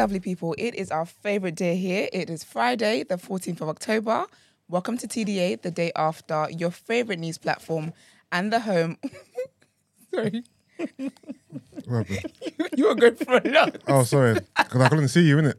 lovely people. It is our favorite day here. It is Friday, the 14th of October. Welcome to TDA, the day after your favorite news platform and the home. Sorry, happened? you were going for a lot. Oh, sorry. Because I couldn't see you, innit?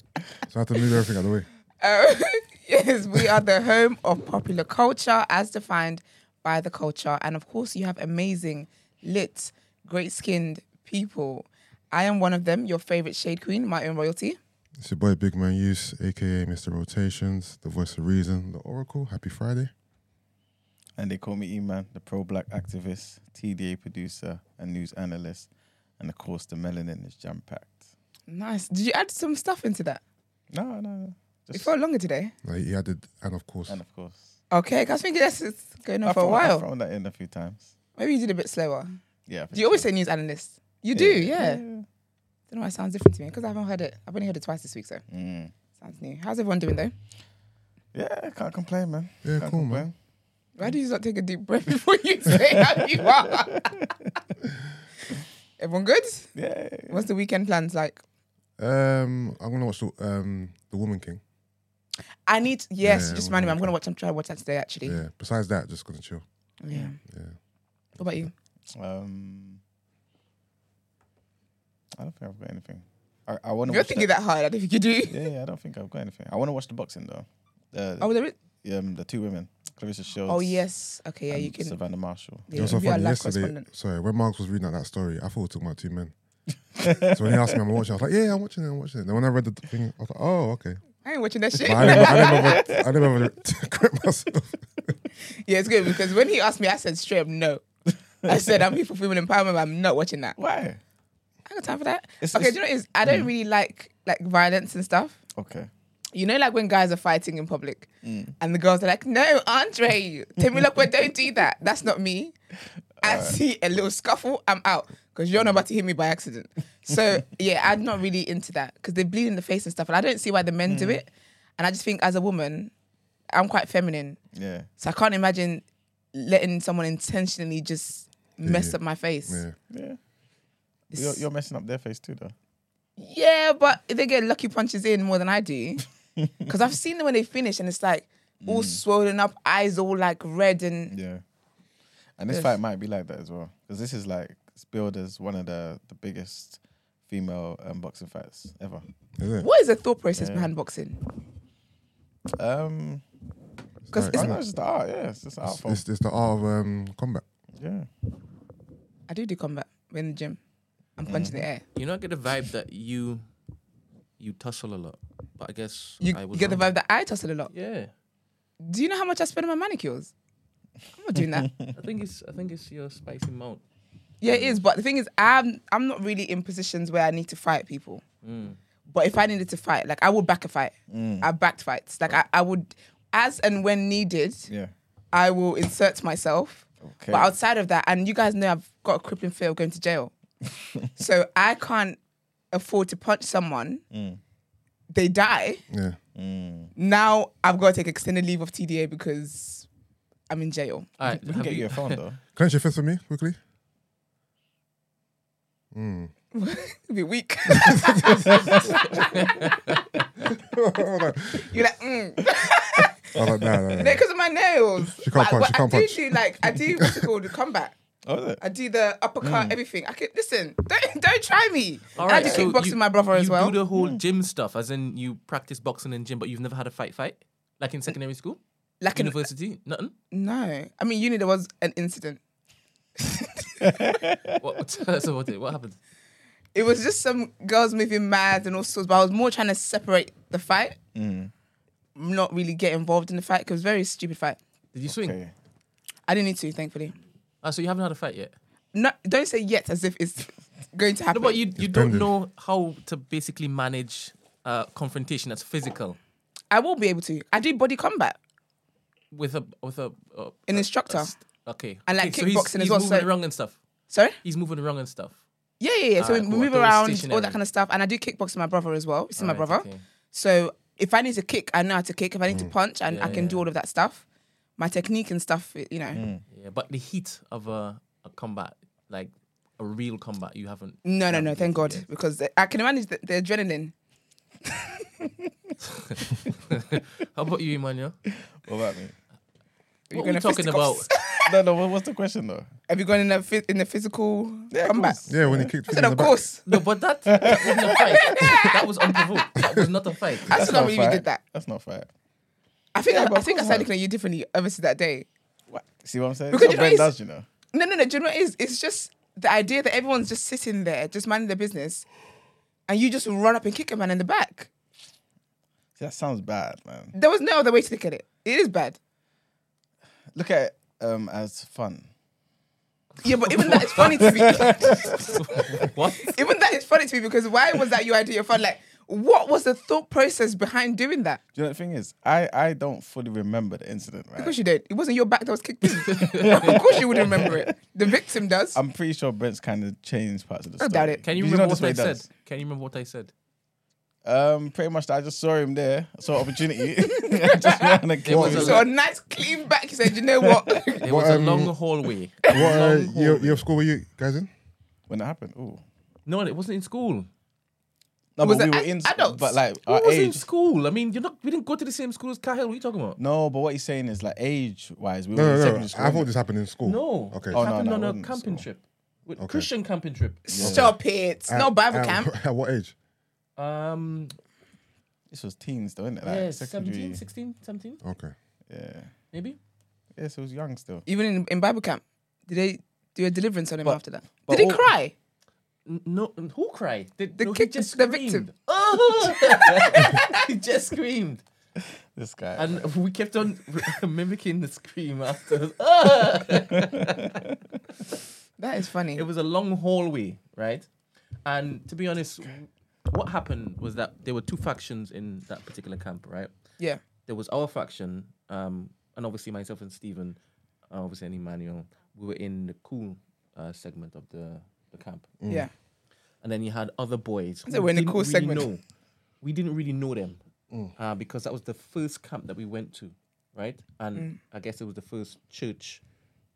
So I had to move everything out of the way. Uh, yes, we are the home of popular culture as defined by the culture. And of course, you have amazing, lit, great skinned people. I am one of them, your favorite shade queen, my own royalty. It's your boy Big Man Use, aka Mr. Rotations, the voice of reason, the Oracle. Happy Friday. And they call me E-Man, the pro-black activist, TDA producer, and news analyst. And of course, the melanin is jam-packed. Nice. Did you add some stuff into that? No, no, no. It felt longer today. Like he added, and of course, and of course. Okay, 'cause I think that's it's going on I've for a thrown- I've while. thrown that in a few times. Maybe you did a bit slower. Yeah. Do you always say news analyst? You do, yeah. Don't know why it sounds different to me because I haven't heard it. I've only heard it twice this week, so Mm. sounds new. How's everyone doing though? Yeah, can't complain, man. Yeah, Can't cool, complain. man. Why do you not take a deep breath before you say how you are? everyone good? Yeah. What's the weekend plans like? um, I'm gonna watch the um the Woman King. I need yes, Yeah, just we're remind me. I'm gonna watch. I'm trying to watch that today actually. Yeah. Besides that, just gonna chill. Yeah. Yeah. What about you? Um, I don't think I've got anything. I, I want to You're thinking the, that hard. I don't think you do. Yeah, yeah, I don't think I've got anything. I want to watch the boxing though. The, Oh, there is. um, the two women, Clarissa Shields. Oh yes. Okay. Yeah, you can. Savannah Marshall. It was so funny live yesterday. Sorry, when Mark was reading out that story, I thought we were talking about two men. so when he asked me, I'm watching. I was like, Yeah, I'm watching it. I'm watching it. Then when I read the thing, I was like, Oh, okay. I ain't watching that shit. I didn't, I didn't ever, I didn't ever to correct myself. Yeah, it's good because when he asked me, I said straight up no. I said I'm here for women empowerment, but I'm not watching that. Why? I got time for that. It's- okay, it's- do you know is? I don't really like like violence and stuff. Okay. You know, like when guys are fighting in public Mm. and the girls are like, "No, Andre, look, well, don't do that." That's not me. I see a little scuffle, I'm out because you're not about to hit me by accident. So yeah, I'm not really into that because they bleed in the face and stuff, and I don't see why the men Mm. do it. And I just think as a woman, I'm quite feminine. Yeah. So I can't imagine letting someone intentionally just mess Yeah. up my face. Yeah. Yeah. It's- You're, you're messing up their face too, though. Yeah, but they get lucky punches in more than I do. Because I've seen them when they finish and it's like all swollen up, eyes all like red and Yeah. And this Yes. fight might be like that as well, because this is like it's billed as one of the the biggest female um, boxing fights ever. Is it? what is the thought process Yeah. behind boxing? Um, Because Like- I it's, don't know, it's just the art. Yeah, it's just the art It's, form. it's, it's the art of um, combat. Yeah. I do do combat We're in the gym. I'm punching the air. You know, I get the vibe that you you tussle a lot, but I guess You, I you was get the wrong. vibe that I tussle a lot. Yeah, Do you know how much I spend on my manicures? I'm not doing that. I think it's I think it's your spicy mouth. yeah, it is. But the thing is, I'm I'm not really in positions where I need to fight people. Mm. But if I needed to fight, like I would back a fight. I backed fights. Like I, I would, as and when needed, Yeah. I will insert myself. Okay. But outside of that, and you guys know I've got a crippling fear of going to jail. so I can't afford to punch someone. Mm. They die. Yeah. Mm. Now I've got to take extended leave of TDA because I'm in jail. All right, We can have get you you, a phone though. Clench your fist for me quickly. Mm. It'll be weak. Hold on. You're like, mm. I was like, nah, nah, nah. because of my nails. She can't But- punch, but she can't I do punch. do like I do what's it called the combat. Oh. I do the uppercut, Mm. everything. I can listen. Don't don't try me. All And I right, do so kickboxing you- with my brother as well. you well. do the whole gym stuff, as in you practice boxing in gym, but you've never had a fight fight, like in secondary school, like an, university, nothing. no, I mean uni there was an incident. What, so what, did- what happened? It was just some girls moving mad and all sorts, but I was more trying to separate the fight, Mm. not really get involved in the fight because it was a very stupid fight. Did you swing? Okay. I didn't need to, thankfully. Ah, so you haven't had a fight yet. No, don't say yet as if it's going to No, happen. but you you don't know how to basically manage uh, confrontation that's physical I will be able to. I do body combat, with a with a uh, an instructor. a st- okay, And, like, okay, so he's- kickboxing as he's well, moving so- around and stuff. Sorry. He's moving around and stuff. Yeah, yeah, yeah. So Alright, we cool. move I thought it was around, all stationary. that kind of stuff, and I do kickboxing with my brother as well. You see my Alright, brother. okay. So if I need to kick, I know how to kick. If I need to punch, and Yeah, I can yeah. do all of that stuff. My technique and stuff, you know. Mm. Yeah, but the heat of a, a combat, like a real combat, you haven't. No, no, haven't no. Thank God, yet. because I can manage the, the adrenaline. How about you, Emmanuel? What about me? you What are gonna we talking about? fisticuffs? No, no. what- What's the question though? Have you gone in a phys- in a physical Yeah, of combat? Yeah, when he kicked I said, in the of back. course. No, but that, that wasn't a fight. That was unprovoked. That was not a fight. I That's still don't not believe you fair. did that. That's not fair. I think Yeah, I, but I of think I course started not. looking at you differently ever since that day. What? See what I'm saying? Because That's you know Ben it's- does, you know. No, no, no. Do you know what it is? It's just the idea that everyone's just sitting there, just minding their business, and you just run up and kick a man in the back. See, that sounds bad, man. There was no other way to look at it. It is bad. Look at it um, as fun. Yeah, but even that is funny to me. What? even that is funny to me because why was that your idea of fun? Like, what was the thought process behind doing that? Do you know the thing is? I, I don't fully remember the incident, right? Of course you did. It wasn't your back that was kicked in. of course you would remember it. The victim does. I'm pretty sure Brent's kind of changed parts of the I story. doubt it. Can you know remember what I way he said? does? Can you remember what I said? Um, pretty much. I just saw him there. Saw opportunity. I just ran and It killed was him. a so a nice clean back. He said, "You know what? It What, was a um, long hallway. What uh, Long year, hallway. year of school were you guys in? when that happened. Ooh. No, it wasn't in school. No, Was but we it were ad- in adults? But like Who our was in age. school? I mean, you're not. We didn't go to the same school as Kahil. What are you talking about? No, but what he's saying is like age wise, we No, were in no, no. secondary school. I thought this happened in school. No. Okay. It Oh, no, happened no, it on a wasn't camping school. trip. With Okay. Christian camping trip. Stop it. No Bible at- camp. At what age? Um, This was teens, though, isn't it? Like yeah, secondary. 17, 16, 17, Okay. Yeah. maybe. Yes, it was young still. Even in, in Bible camp, did they do a deliverance on him But- after that? Did he all- cry? No, who cried? The, The no, he just the screamed. victim. Oh! he just screamed, This guy. and we kept on mimicking the scream after. Ah! That is funny. It was a long hallway, right? And to be honest, what happened was that there were two factions in that particular camp, right? yeah. There was our faction, um, and obviously myself and Stephen, uh, obviously and Emmanuel, we were in the cool uh, segment of the, the camp. Yeah. And then you had other boys. So who we're in the cool really segment. Know. We didn't really know them uh, because that was the first camp that we went to, right? And Mm. I guess it was the first church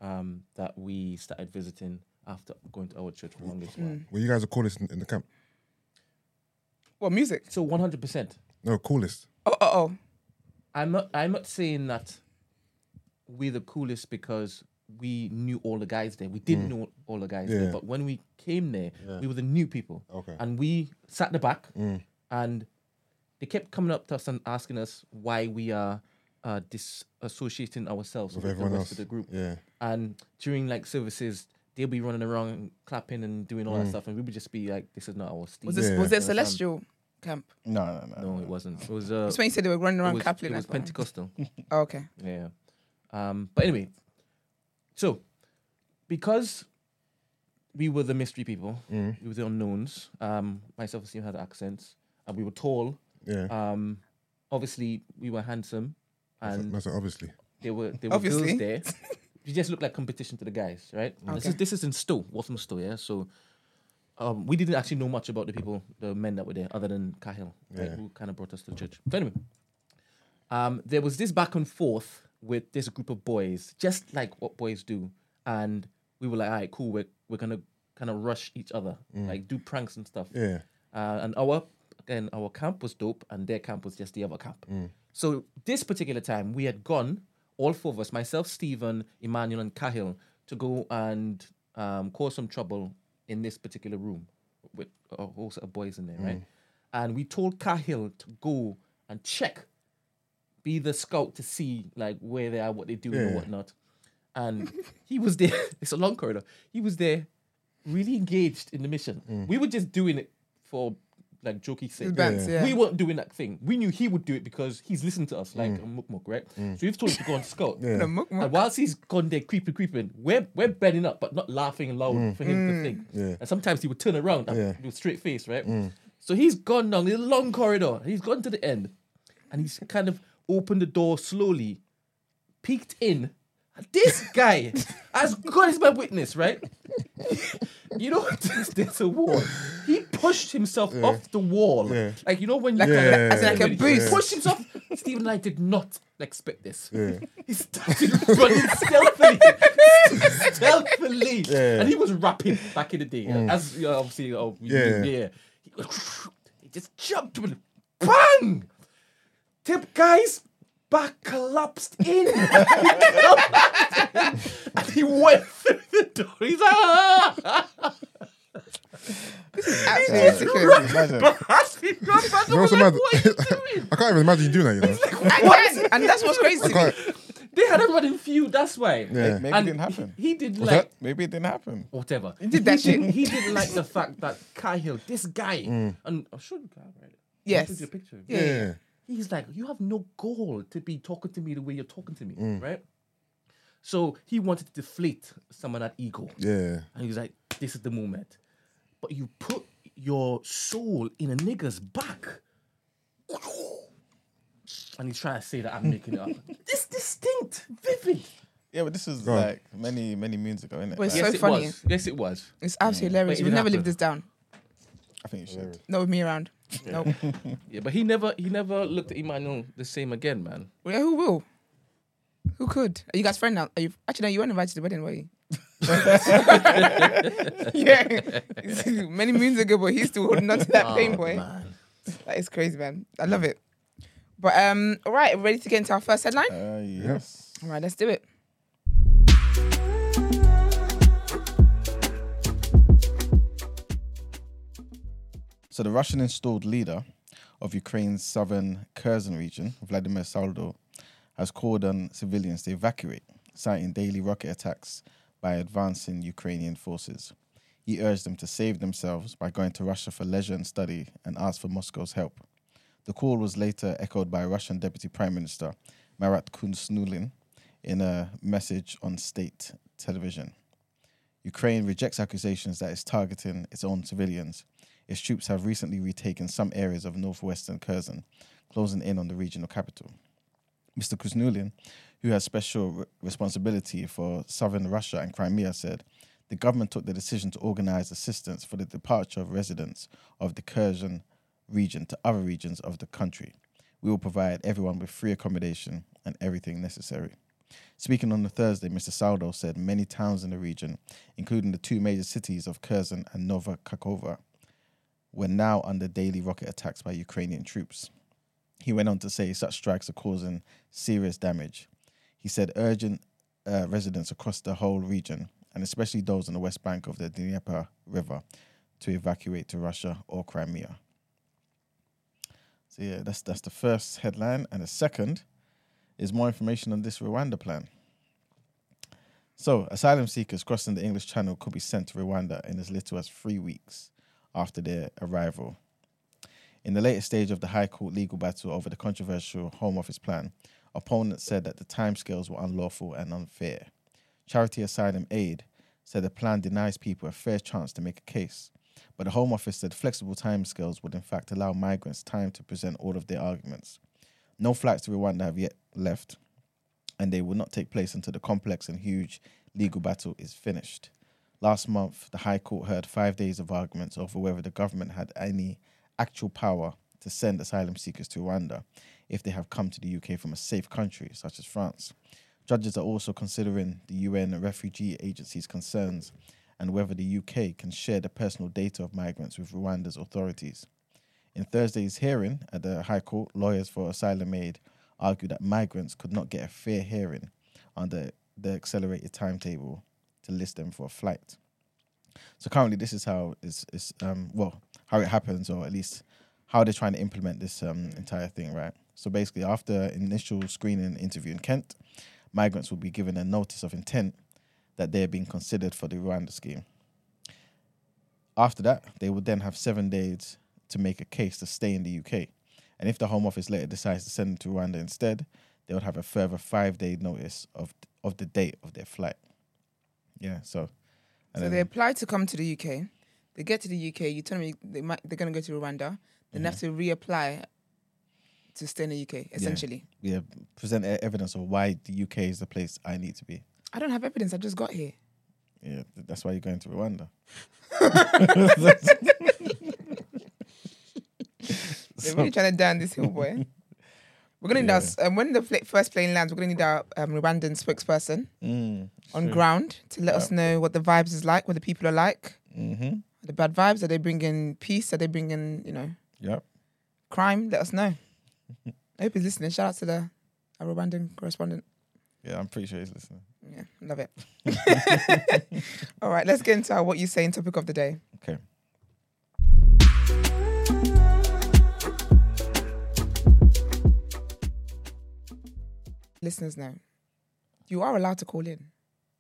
um, that we started visiting after going to our church for the longest while. Mm. Were you guys the coolest in, in the camp? What music? So one hundred percent. No, coolest. Oh, oh, oh. I'm not. I'm not saying that we're the coolest because we knew all the guys there. We didn't know all the guys Yeah. there, but when we came there, we were the new people. Okay. And we sat in the back, Mm. and they kept coming up to us and asking us why we are uh, disassociating ourselves With with, everyone the else. rest of the group. Yeah. And during like services, they'll be running around, and clapping, and doing all that stuff, and we would just be like, "This is not our Steve." Was this Yeah. was there Understand? celestial camp? no, no, no. No, it wasn't. It was. Uh, That's when you said they were running it around was, clapping. it was. Pentecostal. Oh, okay. Yeah. Um, but anyway, so because we were the mystery people, Mm. we were the unknowns. Um, myself and Steve had accents, and we were tall. Yeah. Um, obviously, we were handsome, and That's obviously. they were there were Obviously. girls there. You just looked like competition to the guys, right? This Okay. is this is in Stowe, Walthamstow, yeah. So. Um, we didn't actually know much about the people, the men that were there, other than Cahill, right, Yeah. who kind of brought us to the church. So anyway, um, there was this back and forth with this group of boys, just like what boys do, and we were like, all right, cool, we're we're gonna kind of rush each other, like do pranks and stuff. Yeah. Uh, and our again, our camp was dope, and their camp was just the other camp. So this particular time, we had gone all four of us, myself, Stephen, Emmanuel, and Cahill, to go and um, cause some trouble in this particular room with a whole set of boys in there, right? And we told Cahill to go and check, be the scout to see like where they are, what they're doing, Yeah. or whatnot. And he was there. It's a long corridor. He was there, really engaged in the mission. Mm. We were just doing it for like jokey sake. It's bands, yeah. We weren't doing that thing. We knew he would do it because he's listening to us like mm. a mukmuk, right? Mm. So we've told him to go on scout. Yeah. And whilst he's gone there creeping, creeping, we're we're bending up, but not laughing loud for him to think. Yeah. And sometimes he would turn around and Yeah. do straight face, right? So he's gone down the long corridor. He's gone to the end, and he's kind of opened the door slowly, peeked in. And This guy, as God is my witness, right? You know, there's, a wall. He pushed himself off the wall. Yeah. Like, you know, when Like you a- Yeah. like a boost. pushed himself. Stephen and I did not expect this. Yeah. He started running stealthily, stealthily, Yeah. and he was rapping back in the day. Mm. As you know, obviously, oh, Yeah. yeah. He, he just jumped with bang! Tip guy's back collapsed in. and he went through the door. He's like, ah! Absolutely ridiculous. Imagine. He ran back You know and what's was so like, mad? what are you doing? I can't even imagine you doing that. You know, And, then- and that's what's crazy to me. They had a running few, that's why. Yeah. Maybe And it didn't happen. He, he did Was like that- Maybe it didn't happen. whatever. He did that shit. Didn't, he didn't like the fact that Cahill, this guy, Mm. and I'm sure you can right? Yes. I'll you a picture. Yeah. yeah. He's like, you have no goal to be talking to me the way you're talking to me, Mm. right? So he wanted to deflate some of that ego, Yeah. and he's like, "This is the moment." But you put your soul in a nigga's back, and he's trying to say that I'm making it up. This distinct, vivid. Yeah, but this is Go like many, many moons ago, isn't it? Well, it's yes, so it funny. was. Yes, it was. It's absolutely hilarious. But it We'll didn't never live this down. I think you should. Not with me around. Nope. Yeah, but he never, he never looked at Emmanuel the same again, man. well, yeah, who will? Who could? Are you guys friends now? Are you actually no, you weren't invited to the wedding, were you? yeah. Many moons ago, but he's still holding on to that pain, Oh, boy. man. That is crazy, man. I love it. But um, all right, ready to get into our first headline? Uh, yes. All right, let's do it. So the Russian installed leader of Ukraine's southern Kherson region, Vladimir Saldo, has called on civilians to evacuate, citing daily rocket attacks by advancing Ukrainian forces. He urged them to save themselves by going to Russia for leisure and study and asked for Moscow's help. The call was later echoed by Russian Deputy Prime Minister Marat Khusnullin in a message on state television. Ukraine rejects accusations that it's targeting its own civilians. Its troops have recently retaken some areas of northwestern Kherson, closing in on the regional capital. Mr. Khusnullin, who has special re- responsibility for southern Russia and Crimea, said the government took the decision to organize assistance for the departure of residents of the Kherson region to other regions of the country. We will provide everyone with free accommodation and everything necessary. Speaking on the Thursday, Mr. Saldo said many towns in the region, including the two major cities of Kherson and Nova Kakhovka, were now under daily rocket attacks by Ukrainian troops. He went on to say such strikes are causing serious damage. He said urgent uh, residents across the whole region, and especially those on the west bank of the Dnieper River, to evacuate to Russia or Crimea. So yeah, that's that's the first headline, and the second is more information on this Rwanda plan. So, asylum seekers crossing the English Channel could be sent to Rwanda in as little as three weeks after their arrival. In the latest stage of the High Court legal battle over the controversial Home Office plan, opponents said that the timescales were unlawful and unfair. Charity Asylum Aid said the plan denies people a fair chance to make a case, but the Home Office said flexible timescales would in fact allow migrants time to present all of their arguments. No flights to Rwanda have yet left, and they will not take place until the complex and huge legal battle is finished. Last month, the High Court heard five days of arguments over whether the government had any actual power to send asylum seekers to Rwanda if they have come to the UK from a safe country such as France. Judges are also considering the UN Refugee Agency's concerns and whether the UK can share the personal data of migrants with Rwanda's authorities. In Thursday's hearing at the High Court, lawyers for asylum aid argued that migrants could not get a fair hearing under the accelerated timetable to list them for a flight. So currently, this is how is is um well how it happens, or at least how they're trying to implement this um entire thing, right? So basically, after initial screening interview in Kent, migrants will be given a notice of intent that they're being considered for the Rwanda scheme. After that, they will then have seven days to make a case to stay in the UK. And if the Home Office later decides to send them to Rwanda instead, they would have a further five day notice of of the date of their flight. Yeah, so. So then- they apply to come to the UK. They get to the UK. You tell me they might they're gonna go to Rwanda. Then they have mm-hmm. to reapply to stay in the UK. Essentially, yeah, present e- evidence of why the UK is the place I need to be. I don't have evidence. I just got here. Yeah, that's why you're going to Rwanda. They're really trying to down this hill, boy. We're gonna need Yeah. our s- um, when the fl- first plane lands. We're gonna need our um, Rwandan spokesperson Mm, on ground to let us know what the vibes is like, what the people are like. mm-hmm. Are the bad vibes? Are they bringing peace? Are they bringing you know Yep. crime, let us know. I hope he's listening. Shout out to the our Rwandan correspondent. Yeah, I'm pretty sure he's listening. Yeah, love it. All right, let's get into our what you saying topic of the day. Okay. Listeners know you are allowed to call in.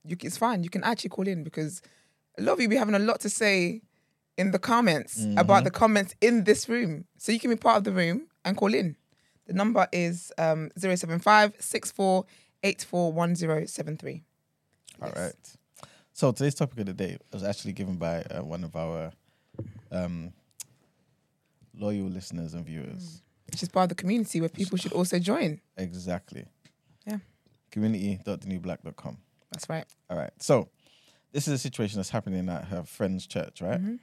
You, it's fine. You can actually call in because a lot of you be having a lot to say in the comments about the comments in this room. So you can be part of the room and call in. The number is um, 075 64841073. All right. So today's topic of the day was actually given by uh, one of our um, loyal listeners and viewers. Which is part of the community where people should also join. Exactly. Yeah. Community.thenewblack.com. That's right. All right. So this is a situation that's happening at her friend's church, right? Mm-hmm.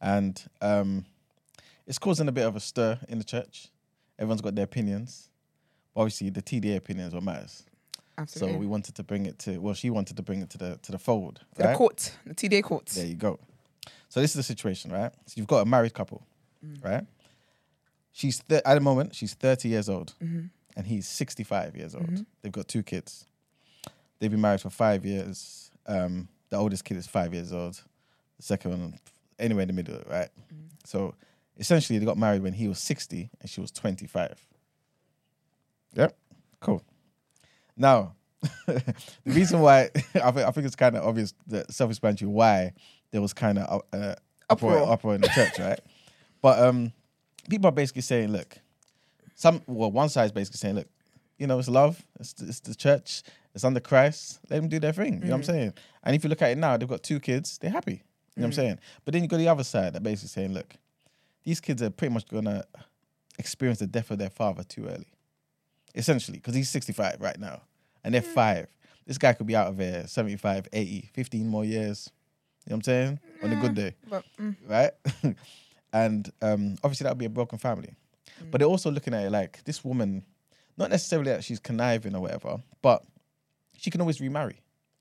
And um, it's causing a bit of a stir in the church. Everyone's got their opinions. But obviously, the TDA opinion is what matters. Absolutely. So we wanted to bring it to. Well, she wanted to bring it to the to the fold. the right? court, the TDA court. There you go. So this is the situation, right? So you've got a married couple, mm. right? She's th- at the moment she's thirty years old, mm-hmm. And he's sixty-five years old. They've got two kids. They've been married for five years. Um, the oldest kid is five years old. The second one, anywhere in the middle, right? So essentially, they got married when he was sixty and she was twenty-five. Yep, cool. Now, the reason why I think I think it's kind of obvious that self-explanatory why there was kind of uh, uproar Uproar. uproar in the church, right? But um, people are basically saying, look, some well, one side is basically saying, look, you know, it's love, it's, it's the church, it's under Christ, let them do their thing. You know what I'm saying? And if you look at it now, they've got two kids, they're happy. You know what I'm saying? But then you got the other side that basically saying, look, these kids are pretty much gonna experience the death of their father too early essentially, because he's 65 right now and they're five. This guy could be out of here 75, 80, 15 more years. You know what I'm saying? On a good day, But mm, right? and um, obviously, that would be a broken family. Mm. But they're also looking at it like this woman, not necessarily that she's conniving or whatever, but she can always remarry.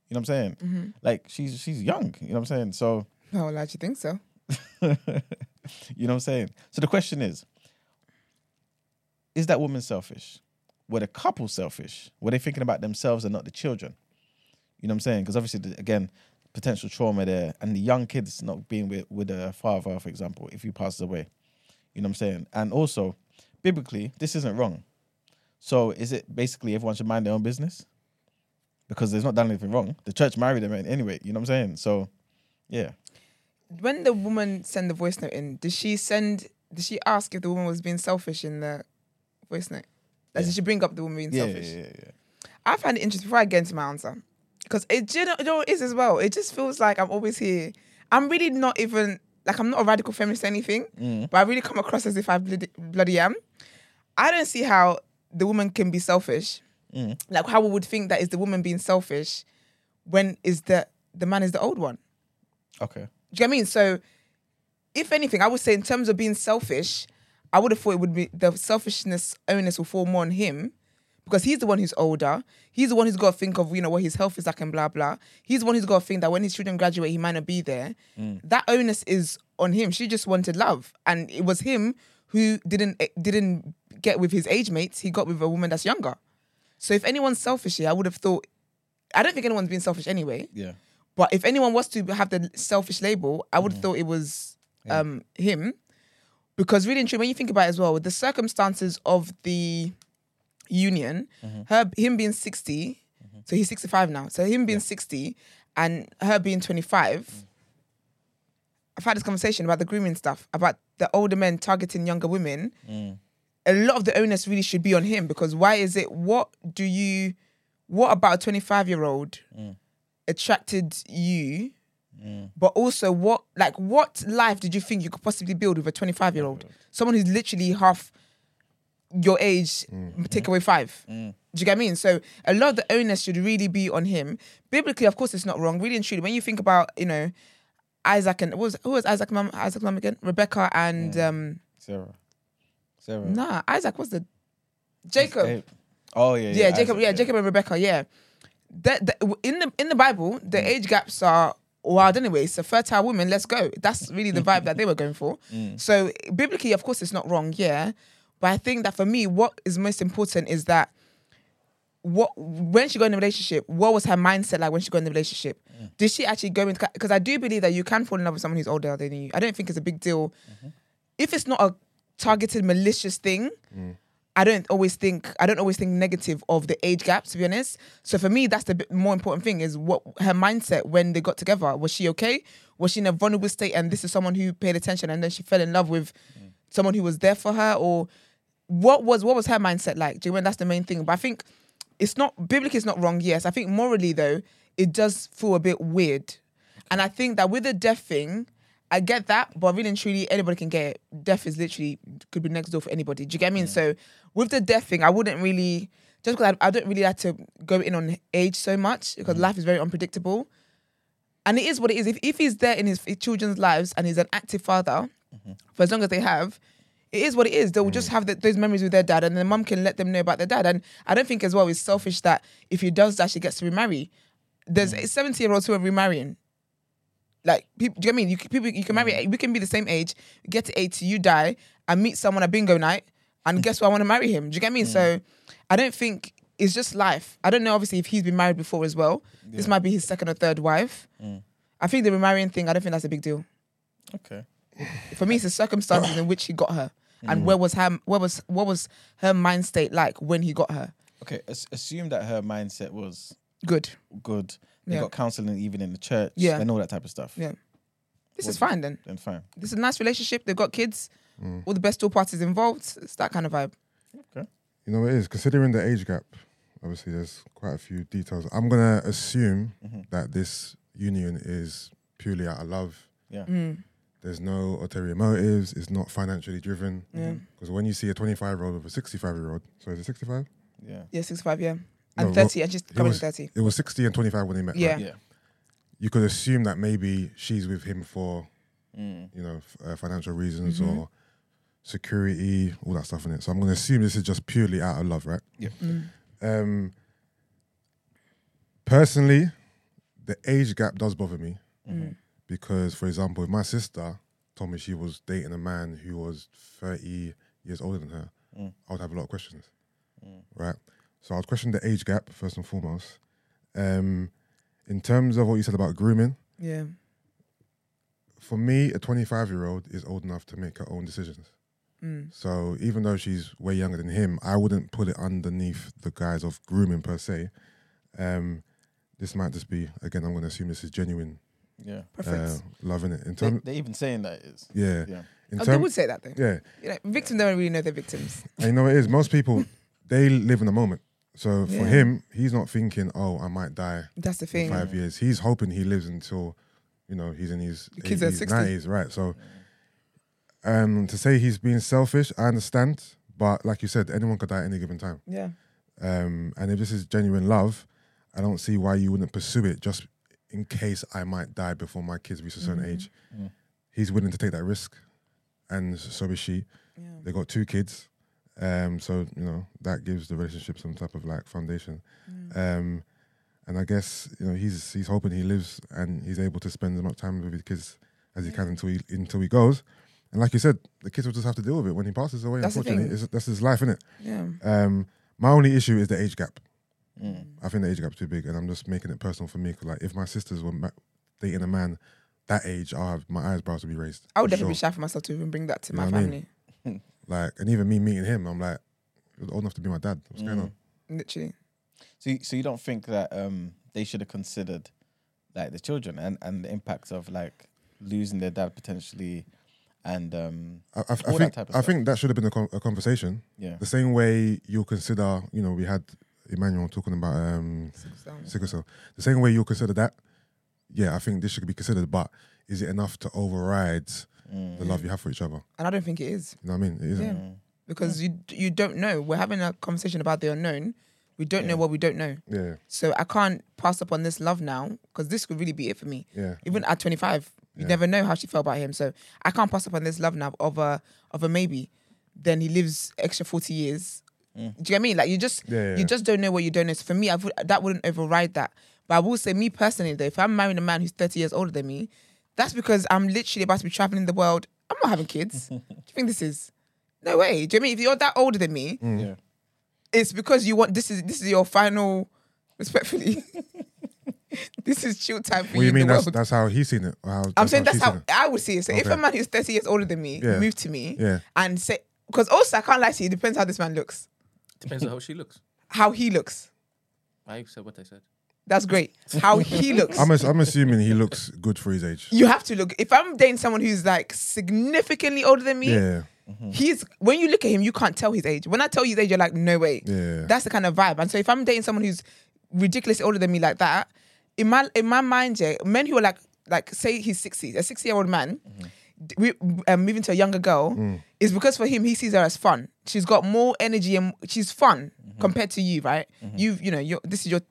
You know what I'm saying? Mm-hmm. Like she's she's young. You know what I'm saying? So no, well, I actually think so. you know what I'm saying? So the question is Is that woman selfish? Were the couple selfish? Were they thinking about themselves and not the children? You know what I'm saying? Because obviously, the- again, potential trauma there and the young kids not being with, with a father, for example, if he passes away. You know what I'm saying? And also, biblically, this isn't wrong. So is it basically everyone should mind their own business? Because there's not done anything wrong. The church married them anyway. You know what I'm saying? So, yeah. When the woman sent the voice note in, did she send? Did she ask if the woman was being selfish in the voice note? Like, Yeah. Did she bring up the woman being Yeah, selfish? yeah, yeah, yeah. I find it interesting before I get into my answer because it, you know, you know it is as well. It just feels like I'm always here. I'm really not even like I'm not a radical feminist or anything, Mm. but I really come across as if I bloody, bloody am. I don't see how the woman can be selfish. Mm. Like how we would think that is the woman being selfish when is the the man is the old one. Okay. Do you get what I mean? So, if anything, I would say in terms of being selfish, I would have thought it would be the selfishness onus will fall more on him because he's the one who's older. He's the one who's got to think of you know what his health is like and blah blah. He's the one who's got to think that when his children graduate, he might not be there. Mm. That onus is on him. She just wanted love, and it was him who didn't eh, didn't get with his age mates. He got with a woman that's younger. So if anyone's selfish here, I would have thought. I don't think anyone's being selfish anyway. Yeah. But if anyone was to have the selfish label, I would have mm. thought it was um, him. Because really and truly, when you think about it as well, with the circumstances of the union, mm-hmm. her him being 60, mm-hmm. so he's 65 now. So him being 60 and her being 25, mm. I've had this conversation about the grooming stuff, about the older men targeting younger women. Mm. A lot of the onus really should be on him because why is it? What do you? What about a 25 year old mm. attracted you? But also, what like what life did you think you could possibly build with a 25 year old? Someone who's literally half your age, mm. take away five. Mm. Do you get what I mean? So a lot of the onus should really be on him. Biblically, of course, it's not wrong. Really and truly, when you think about you know Isaac and what was who was Isaac mum Isaac mum again? Rebecca and mm. um Sarah. Sarah. nah Isaac was the Jacob. Escape. Oh yeah. yeah, Jacob. yeah, Jacob and Rebecca. Yeah, that, that in the in the Bible, the age gaps are wild anyway. So fertile women, let's go. That's really the vibe that they were going for. So biblically, of course, it's not wrong, yeah. But I think that for me, what is most important is that what when she got in a relationship, what was her mindset like when she got in the relationship? Mm. Did she actually go into because I do believe that you can fall in love with someone who's older than you. I don't think it's a big deal. Mm-hmm. If it's not a targeted malicious thing, mm. I don't always think I don't always think negative of the age gap to be honest. So for me, that's the bit more important thing is what her mindset when they got together. Was she okay? Was she in a vulnerable state and this is someone who paid attention and then she fell in love with mm. someone who was there for her or what was what was her mindset like? Do you know that's the main thing? But I think it's not biblically it's not wrong, yes. I think morally though, it does feel a bit weird. And I think that with the deaf thing, I get that, but really and truly, anybody can get it. Death is literally could be next door for anybody. Do you get me? So with the death thing, I wouldn't really just because I, I don't really like to go in on age so much because mm. life is very unpredictable. And it is what it is. If, if he's there in his, his children's lives and he's an active father mm-hmm. for as long as they have, it is what it is. They will just mm. have the, those memories with their dad, and the mum can let them know about their dad. And I don't think as well it's selfish that if he does that, she gets to remarry. There's mm. seventy year olds who are remarrying. Like people, do you get me? You people, you can marry. Mm. We can be the same age, get to eighty, you die, and meet someone at bingo night, and guess what? I want to marry him. Do you get me? So I don't think it's just life. I don't know. Obviously, if he's been married before as well, this might be his second or third wife. I think the remarrying thing. I don't think that's a big deal. Okay. For me, it's the circumstances in which he got her, and mm. where was her, where was what was her mind state like when he got her. Okay. as- assume that her mindset was Good. good. They Yeah. got counseling even in the church Yeah. and all that type of stuff. Yeah. This is fine then. Then fine. This is a nice relationship. They've got kids. Mm. All the best all parties involved. It's that kind of vibe. Okay. You know what it is? Considering the age gap, obviously there's quite a few details. I'm gonna assume mm-hmm. that this union is purely out of love. Yeah. Mm. There's no ulterior motives. It's not financially driven. Yeah. Because when you see a 25 year old with a 65 year old, so is it 65? Yeah. Yeah, 65. Yeah, and No, thirty. well, and she's coming was, thirty. it was 60 and 25 when they met. Yeah. right? Yeah. You could assume that maybe she's with him for, Mm. you know, f- uh, financial reasons Mm-hmm. or security, all that stuff in it. So I'm going to assume this is just purely out of love, right? Yeah. Um, personally, the age gap does bother me Mm. Because, for example, if my sister told me she was dating a man who was 30 years older than her, Mm. I would have a lot of questions, right? So I would question the age gap first and foremost. Um, in terms of what you said about grooming, Yeah. for me, a 25 year old is old enough to make her own decisions. Mm. So even though she's way younger than him, I wouldn't put it underneath the guise of grooming per se. Um, this might just be again. I'm going to assume this is genuine Yeah. Preference. uh, love it. In They, terms, they even saying that is. yeah, Yeah. in oh, they terms, would say that though. yeah. You know, victims don't really know they're victims. And you know what it is. Most people they live in the moment. So for Yeah. him, he's not thinking, "Oh, I might die That's the in thing. five years." He's hoping he lives until, you know, he's in his The kids 80s, 60. 90s, right? So, um, to say he's being selfish, I understand, but like you said, anyone could die at any given time. Yeah. Um, and if this is genuine love, I don't see why you wouldn't pursue it just in case I might die before my kids reach a certain Mm-hmm. age. Mm. He's willing to take that risk, and so is she. Yeah. They got two kids, um, so you know that gives the relationship some type of like foundation. Mm. Um, and I guess you know he's he's hoping he lives and he's able to spend as much time with his kids as he can until he until he goes. And like you said, the kids will just have to deal with it when he passes away. That's the unfortunately, thing. it's, that's his life, isn't it? Yeah. Um, my only issue is the age gap. Mm. I think the age gap's too big, and I'm just making it personal for me. Cause like, if my sisters were ma- dating a man that age, I'll have my eyebrows to be raised. I would definitely sure. be shy for myself to even bring that to You my know what I family. mean? Like, and even me meeting him, I'm like, old enough to be my dad. What's going Mm. on? Literally. So, you- so you don't think that um, they should have considered like the children and, and the impacts of like losing their dad potentially, and um, I, I, I All that think type of I stuff. think that should have been a, con- a conversation. yeah, The same way you'll consider, you know, we had Emmanuel talking about um, sickle cell. The same way you'll consider that. Yeah, I think this should be considered, but is it enough to override Mm. the love you have for each other? and I don't think it is You know what I mean? It isn't. Yeah. Mm. because you you don't know. We're having a conversation about the unknown. We don't know what we don't know. Yeah, So I can't pass up on this love now because this could really be it for me. yeah. Even at 25, you Yeah. never know how she felt about him. So I can't pass up on this love now of a of a maybe. Then he lives extra 40 years. Mm. Do you get me? Like you just Yeah, yeah, you just don't know what you don't know. So for me, I would, that wouldn't override that. But I will say, me personally, though, if I'm marrying a man who's 30 years older than me, that's because I'm literally about to be traveling the world. I'm not having kids. Do you think this is? No way. Do you know what I mean if you're that older than me, Yeah. it's because you want this is this is your final respectfully. this is chill time for What you. you mean? the That's world. that's how he's seen it. how- I'm saying that's how? I would see it. So if a man who's 30 years older than me Yeah. moved to me Yeah. and say because also I can't lie to you, it depends how this man looks. Depends on how she looks. How he looks. I said what I said. That's great. How he looks. I'm, ass- I'm assuming he looks good for his age. you have to look. If I'm dating someone who's like significantly older than me, Yeah, mm-hmm. he's when you look at him, you can't tell his age. When I tell you his age, you're like, no way. Yeah. That's the kind of vibe. And so if I'm dating someone who's ridiculously older than me like that, in my in my mind, yeah, men who are like like say he's 60, a 60 year old man. Mm-hmm. We, um, moving to a younger girl Mm. is because for him he sees her as fun. She's got more energy and she's fun compared to you, right? You've you know you this is your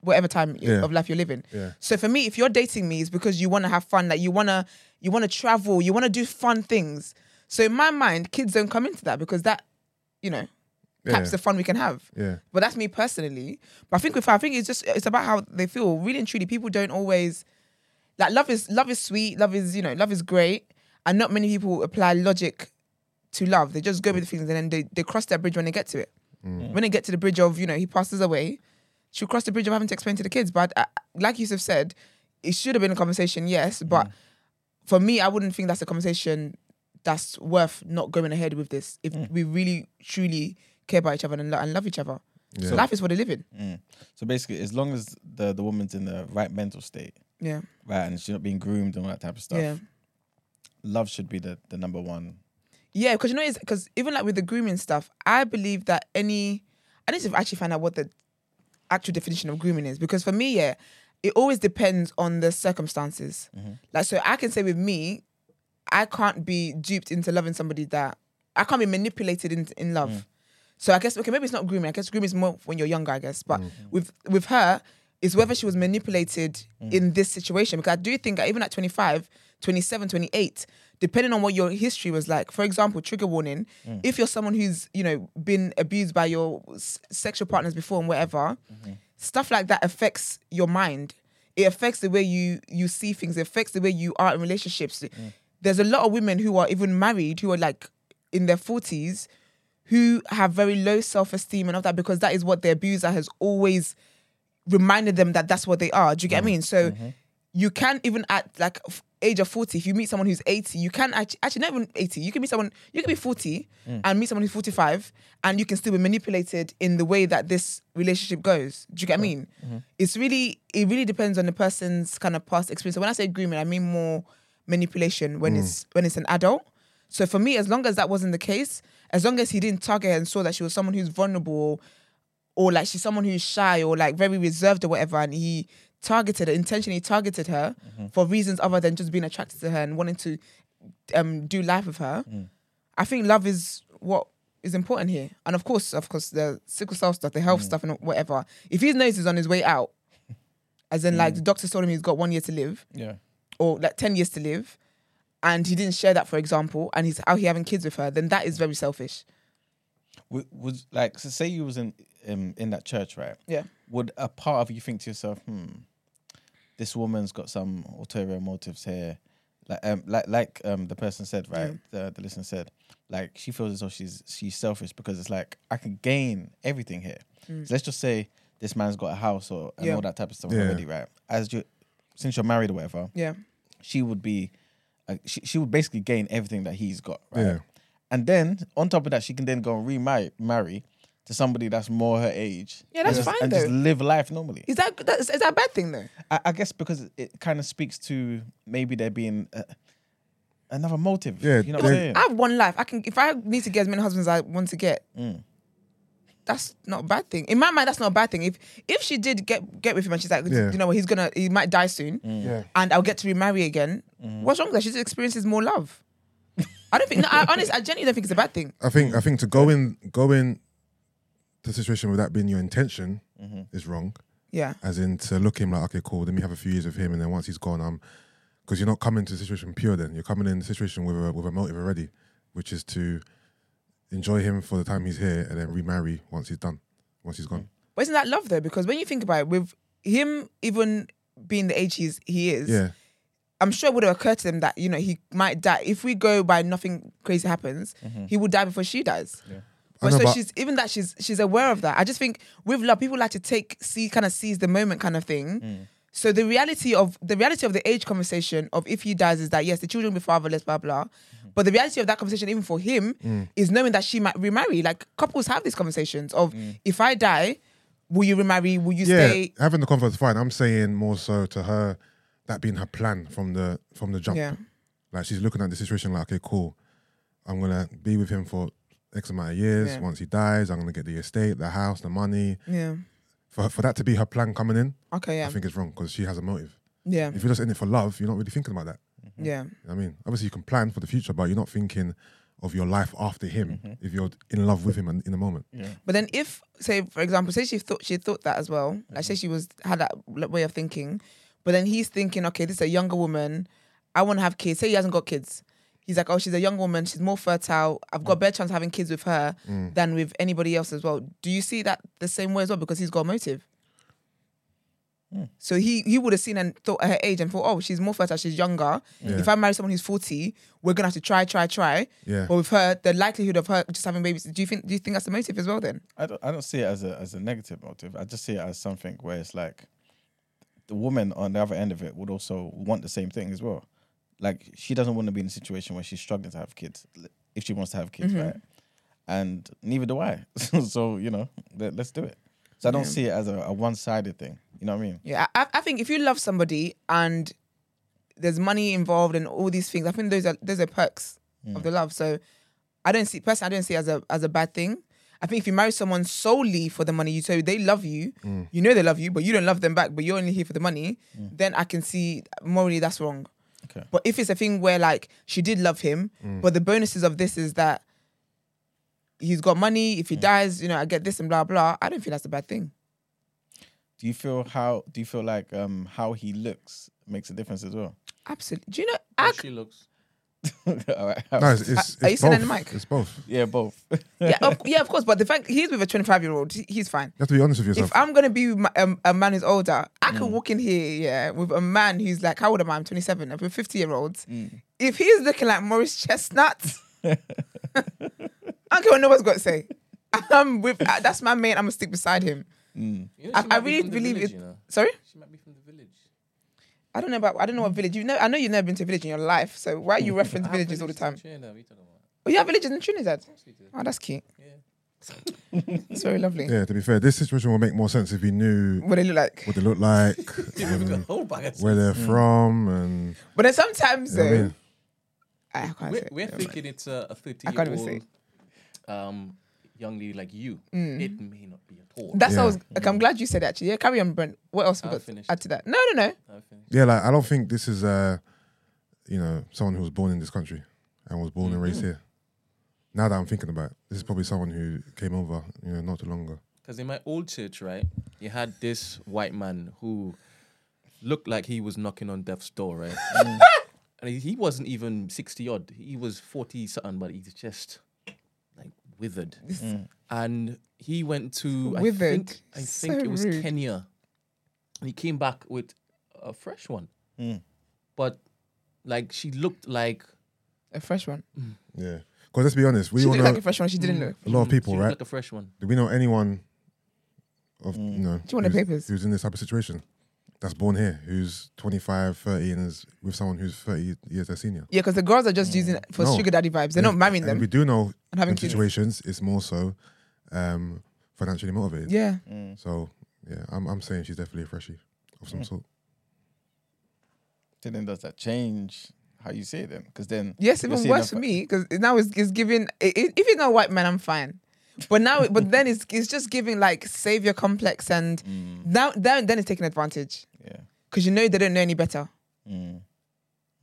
whatever time Yeah. of life you're living. Yeah. So for me, if you're dating me, it's because you want to have fun. Like you wanna you wanna travel, you wanna do fun things. So in my mind, kids don't come into that because that, you know, caps Yeah. the fun we can have. yeah, But that's me personally. But I think with her, I think it's just it's about how they feel. Really and truly, people don't always like love is love is sweet, love is, you know, love is great. And not many people apply logic to love. They just go with the feelings and then they, they cross that bridge when they get to it. When they get to the bridge of, you know, he passes away, she'll cross the bridge of having to explain to the kids. But uh, like Yusuf said, it should have been a conversation, yes. But for me, I wouldn't think that's a conversation that's worth not going ahead with this if we really truly care about each other and, lo- and love each other. So life is for the living. Mm. So basically, as long as the the woman's in the right mental state, Yeah. right, and she's not being groomed and all that type of stuff, Yeah. Love should be the, the number one. Yeah, because you know, is because even like with the grooming stuff, I believe that any, I need to actually find out what the actual definition of grooming is. Because for me, yeah, it always depends on the circumstances. Mm-hmm. Like, so I can say with me, I can't be duped into loving somebody that I can't be manipulated in in love. Mm. So I guess okay, maybe it's not grooming. I guess grooming is more when you're younger. I guess, but mm. with with her, it's whether she was manipulated mm. in this situation. Because I do think that even at 25, 27, 28, depending on what your history was like. For example, trigger warning: mm. if you're someone who's you know been abused by your s- sexual partners before and whatever, mm-hmm. stuff like that affects your mind. It affects the way you you see things. It affects the way you are in relationships. Mm. There's a lot of women who are even married who are like in their forties who have very low self-esteem and all that because that is what the abuser has always reminded them that that's what they are. Do you get what I mm. mean? So mm-hmm. you can even act like age of 40, if you meet someone who's 80, you can actually, actually not even 80, you can meet someone, you can be 40 mm. and meet someone who's 45 and you can still be manipulated in the way that this relationship goes. Do you get what I mean? Mm-hmm. It's really, it really depends on the person's kind of past experience. So when I say agreement, I mean more manipulation when mm. it's, when it's an adult. So for me, as long as that wasn't the case, as long as he didn't target her and saw that she was someone who's vulnerable or like she's someone who's shy or like very reserved or whatever, and he targeted her, intentionally targeted her for reasons other than just being attracted to her and wanting to um, do life with her. I think love is what is important here, and of course, of course, the sickle cell stuff, the health stuff, and whatever. If he knows he's on his way out, as in like the doctor told him he's got one year to live Yeah. or like ten years to live, and he didn't share that, for example, and he's out here having kids with her, then that is very selfish. Would, would like so say you was in um, in that church, right? Yeah. Would a part of you think to yourself, hmm, this woman's got some ulterior motives here, like um like like um the person said, right? The the listener said, like she feels as though she's she's selfish because it's like I can gain everything here. So let's just say this man's got a house or and Yeah. all that type of stuff Yeah. already, right? As you since you're married or whatever, Yeah. she would be uh, she, she would basically gain everything that he's got right Yeah. and then on top of that she can then go and remarry marry to somebody that's more her age Yeah, that's and just, fine, and just live life normally Is that that is, is that a bad thing though? I, I guess because it kind of speaks to maybe there being uh, another motive Yeah, you know what i'm saying I have one life. I can if I need to get as many husbands as I want to get. Mm. That's not a bad thing. In my mind, that's not a bad thing. If if she did get get with him and she's like, Yeah. you know what, he's gonna he might die soon, Yeah. and I'll get to remarry again. What's wrong with that? She just experiences more love. I don't think. No, I honestly, I genuinely don't think it's a bad thing. I think I think to go in go in the situation with that being your intention is wrong. Yeah, As in to look him like, okay, cool, let me have a few years with him and then once he's gone, um because you're not coming to the situation pure then. You're coming in the situation with a with a motive already, which is to enjoy him for the time he's here and then remarry once he's done. Once he's gone. but isn't that love though? Because when you think about it, with him even being the age he's, he is, Yeah. I'm sure it would have occurred to him that you know he might die if we go by nothing crazy happens. He would die before she dies. I But know, so but- she's even that she's she's aware of that. I just think with love, people like to take see kind of seize the moment kind of thing. Mm. So the reality of the reality of the age conversation of if he dies is that yes, the children will be fatherless, blah blah. Mm-hmm. But the reality of that conversation, even for him, mm. is knowing that she might remarry. Like couples have these conversations of mm. if I die, will you remarry? Will you yeah, stay? having the conversation, fine. I'm saying more so to her that being her plan from the from the jump. Yeah. Like she's looking at the situation like, okay, cool. I'm gonna be with him for X amount of years. Yeah. Once he dies, I'm gonna get the estate, the house, the money. Yeah. For for that to be her plan coming in, Okay. Yeah. I think it's wrong because she has a motive. Yeah. If you're just in it for love, you're not really thinking about that. Mm-hmm. Yeah. You know I mean, obviously you can plan for the future, but you're not thinking of your life after him mm-hmm. if you're in love with him in, in the moment. Yeah. But then, if say for example, say she thought she thought that as well, like say mm-hmm. she was had that way of thinking, but then he's thinking, okay, this is a younger woman, I want to have kids. Say he hasn't got kids, he's like, oh, she's a young woman, she's more fertile. I've got a better chance of having kids with her mm. than with anybody else as well. Do you see that the same way as well? Because he's got a motive. Mm. So he he would have seen and thought at her age and thought, oh, she's more fertile, she's younger. Yeah. If I marry someone who's forty, we're gonna have to try, try, try. Yeah. But with her, the likelihood of her just having babies, do you think do you think that's the motive as well? Then I don't, I don't see it as a as a negative motive. I just see it as something where it's like the woman on the other end of it would also want the same thing as well. Like she doesn't want to be in a situation where she's struggling to have kids if she wants to have kids, mm-hmm. right? And neither do I. so you know, let, us do it. So I don't see it as a, a one sided thing. You know what I mean? Yeah, I, I think if you love somebody and there's money involved and all these things, I think those are those are perks of mm. the love. So I don't see personally, I don't see it as a as a bad thing. I think if you marry someone solely for the money, you so they love you, mm. you know they love you, but you don't love them back, but you're only here for the money, mm. then I can see morally that's wrong. Okay. But if it's a thing where like she did love him, but the bonuses of this is that he's got money, if he dies, you know, I get this and blah blah. I don't think that's a bad thing. Do you feel how? Do you feel like um how he looks makes a difference as well? Absolutely. Do you know? How I, she looks. All right. No, it's, it's, Are you it's saying that in the mic? It's both. Yeah, both. yeah, of, yeah, of course. But the fact he's with a 25 year old, he's fine. You have to be honest with yourself. If I'm gonna be with my, um, a man who's older, I could walk in here, yeah, with a man who's like, how old am I? I'm 27. I'm with 50 year olds. If he's looking like Morris Chestnut, I don't care what nobody's got to say. I'm with. uh, that's my mate. I'm gonna stick beside him. You know, I- she I might be really from the believe village, it- You know? Sorry, She might be from the village. I don't know about. I don't know what village. You know, I know you've never been to a village in your life. So why you reference villages all the time? in Trinidad, what are talking about? Oh, you have villages in Trinidad. Yes, we. Oh, that's cute. Yeah. It's very lovely. yeah, to be fair, this situation will make more sense if you knew What they look like. what they look like, Give me the and whole bag of where they're from, and But then sometimes you know what I mean? I can't We're, say. we're Never mind. thinking it's a, a 30 I year can't even say. old um, young lady like you. It may not be at all. That's what I was, like, I'm glad you said that. Actually, yeah. Carry on, Brent. What else we I've got to finished. add to that? No, no, no. Yeah, like I don't think this is uh, you know, someone who was born in this country and was born and raised Mm-hmm. here. Now that I'm thinking about it, this is probably someone who came over, you know, not too long ago. Because in my old church, right, you had this white man who looked like he was knocking on death's door, right? and he, he wasn't even 60 odd. He was 40 something, but he's just like withered. And he went to, I Withered. think, I think So it was rude. Kenya. And he came back with a fresh one. Hmm. But like she looked like A fresh one. Mm. Yeah, because let's be honest, we she all looked know like a fresh one. She didn't mm. look. a lot of Mm, people, she right? like a fresh one. Do we know anyone of mm. you know Do you want the who's, papers? who's in this type of situation that's born here, who's 25, 30, and is with someone who's 30 years their senior? Yeah, because the girls are just using it for No. sugar daddy vibes. They're And not if- marrying and them. We do know and having in situations it's more so um, financially motivated. Yeah. So yeah, I'm I'm saying she's definitely a freshie of Mm. some sort. So then does that change how you see it then? Because then Yes, you're even worse for me because now it's, it's giving. i- i- If it's not a white man, I'm fine. But now, but then it's it's just giving like savior complex, and Mm. now then then it's taking advantage Yeah. because you know they don't know any better. Mm.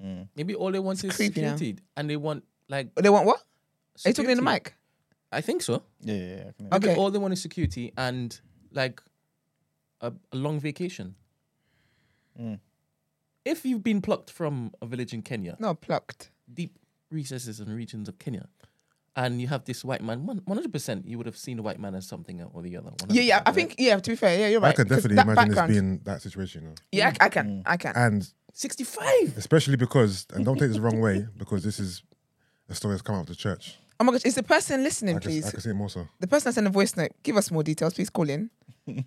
Mm. Maybe all they want is creepy now. And they want like. They want what? Are you talking in the mic? I think so. Yeah, yeah, yeah. I can- Maybe Okay. all they want is security and like a, a long vacation. Mm. If you've been plucked from a village in Kenya, No, plucked. deep recesses and regions of Kenya, and you have this white man. One hundred percent, you would have seen a white man as something or the other. Yeah, yeah. 100%, I right? think yeah. To be fair, yeah, you're right. I can 'cause definitely that imagine this background- being that situation. You know? Yeah, I, I can. I can. And sixty-five. especially because, and don't take this the wrong way, because this is a story that's come out of the church. Oh my gosh, is the person listening, I can, please? I can see more so. The person that sent a voice note, give us more details, please call in.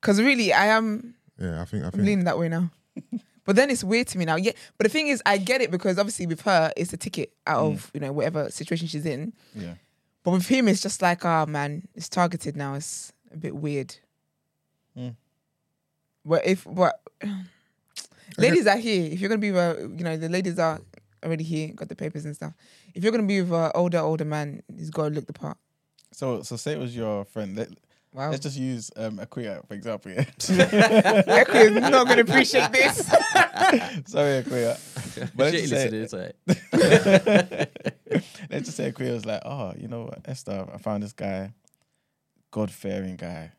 Because really, I am Yeah, I think I I'm think leaning that way now. but then it's weird to me now. Yeah, but the thing is, I get it because obviously with her, it's a ticket out of mm. you know whatever situation she's in. Yeah. But with him, it's just like, oh man, it's targeted now. It's a bit weird. Mm. But if what ladies are here, if you're gonna be a- you know, the ladies are already here, got the papers and stuff. If you're gonna be with an older, older man, he's got to look the part. So so say it was your friend. Let, Wow, Let's just use um, Akuya for example. Yeah. Echo is not gonna appreciate this. Sorry, Akuya. But let's Shit, just, say, listen, it's all right. let's just say Akuya was like, oh, you know what, Esther, I found this guy, God fearing guy,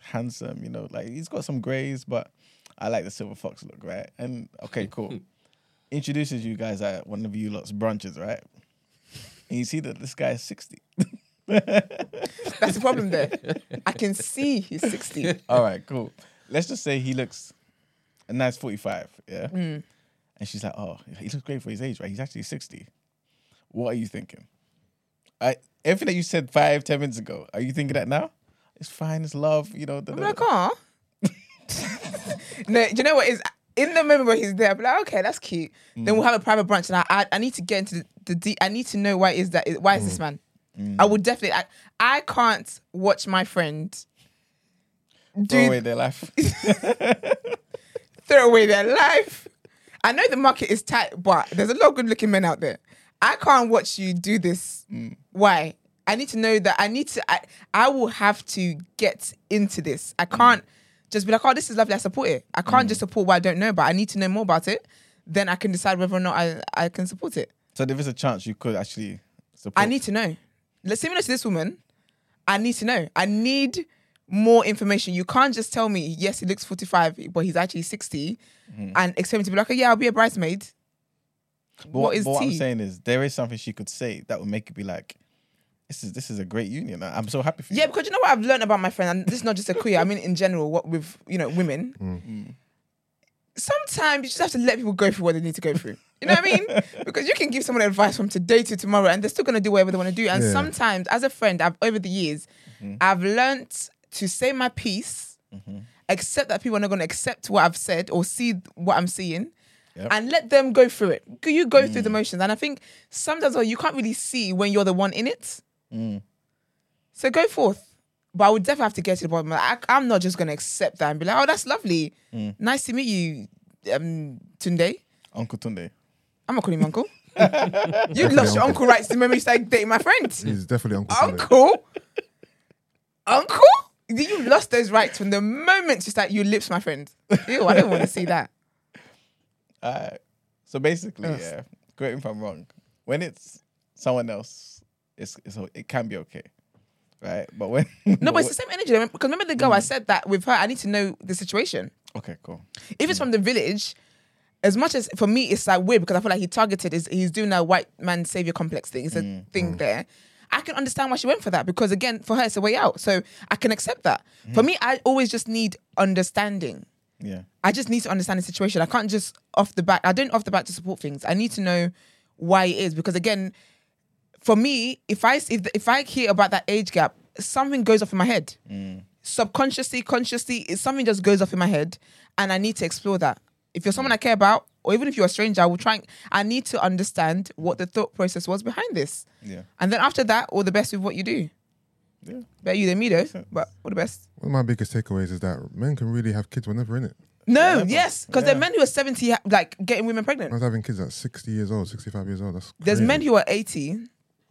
handsome. You know, like he's got some grays, but I like the silver fox look, right? And okay, cool. Introduces you guys at one of you lot's brunches, right? And you see that this guy is sixty. That's the problem there. I can see he's 60. All right, cool. Let's just say he looks a nice 45, yeah? Mm. And she's like, oh, he looks great for his age, right? He's actually 60. What are you thinking? I, everything that you said five, ten minutes ago, are you thinking that now? It's fine, it's love, you know. da- I'm da- like, oh. no, do you know what is in the moment where he's there? I'm like, okay, that's cute. Then we'll mm. have a private brunch, and I, I, I need to get into the, the. I need to know why is that? Why is this mm. man? I mm. would definitely. I, I can't watch my friend Throw do away their life. throw away their life. I know the market is tight, but there's a lot of good looking men out there. I can't watch you do this. Why? I need to know that I need to I, I will have to get into this. I can't just be like, oh, this is lovely, I support it. I can't mm. just support what I don't know about. I need to know more about it. Then I can decide whether or not I, I can support it. so there is a chance you could actually support. I need to know. Let's similar to this woman, I need to know. I need more information. You can't just tell me, yes, he looks 45, but he's actually 60, mm-hmm. and expect me to be like, oh, yeah, I'll be a bridesmaid. But what is but what I'm saying is, there is something she could say that would make it be like, this is this is a great union. I'm so happy for you. Yeah, because you know what I've learned about my friend, and this is not just a queer, I mean in general, what with you know, women. Mm. Sometimes you just have to let people go through what they need to go through. You know what I mean? Because you can give someone advice from today to tomorrow and they're still gonna do whatever they want to do. And Yeah. sometimes, as a friend, I've over the years, mm-hmm. I've learned to say my piece, mm-hmm. accept that people are not gonna accept what I've said or see what I'm seeing. Yep. And let them go through it. You go through the mm. motions. And I think sometimes oh, you can't really see when you're the one in it. So go forth. But I would definitely have to get to the bottom. I, I'm not just going to accept that and be like, oh, that's lovely. Nice to meet you, um, Tunde. Uncle Tunde. I'm not calling him uncle. you lost your uncle rights the moment you started dating my friend. He's definitely Uncle. Uncle? Uncle? You lost those rights from the moment you start, you lips my friend. Ew, I don't want to see that. Alright. So basically, Yes. yeah. Correct me if I'm wrong. When it's someone else, it's, it's it can be okay, right? But when No, but it's the same energy. Because remember the girl I said that with her, I need to know the situation. okay, cool. if it's from the village, as much as for me it's like weird because I feel like he targeted is he's doing a white man savior complex thing. It's a mm, thing mm. there. I can understand why she went for that because again, for her it's a way out. So I can accept that. Mm. For me, I always just need understanding. Yeah. I just need to understand the situation. I can't just off the back. I don't off the back to support things. I need to know why it is because again, for me, if I if if I hear about that age gap, something goes off in my head. Subconsciously, consciously, something just goes off in my head, and I need to explore that. If you're someone I care about, or even if you're a stranger, I will try. And, I need to understand what the thought process was behind this, Yeah. and then after that, all the best with what you do. Yeah. Better you than me though, but all the best. One of my biggest takeaways is that men can really have kids whenever in it. No, Yeah. yes, because there are men who are 70, like getting women pregnant. I was having kids at 60 years old, 65 years old. That's There's men who are 80.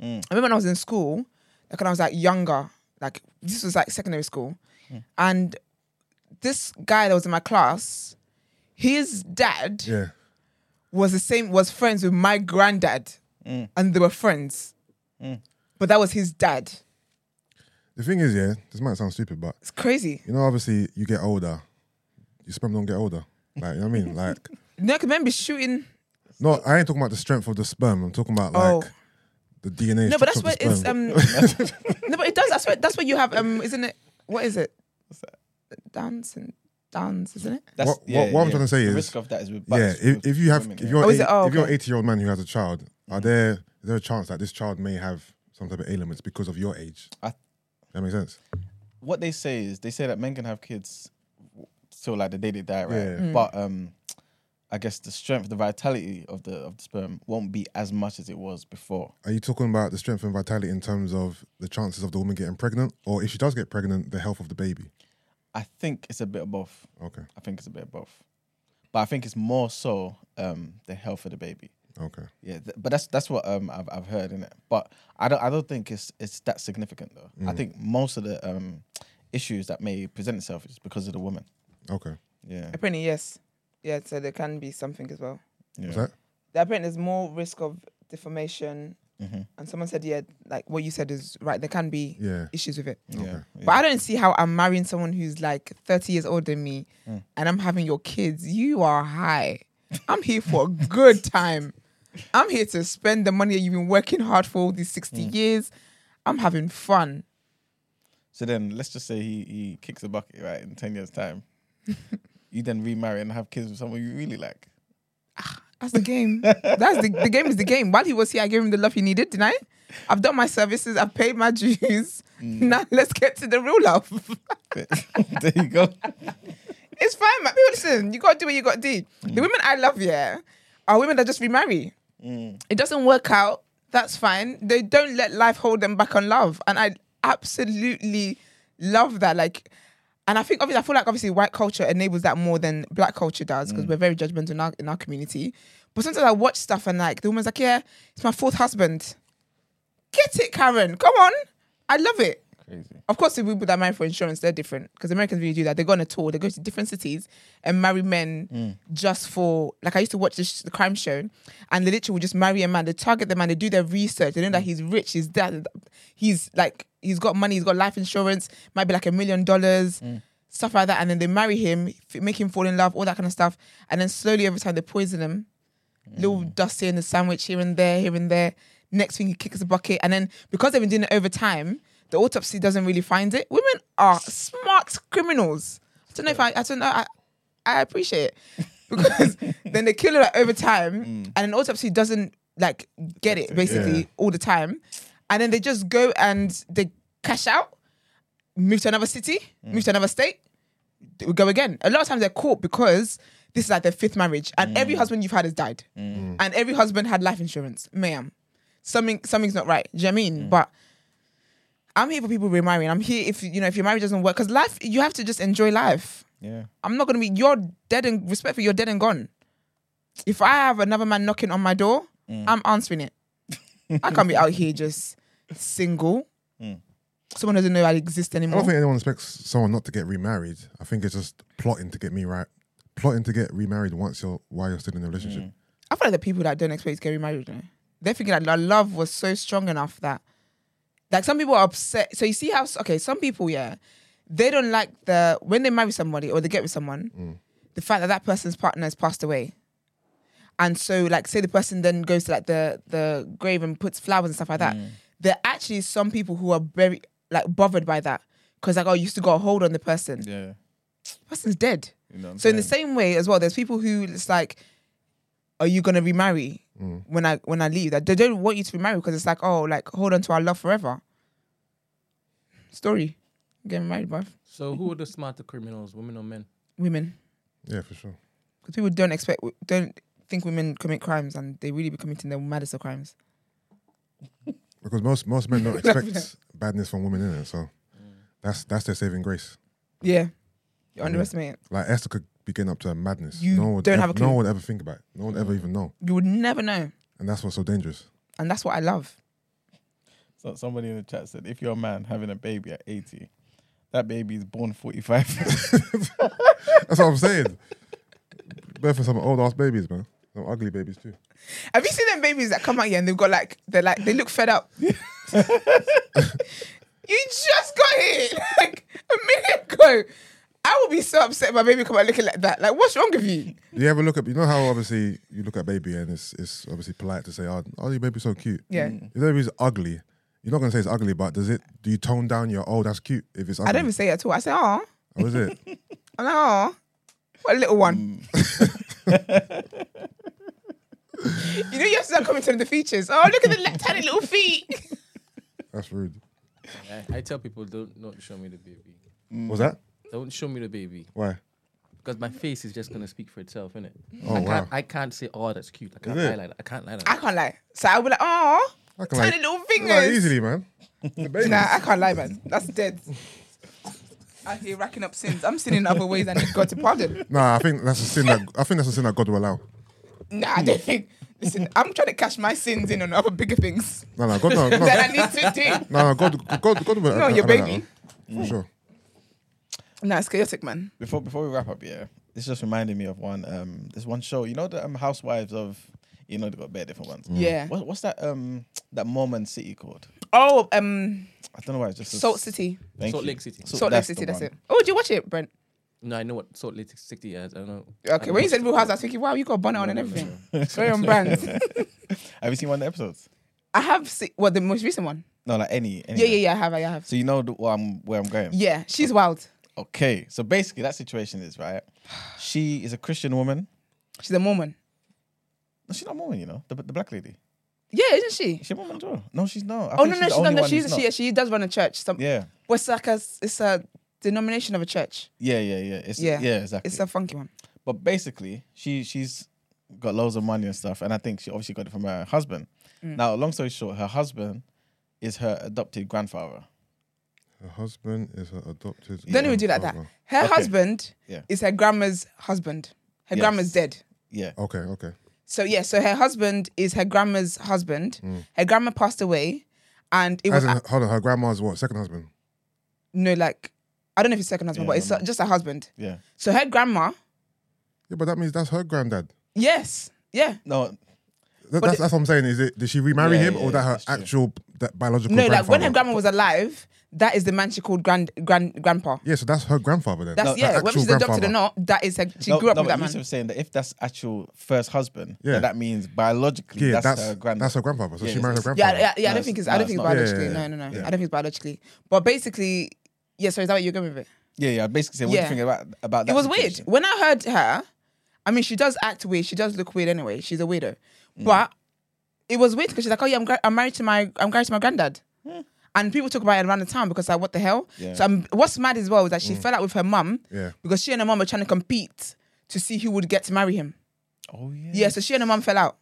Mm. I remember when I was in school, like when I was like younger, like this was like secondary school, mm. and this guy that was in my class, his dad Yeah. was the same, was friends with my granddad, mm. and they were friends. But that was his dad. The thing is, yeah, this might sound stupid, but It's crazy. you know, obviously, you get older, your sperm don't get older. Like, you know what I mean? Like, No, I can remember shooting. no, I ain't talking about the strength of the sperm. I'm talking about oh. like Oh. The DNA. No, but that's structure what it's um. no, but it does. That's what that's what you have. Um, isn't it? What is it? What's that? Dance and dance, isn't it? That's, What- what- what I'm trying to say the is- risk of that is with yeah, if, with if you have, women, if you're, Oh, is eight- it? Oh, if you're an 80 year old man who has a child, are there is there a chance that this child may have some type of ailments because of your age? I- that makes sense. what they say is they say that men can have kids till like the day they die, right? Yeah. Mm. But um, I guess the strength, the vitality of the of the sperm won't be as much as it was before. Are you talking about the strength and vitality in terms of the chances of the woman getting pregnant, or if she does get pregnant, the health of the baby? I think it's a bit of both. Okay, I think it's a bit of both. But I think it's more so um, the health of the baby. okay. Yeah, th- but that's that's what um, I've I've heard in it. But I don't I don't think it's it's that significant though. I think most of the um, issues that may present itself is because of the woman. Okay. Yeah, Apparently, yes. Yeah, so there can be something as well. yeah. What's that? Apparently, there's more risk of deformation. Mhm. And someone said, yeah, like what you said is right. There can be Yeah. issues with it. Yeah, Okay. yeah. But I don't see how I'm marrying someone who's like 30 years older than me Mm. and I'm having your kids. You are high. I'm here for a good time. I'm here to spend the money that you've been working hard for all these 60 Mm. years. I'm having fun. So then let's just say he, he kicks a bucket, right, in 10 years' time. you then remarry and have kids with someone you really like. Ah, that's the game. That's the, the game is the game. While he was here, I gave him the love he needed, didn't I? I've done my services, I've paid my dues. Mm. Now let's get to the real love. there you go. It's fine, man. People, listen, you gotta do what you gotta do. The mm. women I love, yeah, are women that just remarry. Mm. It doesn't work out. That's fine. They don't let life hold them back on love, and I absolutely love that. Like, and I think obviously, I feel like obviously white culture enables that more than black culture does because mm. we're very judgmental in our in our community. But sometimes I watch stuff and like the woman's like, "Yeah, it's my fourth husband." Get it, Karen. Come on. I love it. Crazy. Of course, the people that marry for insurance, they're different because Americans really do that. They go on a tour, they go to different cities and marry men mm. just for. Like I used to watch this the crime show, and they literally would just marry a man. They target the man. They do their research. They know that mm. he's rich. He's that. He's like he's got money. He's got life insurance. Might be like a million dollars. Mm. Stuff like that, and then they marry him, make him fall in love, all that kind of stuff, and then slowly over time they poison him, little dust here in the sandwich here and there, here and there. Next thing he kicks the bucket, and then because they've been doing it over time, the autopsy doesn't really find it. Women are smart criminals. I don't know if I, I don't know. I, I appreciate it because then they kill her over time, mm. and an autopsy doesn't like get it basically Yeah. all the time, and then they just go and they cash out, move to another city, mm. move to another state, will go again. A lot of times they're caught because this is like their fifth marriage, and every mm. husband you've had has died, and every husband had life insurance. Ma'am, something something's not right. Do you know what I mean? But I'm here for people remarrying. I'm here if you know if your marriage doesn't work because life you have to just enjoy life. Yeah. I'm not gonna be you're dead and respectfully you're dead and gone. If I have another man knocking on my door, mm. I'm answering it. I can't be out here just single. Mm. Someone doesn't know I exist anymore. I don't think anyone expects someone not to get remarried. I think it's just plotting to get me right, plotting to get remarried once you're while you're still in a relationship. I feel like the people that don't expect to get remarried, you know, they're thinking that their love was so strong enough that, like, some people are upset. So you see how okay, some people, yeah, they don't like the when they marry somebody or they get with someone, mm. the fact that that person's partner has passed away, and so like, say the person then goes to like the the grave and puts flowers and stuff like that. Mm. There are actually some people who are very like bothered by that because like, oh, you used to got a hold on the person. Yeah. person's dead. You know what I'm So in the same way as well, there's people who it's like, are you gonna remarry Mm. when I when I leave? That they don't want you to be married because it's like, oh, like hold on to our love forever. Story, getting married, bruv. So who are the smarter criminals, women or men? Women, Yeah, for sure. because people don't expect, don't think women commit crimes, and they really be committing the maddest of crimes. Because most most men don't expect badness from women in it, so mm. that's that's their saving grace. Yeah, you underestimate it. Like Esther could be getting up to madness. You no one would don't ever, have a No one ever think about it. No one ever even know, You would never know, and that's what's so dangerous. and that's what I love. So somebody in the chat said, if you're a man having a baby at 80, that baby is born 45. That's what I'm saying. Birth for some old ass babies, man. Some ugly babies too. Have you seen them babies that come out here and they've got like they're like they look fed up? you just got here like a minute ago. I would be so upset if my baby come out looking like that. Like, what's wrong with you? Do you ever look at you know how obviously you look at baby and it's it's obviously polite to say, Oh, oh your baby's so cute. Yeah. Mm. If the baby's ugly, you're not gonna say it's ugly, but does it do you tone down your oh that's cute if it's ugly? I don't even say it at all. I say, oh, Oh, is it? I'm like, oh, what a little one. Mm. you know, you have to start commenting on the features. Oh, look at the li- tiny little feet. That's rude. I, I tell people don't not show me the baby. Was that? Don't show me the baby Why? because my face is just gonna speak for itself, innit? Oh, I wow. can't. I can't say, "Oh, that's cute." I can't Is lie it? like that. I can't lie like I that. can't lie. So I'll be like, oh, I can tiny like, little like fingers. easily, man. The baby. Nah, I can't lie, man. That's dead. I hear racking up sins. I'm sinning other ways and I need God to pardon. Nah, I think that's a sin that I think that's a sin that God will allow. Nah, I don't think. Listen, I'm trying to cash my sins in on other bigger things No, no, God, no, no, that I need to do. no, no, God, God, God will. No, your allow that, baby. For sure. Nah, it's chaotic, man. Before before we wrap up, yeah, this just reminded me of one. Um, this one show. You know the um, Housewives of. You know they got bare different ones. Yeah. What, what's that um that Mormon city called? Oh, um, I don't know why. It's just a- Salt City. Thank Salt you. Lake City. Salt Lake City, that's one. it. Oh, did you watch it, Brent? No, I know what Salt Lake City is. I don't know. Okay, when you said Real House, I was thinking, wow, you got a bonnet on and everything. Very on brand. Have you seen one of the episodes? I have seen, what, the most recent one? No, like any. any Yeah, yeah, yeah, I have, I have. So you know the, where I'm where I'm going. Yeah, she's wild. Okay, so basically that situation is right. She is a Christian woman. She's a Mormon. No, she's not Mormon, you know, the, the black lady. Yeah, isn't she? She's a Mormon well. No, she's not. I Oh, no, no, she's. No, one she's, she, she does run a church. Some, Yeah, Well, it's like a, it's a denomination of a church. yeah, yeah, yeah. It's, Yeah. yeah, exactly. It's a funky one. But basically, she she's got loads of money and stuff, and I think she obviously got it from her husband. Mm. Now, long story short, her husband is her adopted grandfather. Her husband is her adopted. Don't even do like that. grandfather. Her Okay. husband Yeah. is her grandma's husband. Her Yes. grandma's dead. Yeah, Okay, okay. So yeah, so her husband is her grandma's husband. Her grandma passed away, and it was As in, hold on, her grandma's what? Second husband. no like I don't know if it's second husband, Yeah, but it's I uh, just her husband. yeah. So her grandma, Yeah, but that means that's her granddad. yes, yeah, No, That, But that's, that's what I'm saying. Is it? Did she remarry Yeah, him, yeah, or that her actual that biological? no, like when her grandma was alive, that is the man she called grand grand grandpa. Yeah, so that's her grandfather then. That's No, yeah. her Whether actual she's adopted or grandfather. not, that is her. She no, grew up no, with that man. Yusuf was saying that if that's actual first husband, Yeah. then that means biologically Yeah, that's, that's her granddad. that's her grandfather. So Yeah, she married her it's- Yeah, grandfather. yeah, yeah. I don't think it's. it's- I don't think it's it's biologically. Yeah, yeah, no, no, no. I don't think it's biologically. But basically, yeah. So is that what you're going with it? yeah, yeah. Basically, saying, what do you think about about that? it was weird when I heard her. I mean, she does act weird. She does look weird anyway. She's a weirdo, Mm. But it was weird because she's like, "Oh yeah, I'm, gra- I'm married to my I'm married to my granddad," and people talk about it around the town because like, what the hell? Yeah. So um, what's mad as well is that she fell out with her mum Yeah. because she and her mum were trying to compete to see who would get to marry him. Oh yeah. Yeah, so she and her mum fell out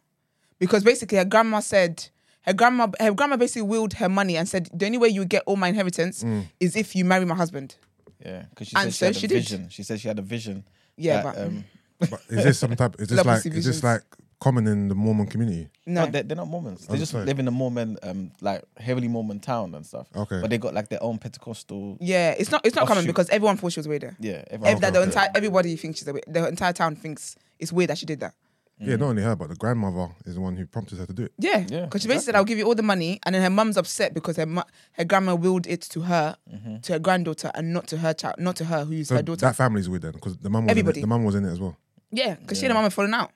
because basically her grandma said her grandma her grandma basically willed her money and said the only way you get all my inheritance Mm. is if you marry my husband. Yeah, because she And said she so had a she did. vision. She said she had a vision. Yeah, that, but um, But is this some type? Is this Love like? Is this visions. like common in the Mormon community? no. no, they're, they're not Mormons. They just sorry. live in a Mormon, um, like heavily Mormon town and stuff. Okay. but they got like their own Pentecostal. yeah, it's not it's not common Offshoot. because everyone thought she was weird. Yeah, Every, everyone. that the okay. entire everybody thinks she's a weird. The entire town thinks it's weird that she did that. Yeah, not only her, but the grandmother is the one who prompted her to do it. Yeah, Yeah, because she basically said, "I'll give you all the money," and then her mum's upset because her mu- her grandma willed it to her, to her granddaughter, and not to her child, not to her who's So her daughter. that family's with then, because the mum was in Everybody. it, the mum was in it as well. yeah, because she and her mum are falling out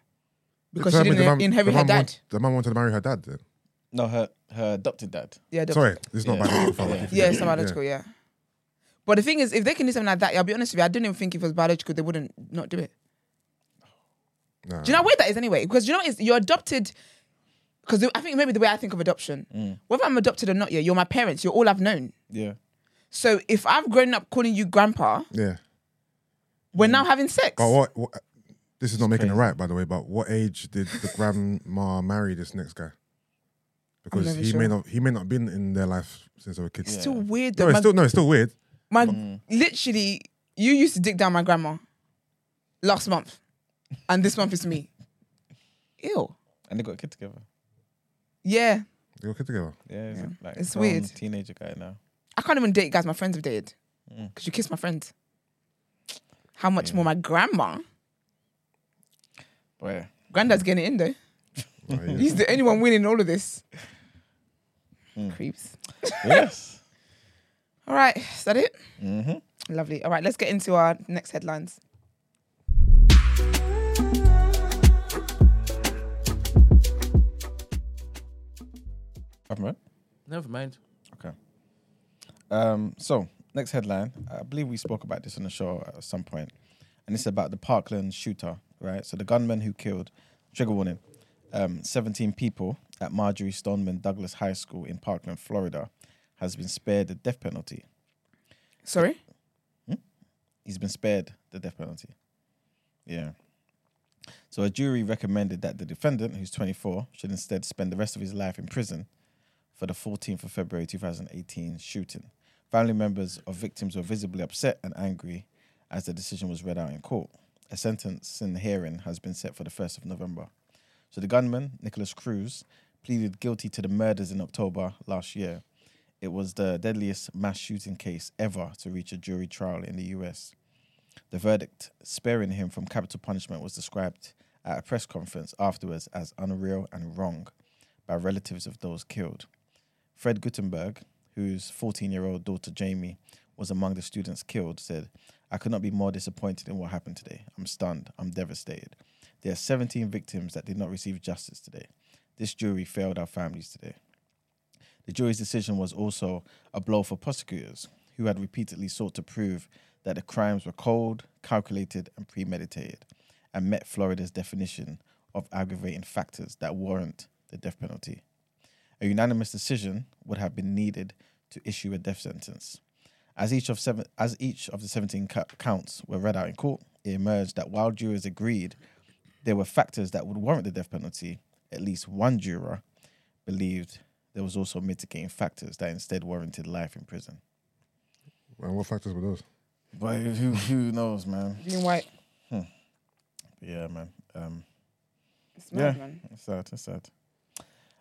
because So she that didn't the mum- inherit the her mum dad. want- the mum wanted to marry her dad. Then No, her her adopted dad. yeah, the- sorry, it's is not Yeah. biological father. Yeah. Yeah, it's not biological, yeah. But the thing is, if they can do something like that, I'll be honest with you, I didn't even think if it was biological, they wouldn't not do it. Nah. Do you know how weird that is anyway? Because you know what is you're adopted. Because I think maybe the way I think of adoption, Mm. whether I'm adopted or not, yeah, you're my parents. You're all I've known. Yeah. So if I've grown up calling you grandpa, Yeah, we're now having sex. but what? what this is not making it crazy. right, by the way. But what age did the grandma marry this next guy? Because never he sure. may not he may not been in their life since they were kids. It's still weird though. No, it's my, still no, it's still weird. my Mm. literally, you used to dig down my grandma last month, and this month is me. Ew. And they got a kid together. Yeah, They were kid together. Yeah, it's Yeah. like It's grown weird. Teenager guy now. I can't even date guys my friends have dated Mm. because you kiss my friends. How much more my grandma? But yeah. Granddad's getting it in though. Oh, yeah. He's the only one winning all of this. Mm. Creeps. yes. All right, is that it? Mm-hmm. Lovely. All right, let's get into our next headlines. Government. Never mind. Okay. Um, so next headline, I believe we spoke about this on the show at some point, and it's about the Parkland shooter, right? So the gunman who killed, trigger warning, um, 17 people at Marjory Stoneman Douglas High School in Parkland, Florida, has been spared the death penalty. Sorry? He's been spared the death penalty. Yeah. So a jury recommended that the defendant, who's 24, should instead spend the rest of his life in prison for the 14th of February 2018 shooting. Family members of victims were visibly upset and angry as the decision was read out in court. A sentence sentencing hearing has been set for the 1st of November. So the gunman, Nikolas Cruz, pleaded guilty to the murders in October last year. It was the deadliest mass shooting case ever to reach a jury trial in the US. The verdict, sparing him from capital punishment, was described at a press conference afterwards as unreal and wrong by relatives of those killed. Fred Guttenberg, whose 14 year old daughter Jaime was among the students killed, said, I could not be more disappointed in what happened today. I'm stunned. I'm devastated. There are 17 victims that did not receive justice today. This jury failed our families today. The jury's decision was also a blow for prosecutors, who had repeatedly sought to prove that the crimes were cold, calculated, and premeditated, and met Florida's definition of aggravating factors that warrant the death penalty. A unanimous decision would have been needed to issue a death sentence. As each of seven, as each of the 17 ca- counts were read out in court, it emerged that while jurors agreed there were factors that would warrant the death penalty, at least one juror believed there was also mitigating factors that instead warranted life in prison. And what factors were those? But who who knows, man? Being white. Hmm. Yeah, man. Um, It's mad, Yeah. man. It's sad. It's sad.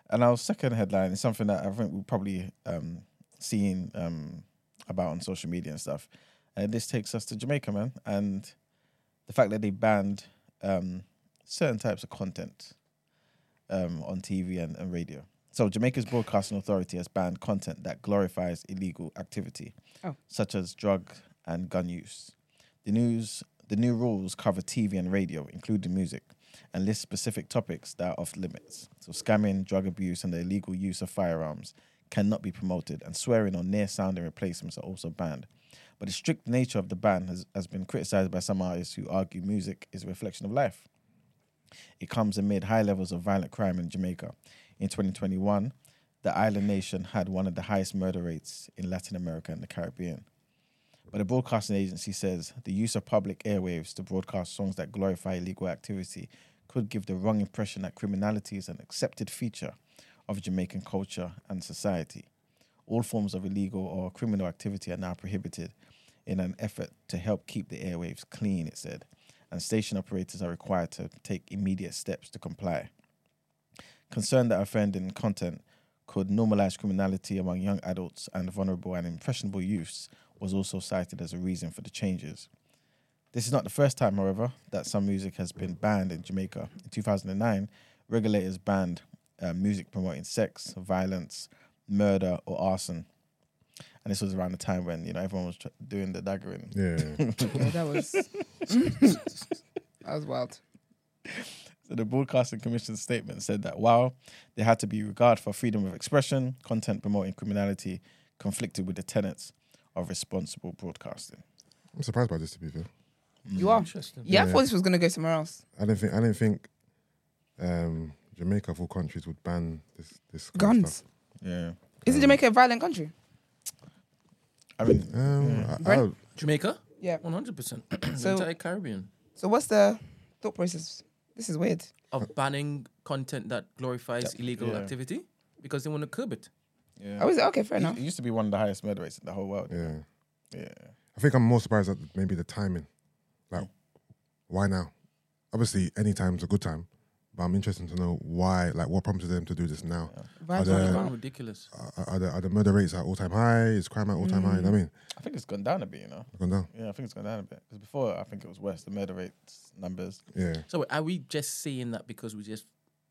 And our second headline is something that I think we've probably um, seen um, about on social media and stuff. And this takes us to Jamaica, man, and the fact that they banned um, certain types of content um, on TV and, and radio. So Jamaica's Broadcasting Authority has banned content that glorifies illegal activity, Oh. such as drug and gun use. The news, the new rules cover TV and radio, including music and list specific topics that are off limits. So, scamming, drug abuse, and the illegal use of firearms cannot be promoted, and swearing or near sounding replacements are also banned. But the strict nature of the ban has, has been criticized by some artists who argue music is a reflection of life. It comes amid high levels of violent crime in Jamaica. In 2021, the island nation had one of the highest murder rates in Latin America and the Caribbean. But the broadcasting agency says the use of public airwaves to broadcast songs that glorify illegal activity could give the wrong impression that criminality is an accepted feature of Jamaican culture and society. All forms of illegal or criminal activity are now prohibited in an effort to help keep the airwaves clean, it said, and station operators are required to take immediate steps to comply. Concern that offending content could normalize criminality among young adults and vulnerable and impressionable youths was also cited as a reason for the changes. This is not the first time, however, that some music has been banned in Jamaica. In 2009, regulators banned uh, music promoting sex, violence, murder, or arson. And this was around the time when you know everyone was tr- doing the daggering. Yeah. Yeah, that was that was wild. So the Broadcasting Commission's statement said that while there had to be regard for freedom of expression, content promoting criminality conflicted with the tenets of responsible broadcasting. I'm surprised by this to be fair. You are. Interesting. Yeah, I thought this was gonna go somewhere else. I didn't think I didn't think um, Jamaica of all countries would ban this this kind of Guns. stuff. Yeah. Isn't Jamaica a violent country? I mean, Um, I, Brent? I, Jamaica? Yeah. 100%. So- entire Caribbean. So what's the thought process? This is weird. Of banning content that glorifies illegal Yeah. activity because they want to curb it. yeah. Oh, is it okay? Fair It- enough. It used to be one of the highest murder rates in the whole world. yeah, Yeah. I think I'm more surprised at maybe the timing. Like, why now? Obviously, any time's a good time, but I'm interested to know why. Like, what prompted them to do this now? Vibes the- on It's the ridiculous. Are, are the are the murder rates at all time high? Is crime at all time high? You know I mean, mm. I think it's gone down a bit, you know. gone down. Yeah, I think it's gone down a bit. Because before, I think it was worse. The murder rates numbers. Yeah, So are we just saying that because we just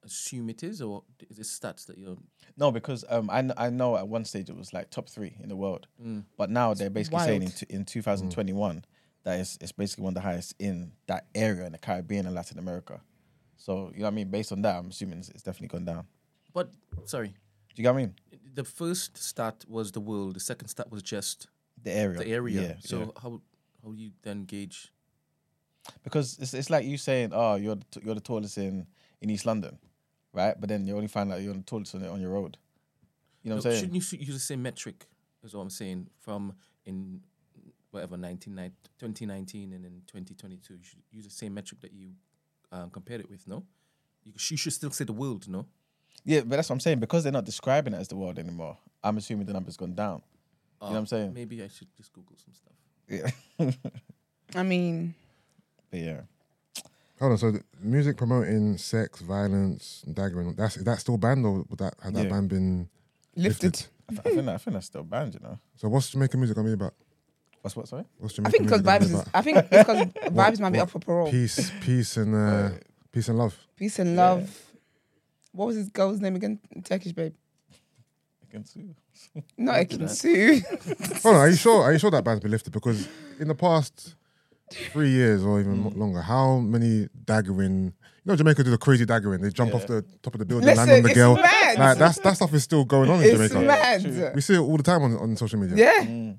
assume it is, or is it stats that you're? No, because um, I, I know at one stage it was like top three in the world, mm. but now they're basically saying in, t- in 2021 mm. that it's, it's basically one of the highest in that area in the Caribbean and Latin America. So you know what I mean. Based on that, I'm assuming it's, it's definitely gone down. But sorry, Do you get what I mean? the first stat was the world. The second stat was just The area. the area. Yeah. so yeah. how how do you then gauge? because it's it's like you saying, oh, you're the, t- you're the tallest in in East London, right? But then you only find out you're the tallest on, on your road. You know what I'm saying? Shouldn't you use the same metric? Is what I'm saying. From in whatever 19, 2019 and in 2022, you should use the same metric that you um, compared it with. No, you, you should still say the world. No, Yeah, but that's what I'm saying. Because they're not describing it as the world anymore, I'm assuming the number's gone down. You know what I'm saying? maybe I should just Google some stuff. Yeah. I mean, but yeah. Hold on. So the music promoting sex, violence, daggering. That's is that still banned or would that has that Yeah. ban been lifted. I, th- I think that, I think that's still banned, you know. So what's Jamaican music gonna be about? What's what, sorry? What's I think because Vybz is. I think it's because Vybz might be up for parole. Peace, peace and uh, peace and love. Peace and love. What was his girl's name again? Turkish babe. I can see. Not Ekin-Su. Hold on, are you sure? Are you sure that ban's been lifted? Because in the past three years or even mo- longer, how many daggering? You know, Jamaica do the crazy daggering. They jump off the top of the building, land Listen, on the it's girl. mad. Like that's that stuff is still going on in it's Jamaica. mad. We see it all the time on, on social media. Yeah.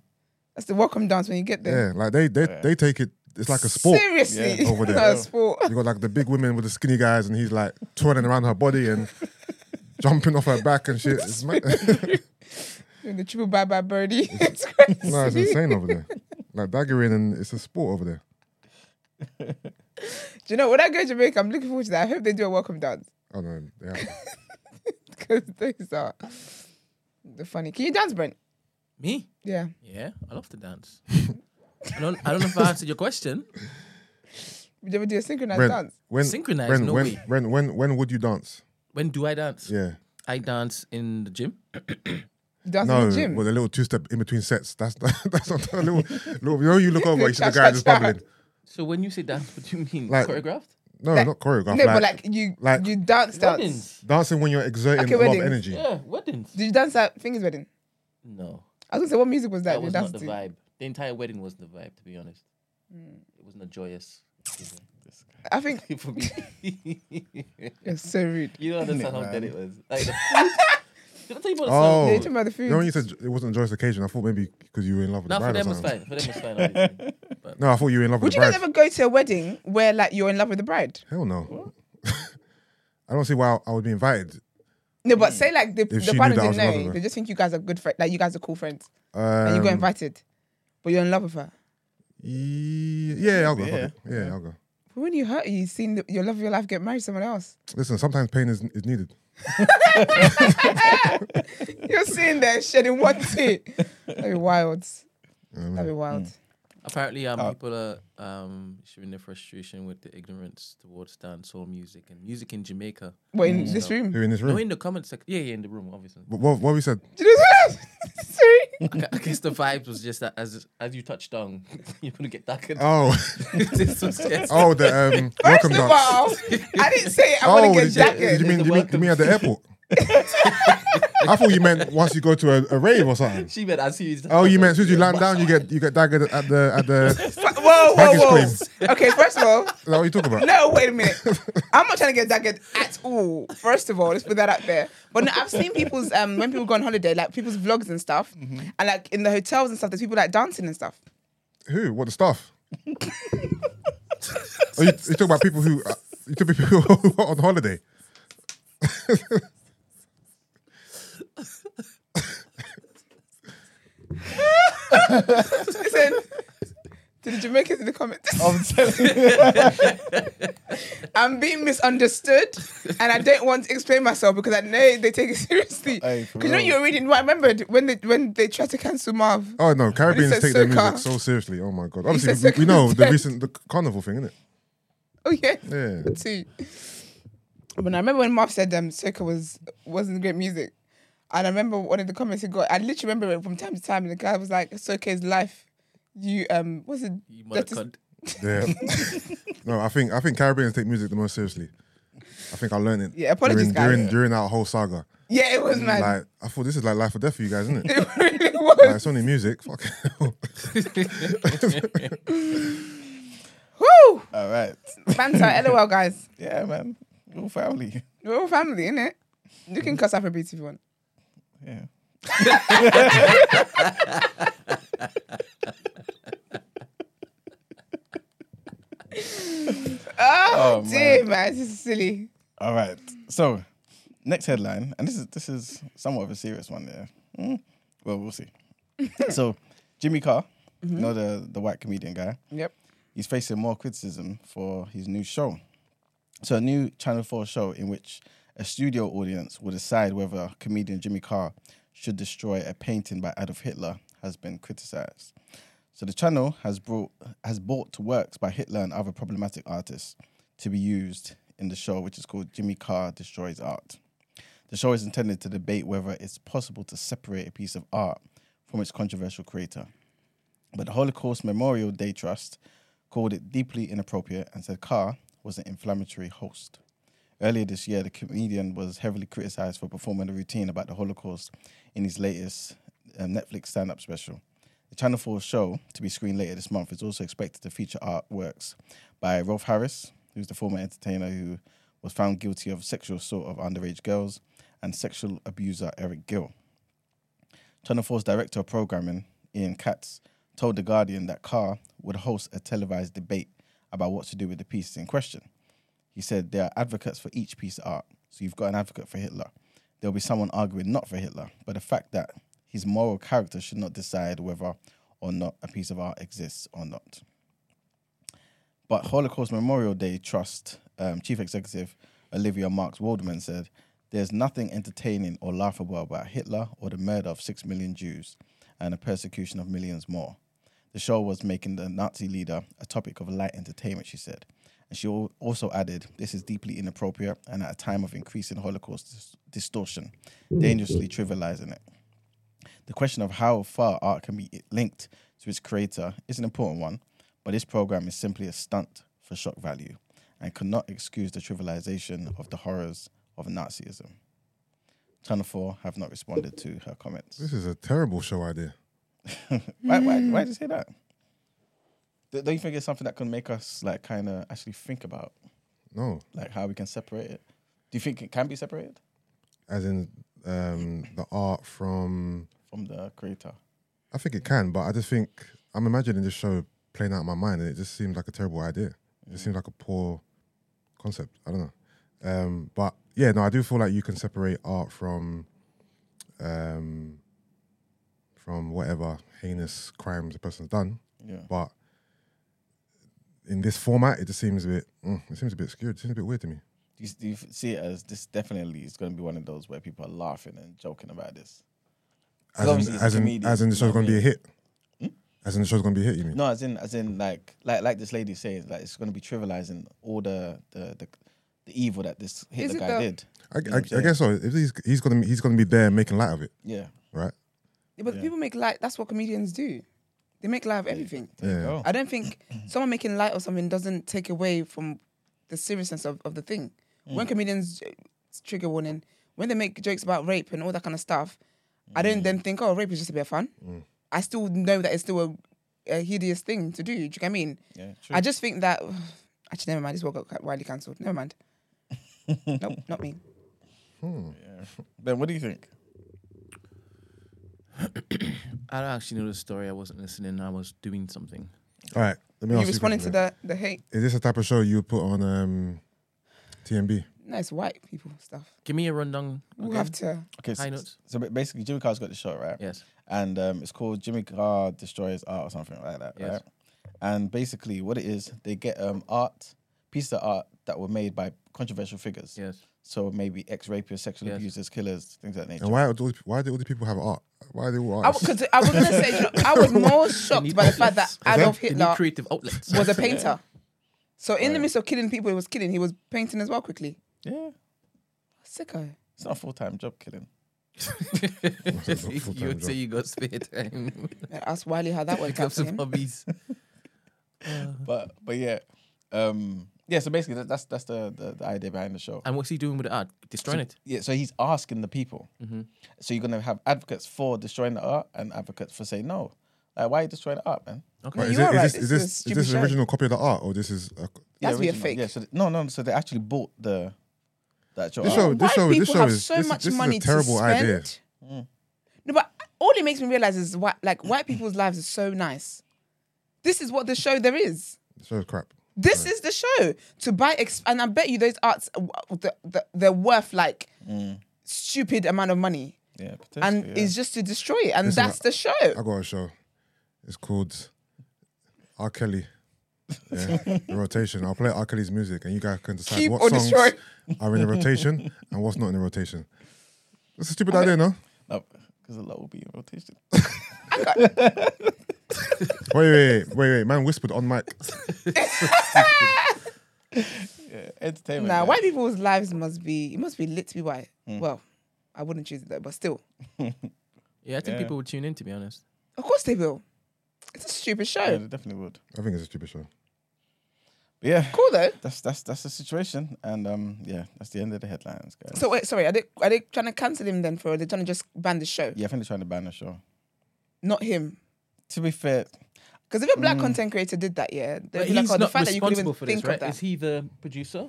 That's the welcome dance when you get there. Yeah, like they they, they take it. It's like a sport. Seriously. Yeah. Over there. a sport. You got like the big women with the skinny guys, and he's like twirling around her body and jumping off her back and shit. It's ma- Doing the triple bye bye birdie. it's crazy. no, it's insane over there. Like daggering, and it's a sport over there. Do you know when I go to Jamaica, I'm looking forward to that. I hope they do a welcome dance Oh no, yeah. because those are the funny. Can you dance, Brent? Me? Yeah. Yeah, I love to dance. I don't. I don't know if I answered your question. Would you ever do a synchronized Brent, dance? when, Synchronized, Brent, no when, way. Brent, when, when would you dance? When do I dance? Yeah. I dance in the gym. Dance No, in the gym. with a little two step in between sets. That's that's not a little, little. You know, you look over, you see the guy cha, just cha. bubbling. So when you say dance, what do you mean? Like- Choreographed? No, Like- not choreographed. no, like, but like you, like- you dance dance. Weddings. dancing when you're exerting Okay, a lot of energy. Yeah, weddings. Did you dance at Fingers wedding? No, I was gonna say, what music was that? that was not the to? vibe. The entire wedding wasn't the vibe, to be honest. It wasn't a joyous. I think for me. you're so rude. you don't understand how man? dead it was. Like. Did I tell you about the Oh, song? Yeah, talking about the food. You know when you said it wasn't a joyous occasion, I thought maybe because you were in love with No, the for bride or them was fine. For them was fine. obviously. But No, I thought you were in love Would with the bride. Would you guys ever go to a wedding where like you're in love with the bride? Hell no. I don't see why I would be invited. No, but say like the, If the she partner knew that I didn't was in love know. her. They just think you guys are good friends. Like you guys are cool friends, and you got Um, invited, but you're in love with her. ye- Yeah, I'll go. Yeah. Yeah, yeah I'll go. But when you hurt, you seen the, your love of your life get married to someone else. Listen, sometimes pain is, is needed. You're sitting there shedding one tear. That'd be wild. That'd be wild. Apparently, um, Oh. people are um showing their frustration with the ignorance towards dancehall music and music in Jamaica. What in this room? Who in this room? No, room? in the comment section. Yeah, yeah, in the room, obviously. What, what, what we said? Did you know- Sorry. I I guess the vibes was just that as as you touched on, you're gonna get that. Oh, this was oh, the um, First welcome of dance. all, I didn't say I Oh, want to did get you, jacket. did you mean, you mean you mean at the airport? I thought you meant once you go to a, a rave or something. she meant as you. Oh, you meant as soon as you land down, you get you get daggered at the at the. Whoa, whoa, whoa. Okay, first of all, Is that what you talk about? no, wait a minute. I'm not trying to get daggered at all. First of all, let's put that out there. But no, I've seen people's um when people go on holiday, like people's vlogs and stuff, and like in the hotels and stuff, there's people like dancing and stuff. Who? What the stuff? oh, you, you talk about people who uh, you talk about people who are on holiday. Listen. To the Jamaicans in the comments. I'm telling you. I'm being misunderstood, and I don't want to explain myself because I know they take it seriously. Because you know you were reading. I remember when they when they tried to cancel Marv. Oh no, Caribbeans take their music so seriously. Oh my god! Obviously, we, know the recent the carnival thing, isn't it? Oh yeah, Yeah. See. But I remember when Marv said um soca was wasn't great music, and I remember one of the comments he got. I literally remember it from time to time, and the guy was like, "Soca is life." You um, what's it? You mother That is- cunt. Yeah. no, I think I think Caribbeans take music the most seriously. I think I learned it. Yeah, apologies, during, guys. during during that whole saga. Yeah, it was mad. Like I thought this is like life or death for you guys, isn't it? it really was. like, it's only music. Fuck. Woo! All right. Banter, lol, guys. Yeah, man. We're all family. We're all family, innit? You can cuss Afrobeats if you want. Yeah. Oh, Oh, dear, man. This is silly. All right. So, next headline, and this is this is somewhat of a serious one there. Mm, Well, we'll see. so, Jimmy Carr, you know the the white comedian guy, Yep. he's facing more criticism for his new show. So, a new Channel 4 show in which a studio audience will decide whether comedian Jimmy Carr should destroy a painting by Adolf Hitler has been criticized. So, the channel has brought has bought works by Hitler and other problematic artists to be used in the show, which is called Jimmy Carr Destroys Art. The show is intended to debate whether it's possible to separate a piece of art from its controversial creator. But the Holocaust Memorial Day Trust called it deeply inappropriate and said Carr was an inflammatory host. Earlier this year, the comedian was heavily criticized for performing a routine about the Holocaust in his latest um, Netflix stand up special. The Channel 4 show, to be screened later this month, is also expected to feature artworks by Rolf Harris, who's the former entertainer who was found guilty of sexual assault of underage girls, and sexual abuser Eric Gill. Channel 4's director of programming, Ian Katz, told The Guardian that Carr would host a televised debate about what to do with the pieces in question. He said there are advocates for each piece of art. So you've got an advocate for Hitler. There'll be someone arguing not for Hitler, but the fact that his moral character should not decide whether or not a piece of art exists or not. But Holocaust Memorial Day Trust um, Chief Executive Olivia Marks Woldman said, There's nothing entertaining or laughable about Hitler or the murder of six million Jews and the persecution of millions more. The show was making the Nazi leader a topic of light entertainment, she said. And she also added, This is deeply inappropriate and at a time of increasing Holocaust dis- distortion, dangerously trivializing it. The question of how far art can be linked to its creator is an important one, but this program is simply a stunt for shock value and cannot excuse the trivialization of the horrors of Nazism. Channel 4 have not responded to her comments. This is a terrible show idea. why, why, why hmm. did you say that? Do- Don't you think it's something that can make us like kind of actually think about No, like how we can separate it? Do you think it can be separated as in um, the art from. from the creator? I think it can, but I just think I'm imagining this show playing out in my mind, and it just seems like a terrible idea. It just seems like a poor concept. I don't know, um, but yeah, no, I do feel like you can separate art from, um, from whatever heinous crimes a person's done. Yeah. But in this format, it just seems a bit. Mm, it seems a bit skewed. It seems a bit weird to me. Do you, do you see it as this definitely is going to be one of those where people are laughing and joking about this? As in, as, in, as in the you know show's going to be a mean? hit. As in the show's going to be a hit. You mean? No, as in as in like like like this lady saying, like it's going to be trivializing all the the the, the evil that this Hitler it guy the- did. I, I, I'm I saying? guess so. If he's he's gonna he's gonna be there making light of it, Yeah. right? Yeah, but Yeah. people make light. That's what comedians do. They make light of everything. There Yeah. I don't think someone making light of something doesn't take away from the seriousness of, of the thing. Mm. When comedians, uh, trigger warning, when they make jokes about rape and all that kind of stuff, I don't then mm. think, oh, rape is just a bit of fun. Mm. I still know that it's still a, a hideous thing to do. Do you get what I mean? Yeah. True. I just think that, actually, never mind. This one got widely cancelled. Never mind. nope, not me. Hmm. Yeah. ben, what do you think? I don't actually know the story. I wasn't listening. I was doing something. All right. Let me You ask you. responding to question, the, the hate? Is this the type of show you would put on um, TMB? No, it's white people stuff. Give me a rundown. We'll again. have to. Okay. High So, notes. so basically, Jimmy Carr's got the show, right? Yes. and um, it's called Jimmy Carr Destroys Art or something like that, Yes. right? And basically, what it is, they get um, art, pieces of art that were made by controversial figures. Yes. So maybe ex-rapists, sexual Yes. abusers, killers, things of that nature. And why are all, why do all the people have art? Why are they all I, artists? cause I was gonna say, I was more shocked by the fact that. Adolf Hitler creative outlets. was a painter. So in the midst of killing people, he was killing. He was painting as well quickly. Yeah, Sicko. it's not a full-time job killing. you would say you got spare time. Yeah, Ask Wiley how that worked Pick up out some him. hobbies. But but yeah, um, Yeah, so basically that, that's that's the, the the idea behind the show. And what's he doing with the art? Destroying it. Yeah, so he's asking the people. Mm-hmm. So you're gonna have advocates for destroying the art and advocates for saying no. Like, why are you destroying the art, man? Okay. No, is, you it, are is right. this, This is is this, is stupid this an original copy of the art or this is a, It has to be a fake. Yeah, so th- no, no. So they actually bought the that actual This art. show- White show- this people show have is- so this much this is a money terrible to idea. spend. Mm. No, but all it makes me realize is what like white people's lives are so nice. This is what the show there is. the show's crap. This is the show to buy, ex- and I bet you those arts, uh, the, the, they're worth like stupid amount of money, Yeah, and potentially, yeah. it's just to destroy it, and Listen, that's the show. I got a show. It's called R. Kelly. Yeah, the rotation. I'll play R. Kelly's music, and you guys can decide Keep what songs destroy. are in the rotation and what's not in the rotation. That's a stupid idea, no? no, because a lot will be in rotation. Wait, wait, wait, wait, wait. Man whispered on mic. Yeah, entertainment. Nah, yeah. white people's lives must be it must be lit to be white. Hmm. Well, I wouldn't choose it though, but still, Yeah, I think Yeah. people would tune in. To be honest. of course they will. It's a stupid show. Yeah, they definitely would. I think it's a stupid show. But yeah, Cool though. that's that's that's the situation, and um, yeah, that's the end of the headlines, guys. So wait, sorry, are they are they trying to cancel him then for? Are they trying to just ban the show? yeah, I think they're trying to ban the show. Not him. To be fair, Because if a black content creator did that, yeah, they'd But be like, he's oh, the not fact that you couldn't even responsible for this, think right? of that. Is he the producer?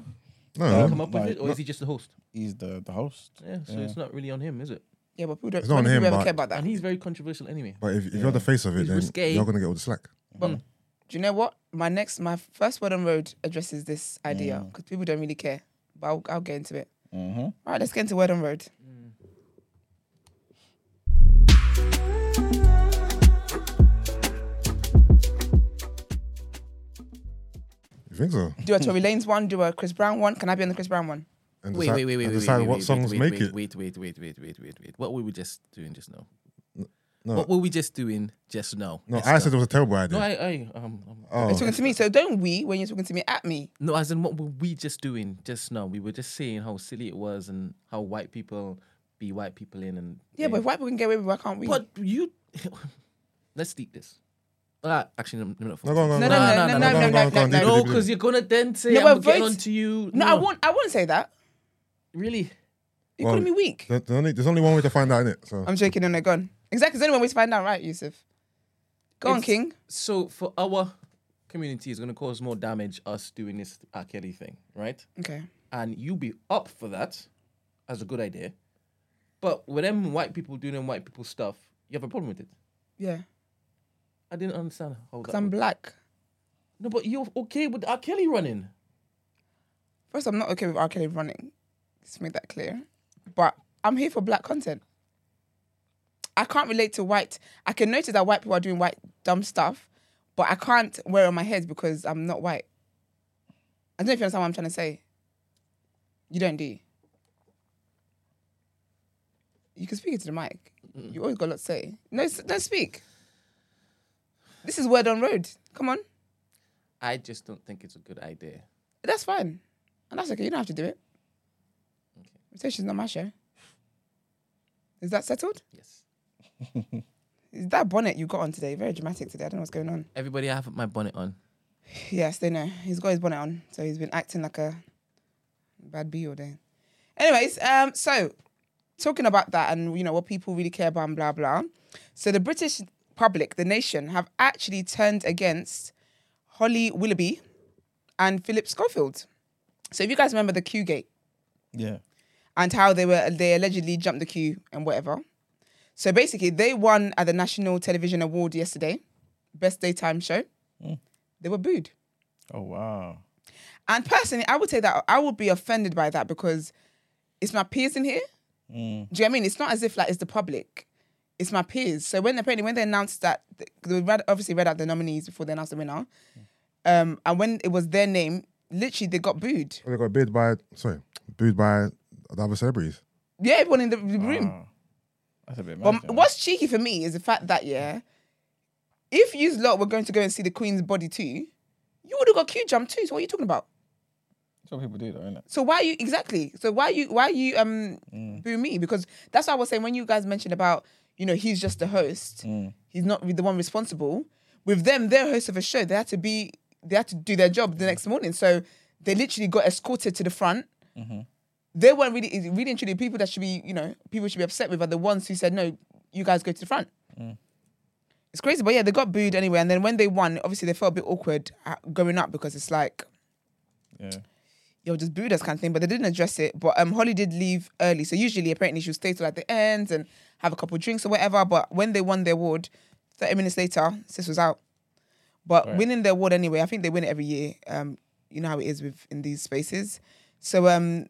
No, Come up with no, it, or is he just the host? he's the the host. Yeah, so Yeah. it's not really on him, is it? yeah, but people don't, It's not on people him, ever but- care about that. And he's very controversial anyway. but if, if you're the face of it, He's then risque. you're gonna get all the slack. But Mm. do you know what? My next, my first word on road addresses this idea Mm. because people don't really care. But I'll, I'll get into it. Mm-hmm. All right, let's get into word on road. You think so? Do a Tory Lanez one. Do a Chris Brown one. Can I be on the Chris Brown one? And Wait, decide, wait, wait, wait, and wait, decide wait, what wait, songs wait, make wait, it. Wait, wait, wait, wait, wait, wait, wait. What were we just doing just now? No, What were we just doing just now? no, Esther? I said it was a terrible idea. No, I, I, um, um, oh, You're talking to me, so don't we when you're talking to me at me. no, as in what were we just doing just now? We were just saying how silly it was and how white people be white people in and Yeah, but if white people can get away with it, why can't we? But you, let's deep this. Uh, actually, no, no, no, go on, go on, No, go no, on, no, go no, on, no, go on, no, go on, no, deep it, no, deep it. because you're gonna then say No, I'm but getting vote- on to you. no, I won't. I wouldn't say that. really. You're Well, calling me weak. There- there's only, there's only one way to find out, innit? So I'm joking. No, no, go on. Exactly. There's only one way to find out, right, Yusuf? Go on, It's- King. So for our community, it's gonna cause more damage us doing this R. Kelly thing, right? Okay. And you be up for that as a good idea, but with them white people doing them white people stuff, you have a problem with it. Yeah. I didn't understand how Because. I'm would- black. No, but you're okay with R. Kelly running. First, I'm not okay with R. Kelly running. Let's make that clear. But I'm here for black content. I can't relate to white. I can notice that white people are doing white dumb stuff, but I can't wear it on my head because I'm not white. I don't know if you understand what I'm trying to say. You don't, do you? You can speak into the mic. You always got a lot to say. No, s- no, speak. This is word on road. Come on. I just don't think it's a good idea. That's fine. And that's okay. You don't have to do it. Rotation's not my show. Is that settled? Yes. Is that bonnet you got on today? Very dramatic today. I don't know what's going on. Everybody, I have my bonnet on. Yes, they know. He's got his bonnet on. So he's been acting like a bad bee all day. Anyways, um, so talking about that and you know what people really care about and blah blah. So the British public, the nation, have actually turned against Holly Willoughby and Philip Schofield. So if you guys remember the queue gate, Yeah. and how they were they allegedly jumped the queue and whatever. So basically, they won at the National Television Award yesterday, best daytime show. They were booed, Oh wow. and personally, I would say that I would be offended by that because it's my peers in here. Mm. Do you know what I mean? It's not as if like it's the public. It's my peers. So when apparently when they announced that they read, obviously read out the nominees before they announced the winner, um, and when it was their name, literally they got booed. they got booed by sorry, booed by the other celebrities. Yeah, everyone in the room. Wow. That's a bit mad. But you what's cheeky for me is the fact that yeah, if you lot were going to go and see the Queen's body too, you would have got queue jump too. So what are you talking about? That's what people do, though, isn't it? So why you exactly? So why you why you um boo me? Because that's what I was saying when you guys mentioned about you know he's just the host, mm. he's not the one responsible. With them, they're hosts of a show. They had to be they had to do their job the next morning. So they literally got escorted to the front. Mm-hmm. They weren't really, really and truly people that should be, you know, people should be upset with are the ones who said, no, you guys go to the front. Mm. It's crazy, but yeah, they got booed anyway. And then when they won, obviously they felt a bit awkward going up because it's like, Yeah. Yo, just booed us kind of thing. But they didn't address it. But um, Holly did leave early, so usually apparently she'll stay till like the end and have a couple drinks or whatever. But when they won the award, thirty minutes later, sis was out. But Right. winning the award anyway, I think they win it every year. Um, you know how it is with in these spaces. So um,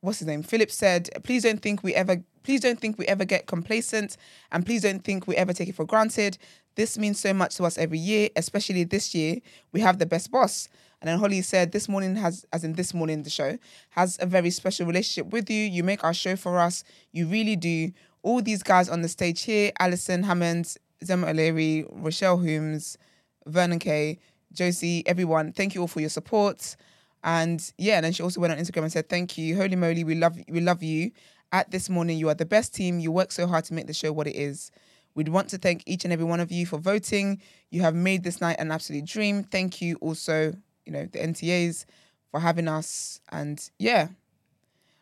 what's his name? Philip said, "Please don't think we ever, please don't think we ever get complacent, and please don't think we ever take it for granted. This means so much to us every year, especially this year. We have the best boss." And then Holly said, "This morning has, as in this morning, the show has a very special relationship with you. You make our show for us. You really do. All these guys on the stage here: Alison Hammond, Zema O'Leary, Rochelle Humes, Vernon Kay, Josie, everyone. Thank you all for your support." And yeah, and then she also went on Instagram and said, "Thank you, holy moly, we love we love you. At this morning, you are the best team. You work so hard to make the show what it is. We'd want to thank each and every one of you for voting. You have made this night an absolute dream. Thank you also, you know, the NTAs for having us. And yeah,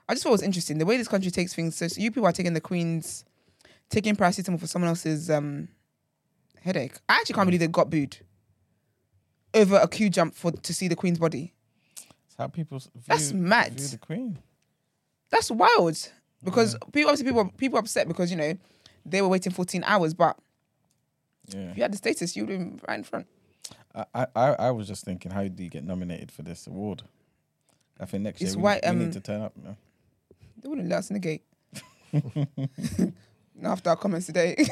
I just thought it was interesting the way this country takes things. So, so you people are taking the Queen's, taking paracetamol for someone else's um headache. I actually can't believe they got booed over a queue jump for to see the Queen's body. It's how people view, That's mad. view the Queen. That's wild because people obviously people people upset because you know they were waiting 14 hours, but Yeah. if you had the status, you'd been right in front. I, I, I was just thinking, how do you get nominated for this award? I think next It's year we, why, we um, need to turn up. Man. They wouldn't let us in the gate. Not after our comments today.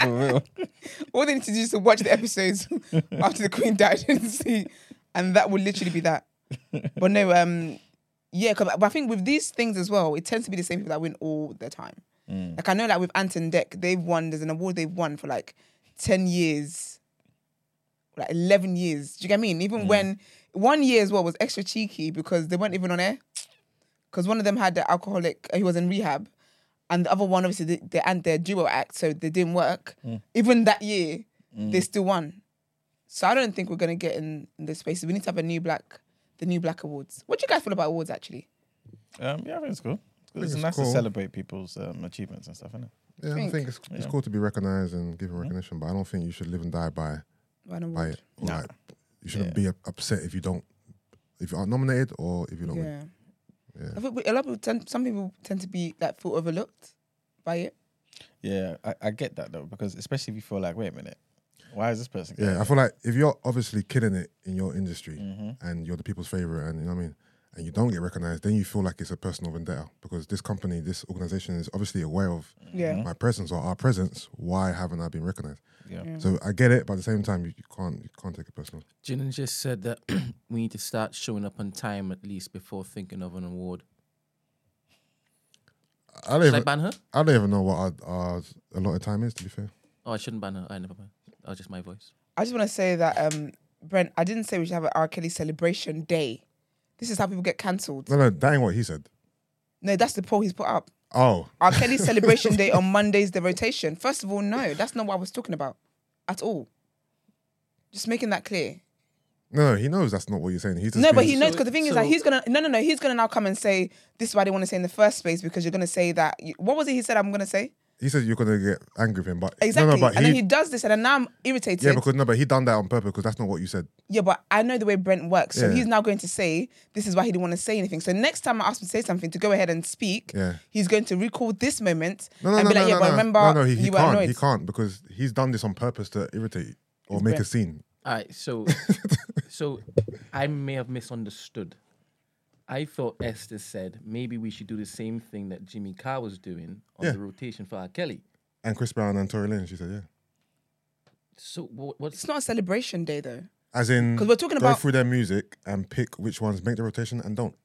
For real. All they need to do is to watch the episodes after the Queen died and see, and that would literally be that. But no, um, yeah, 'cause- but I think with these things as well, it tends to be the same people that win all the time. Like I know, like with Ant and Dec, they've won. There's an award they've won for like ten years, like eleven years. Do you get what I mean? Even mm. when one year as well was extra cheeky because they weren't even on air. Because one of them had the alcoholic, uh, he was in rehab, and the other one obviously they, they and their duo act, so they didn't work. Mm. Even that year, mm. they still won. So I don't think we're gonna get in, in this space. We need to have a new black, the new black awards. What do you guys feel about awards actually? Um, yeah, I think it's cool. It's, good. it's it's nice cool. to celebrate people's um, achievements and stuff, isn't it? Yeah, I think? think it's, it's Yeah. cool to be recognized and given mm-hmm. recognition, but I don't think you should live and die by By an by award. it. Or Nah. like, you shouldn't Yeah. be upset if you don't, if you aren't nominated or if you don't win. Yeah. Yeah. I think we- a lot of people tend, some people tend to be like feel overlooked by it. Yeah, I, I get that though, because especially if you feel like, wait a minute, why is this person? Yeah, I feel like if you're obviously killing it in your industry Mm-hmm. and you're the people's favorite, and you know what I mean, and you don't get recognized, then you feel like it's a personal vendetta because this company, this organization is obviously aware of Yeah. my presence or our presence. Why haven't I been recognized? yeah. Yeah. So I get it, but at the same time, you, you can't you can't take it personal. Jinan just said that we need to start showing up on time at least before thinking of an award. I don't Should I even ban her? I don't even know what our, our a lot of time is. To be fair, Oh, I shouldn't ban her. I never mind. That was just my voice. I just want to say that um, Brent, I didn't say we should have an R. Kelly celebration day. This is how people get cancelled. no, no, that ain't what he said. No, that's the poll he's put up. Oh, R. Kelly celebration day on Mondays, the rotation. First of all, no, that's not what I was talking about at all. Just making that clear. no, no, he knows that's not what you're saying. He's just No, but he knows So- because the thing is that he's gonna no no no he's gonna now come and say this is why they want to say in the first place because you're gonna say that you, what was it he said I'm gonna say he said you're gonna get angry with him, but exactly no, no, but and he, then he does this and then now I'm irritated yeah, because no, but he done that on purpose because that's not what you said. Yeah, but I know the way Brent works. So Yeah. he's now going to say this is why he didn't want to say anything. So next time I ask him to say something to go ahead and speak, Yeah. he's going to recall this moment No, no, and no, be like, no, yeah, no, but remember no, no, he, he you were can't, annoyed. he can't because he's done this on purpose to irritate or It's make a scene. All right, so so I may have misunderstood. I thought Esther said maybe we should do the same thing that Jimmy Carr was doing on Yeah. the rotation for R. Kelly. And Chris Brown and Tory Lane, she said, yeah. So what, what's It's not a celebration day though. As in, 'Cause we're talking go about- through their music and pick which ones make the rotation and don't.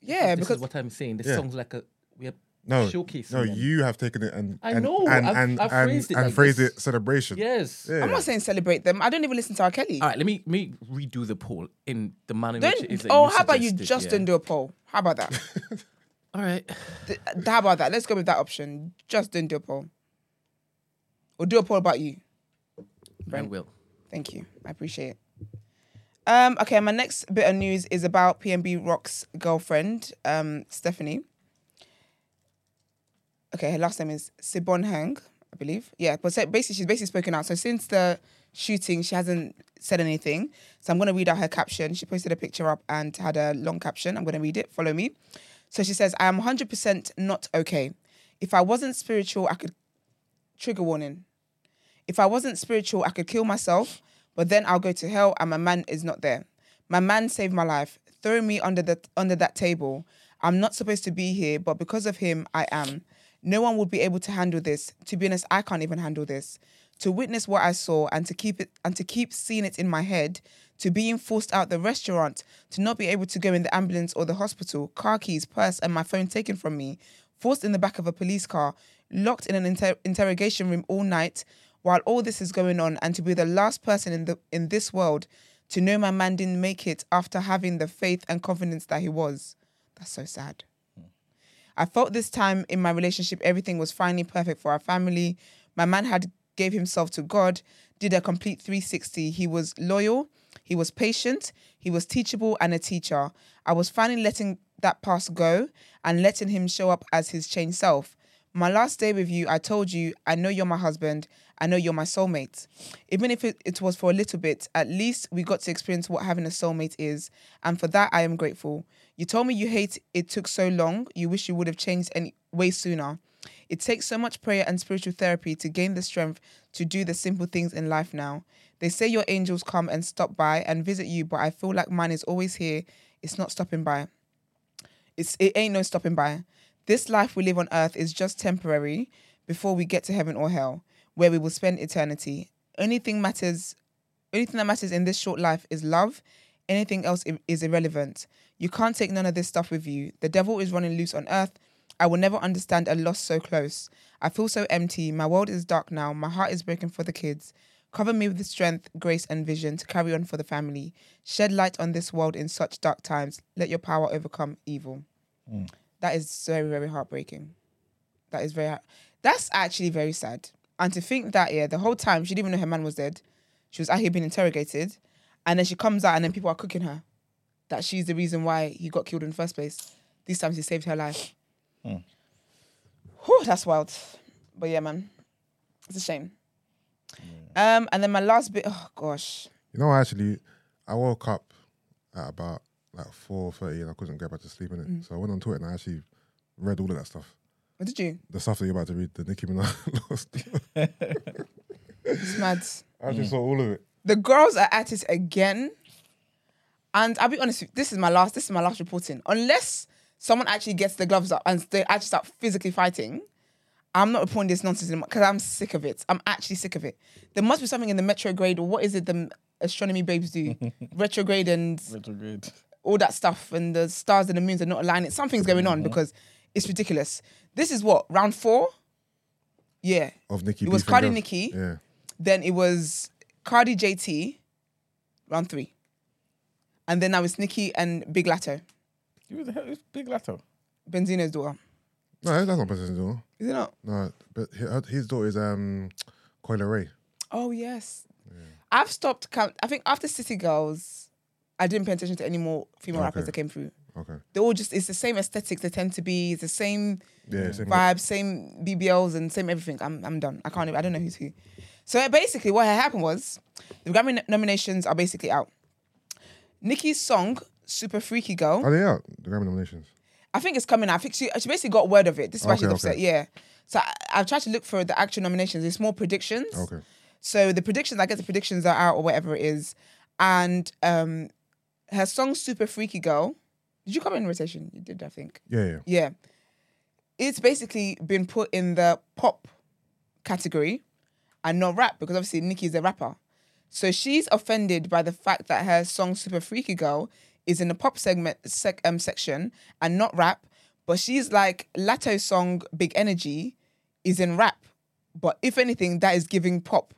Yeah, this because is what I'm saying. This Yeah. sounds like a we are No, showcasing. no, them. you have taken it and I and, know, and I've- and, I've and, phrased it and like phrased this. it celebration. Yes. Yeah. I'm not saying celebrate them. I don't even listen to R. Kelly. All right, let me me redo the poll in the manner in Don't, which it is. that oh, you how about you just yeah. don't do a poll? How about that? All right. Th- how about that? Let's go with that option. Just don't do a poll. Or do a poll about you. I will. Thank you. I appreciate it. Um, okay, my next bit of news is about PNB Rock's girlfriend, um, Stephanie. Okay, her last name is Sibon Hang, I believe. Yeah, but basically, she's basically spoken out. So since the shooting, she hasn't said anything. So I'm going to read out her caption. She posted a picture up and had a long caption. I'm going to read it. Follow me. So she says, I am 100% not okay. If I wasn't spiritual, I could. Trigger warning. If I wasn't spiritual, I could kill myself, but then I'll go to hell and my man is not there. My man saved my life. Throw me under the under that table. I'm not supposed to be here, but because of him, I am. No one would be able to handle this. To be honest, I can't even handle this. To witness what I saw and to keep it and to keep seeing it in my head, to being forced out the restaurant, to not be able to go in the ambulance or the hospital, car keys, purse, and my phone taken from me, forced in the back of a police car, locked in an inter- interrogation room all night while all this is going on, and to be the last person in the in this world to know my man didn't make it after having the faith and confidence that he was. That's so sad. I felt this time in my relationship everything was finally perfect for our family. My man had gave himself to God, did a complete 360. He was loyal, he was patient, he was teachable and a teacher. I was finally letting that past go and letting him show up as his changed self. My last day with you, I told you, I know you're my husband. I know you're my soulmate. Even if it, it was for a little bit, at least we got to experience what having a soulmate is. And for that, I am grateful. You told me you hate it took so long. You wish you would have changed any way sooner. It takes so much prayer and spiritual therapy to gain the strength to do the simple things in life now. They say your angels come and stop by and visit you, but I feel like mine is always here. It's not stopping by. It's it ain't no stopping by. This life we live on earth is just temporary before we get to heaven or hell, where we will spend eternity. Anything matters anything that matters in this short life is love. Anything else is irrelevant. You can't take none of this stuff with you. The devil is running loose on earth. I will never understand a loss so close. I feel so empty. My world is dark now. My heart is broken for the kids. Cover me with the strength, grace, and vision to carry on for the family. Shed light on this world in such dark times. Let your power overcome evil. Hmm. That is very, very heartbreaking. That is very. That's actually very sad. And to think that yeah, the whole time she didn't even know her man was dead. She was out here being interrogated, and then she comes out, and then people are cooking her. That she's the reason why he got killed in the first place. These times he saved her life. Whew, that's wild. But yeah, man, it's a shame. Um, and then my last bit. Oh gosh. You know, actually, I woke up at about like four thirty, and I couldn't get back to sleep in it. Mm. So I went on Twitter and I actually read all of that stuff. What did you? The stuff that you're about to read, the Nicki Minaj stuff. It's mad. I actually saw all of it. The girls are at it again. And I'll be honest, with you, this is my last. This is my last reporting. Unless someone actually gets the gloves up and they actually start physically fighting, I'm not reporting this nonsense anymore because I'm sick of it. I'm actually sick of it. There must be something in the retrograde or what is it the astronomy babes do? retrograde and Retrograde. all that stuff and the stars and the moons are not aligning. Something's going on mm-hmm. because it's ridiculous. This is what round four. Yeah. Of Nicki. It was Cardi girls. Nicki. Yeah. Then it was Cardi JT, round three. And then now it's Nicki and Big Latto, Who the hell is Big Latto? Benzino's daughter. No, that's not President Door. Is it not? No, but his daughter is um, Coi Leray. Oh, yes. I've stopped count. I think after City Girls, I didn't pay attention to any more female Okay. rappers that came through. Okay. They're all just, it's the same aesthetics they tend to be. It's the same Yeah. Same vibes, same BBLs, and same everything. I'm, I'm done. I can't even, I don't know who's who. So basically, what had happened was the Grammy nominations are basically out. Nicki's song, Super Freaky Girl, Are they out? The Grammy nominations. I think it's coming out. I think she, she basically got word of it. This is why Okay, she's upset. okay. Yeah. So I, I've tried to look for the actual nominations. It's more predictions. Okay. So the predictions, I guess the predictions are out or whatever it is. And um her song Super Freaky Girl. Did you come in rotation? You did, I think. Yeah, yeah. Yeah. It's basically been put in the pop category and not rap because obviously Nicki's a rapper. So she's offended by the fact that her song Super Freaky Girl is in the pop segment sec, um, section and not rap. But she's like Latto's song Big Energy is in rap. But if anything, that is giving pop.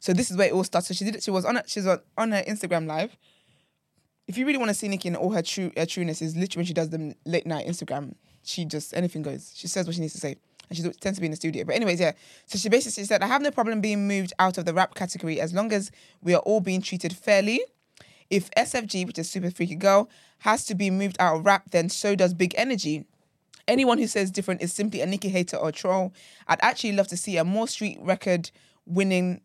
So this is where it all starts. So she did it. She was on. a- She's on, on her Instagram live. If you really want to see Nicki in all her true her trueness, is literally when she does them late night Instagram. She just anything goes. She says what she needs to say, and she tends to be in the studio. But anyways, yeah. So she basically said, "I have no problem being moved out of the rap category as long as we are all being treated fairly." If SFG, which is Super Freaky Girl, has to be moved out of rap, then so does Big Energy. Anyone who says different is simply a Nicki hater or troll. I'd actually love to see a more street record winning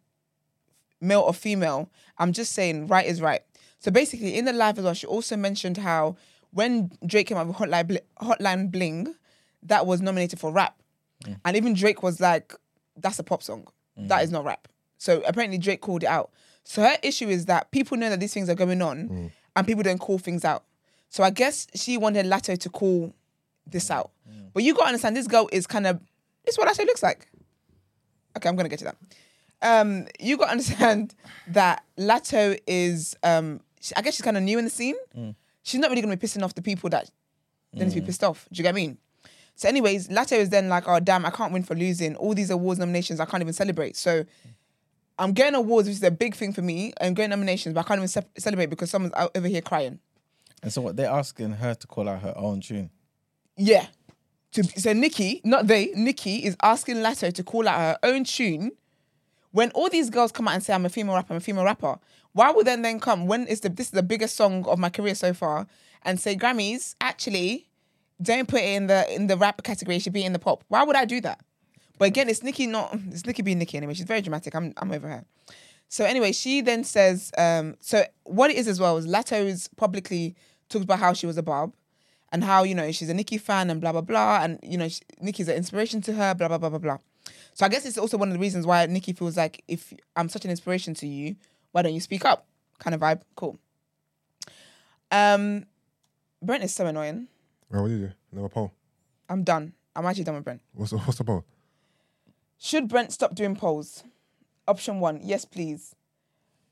male or female. I'm just saying, right is right. So basically, in the live as well, she also mentioned how when Drake came out with Hotline, Bl- Hotline Bling, that was nominated for rap. And even Drake was like, that's a pop song. That is not rap. So apparently Drake called it out. So her issue is that people know that these things are going on and people don't call things out. So I guess she wanted Latto to call this out. But you got to understand, this girl is kind of, it's what Latto looks like. Okay, I'm going to get to that. Um, you got to understand that Latto is, um, I guess she's kind of new in the scene. Mm. She's not really going to be pissing off the people that they need to be mm. pissed off. Do you get what I mean? So, anyways, Latto is then like, oh, damn, I can't win for losing. All these awards nominations, I can't even celebrate. So, I'm getting awards, which is a big thing for me. I'm getting nominations, but I can't even ce- celebrate because someone's out over here crying. And so what they're asking her to call out her own tune. Yeah. To, so Nicki, not they, Nicki is asking Latto to call out her own tune. When all these girls come out and say I'm a female rapper, I'm a female rapper, why would then then come when is the this is the biggest song of my career so far and say Grammys actually don't put it in the in the rap category, it should be in the pop. Why would I do that? But again, it's Nicki not it's Nicki being Nicki anyway. She's very dramatic. I'm I'm over her. So anyway, she then says, um, so what it is as well is Latto's publicly talked about how she was a barb and how, you know, she's a Nicki fan and blah, blah, blah. And, you know, she, Nicki's an inspiration to her, blah, blah, blah, blah, blah. So I guess it's also one of the reasons why Nicki feels like if I'm such an inspiration to you, why don't you speak up? Kind of vibe. Cool. Um, Brent is so annoying. Right, what did you do? Another poll. I'm done. I'm actually done with Brent. What's the, what's the poll? Should Brent stop doing polls? Option one, yes, please.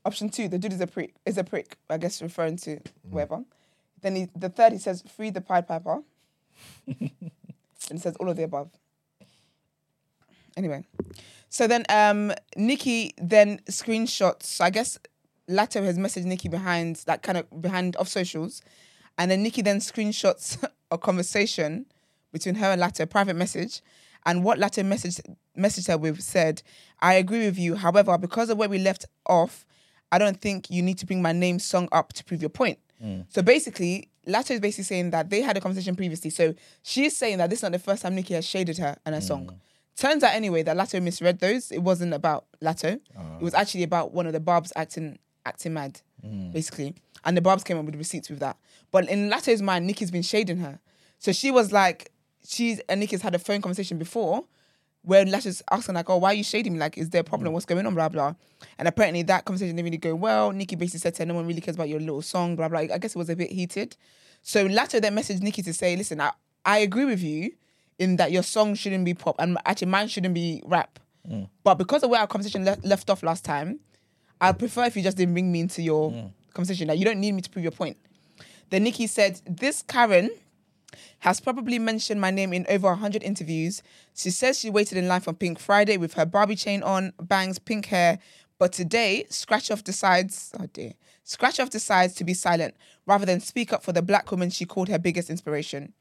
Option two, the dude is a prick. Is a prick. I guess referring to whatever. Then he, the third, he says, free the Pied Piper. and he says all of the above. Anyway, so then um, Nicki then screenshots. So I guess Latto has messaged Nicki behind that kind of behind off socials, and then Nicki then screenshots a conversation between her and Latto, a private message, and what Latto messaged messaged her with said, "I agree with you. However, because of where we left off, I don't think you need to bring my name song up to prove your point." So basically, Latto is basically saying that they had a conversation previously. So she's saying that this is not the first time Nicki has shaded her and her song. Turns out anyway that Latto misread those. It wasn't about Latto. Oh. It was actually about one of the Barbs acting acting mad, mm. basically. And the Barbs came up with receipts with that. But in Latto's mind, Nicki's been shading her. So she was like, she's and Nicki's had a phone conversation before where Latto's asking like, oh, why are you shading me? Like, is there a problem? Mm. What's going on? Blah blah. And apparently that conversation didn't really go well. Nicki basically said to her, no one really cares about your little song. Blah blah. I guess it was a bit heated. So Latto then messaged Nicki to say, listen, I, I agree with you in that your song shouldn't be pop and actually mine shouldn't be rap. Mm. But because of where our conversation le- left off last time, I'd prefer if you just didn't bring me into your mm. conversation. Like you don't need me to prove your point. Then Nicki said, This Karen has probably mentioned my name in over 100 interviews. She says she waited in line for Pink Friday with her Barbie chain on, bangs, pink hair. But today, Scratch Off decides, oh dear, Scratch Off decides to be silent rather than speak up for the black woman she called her biggest inspiration.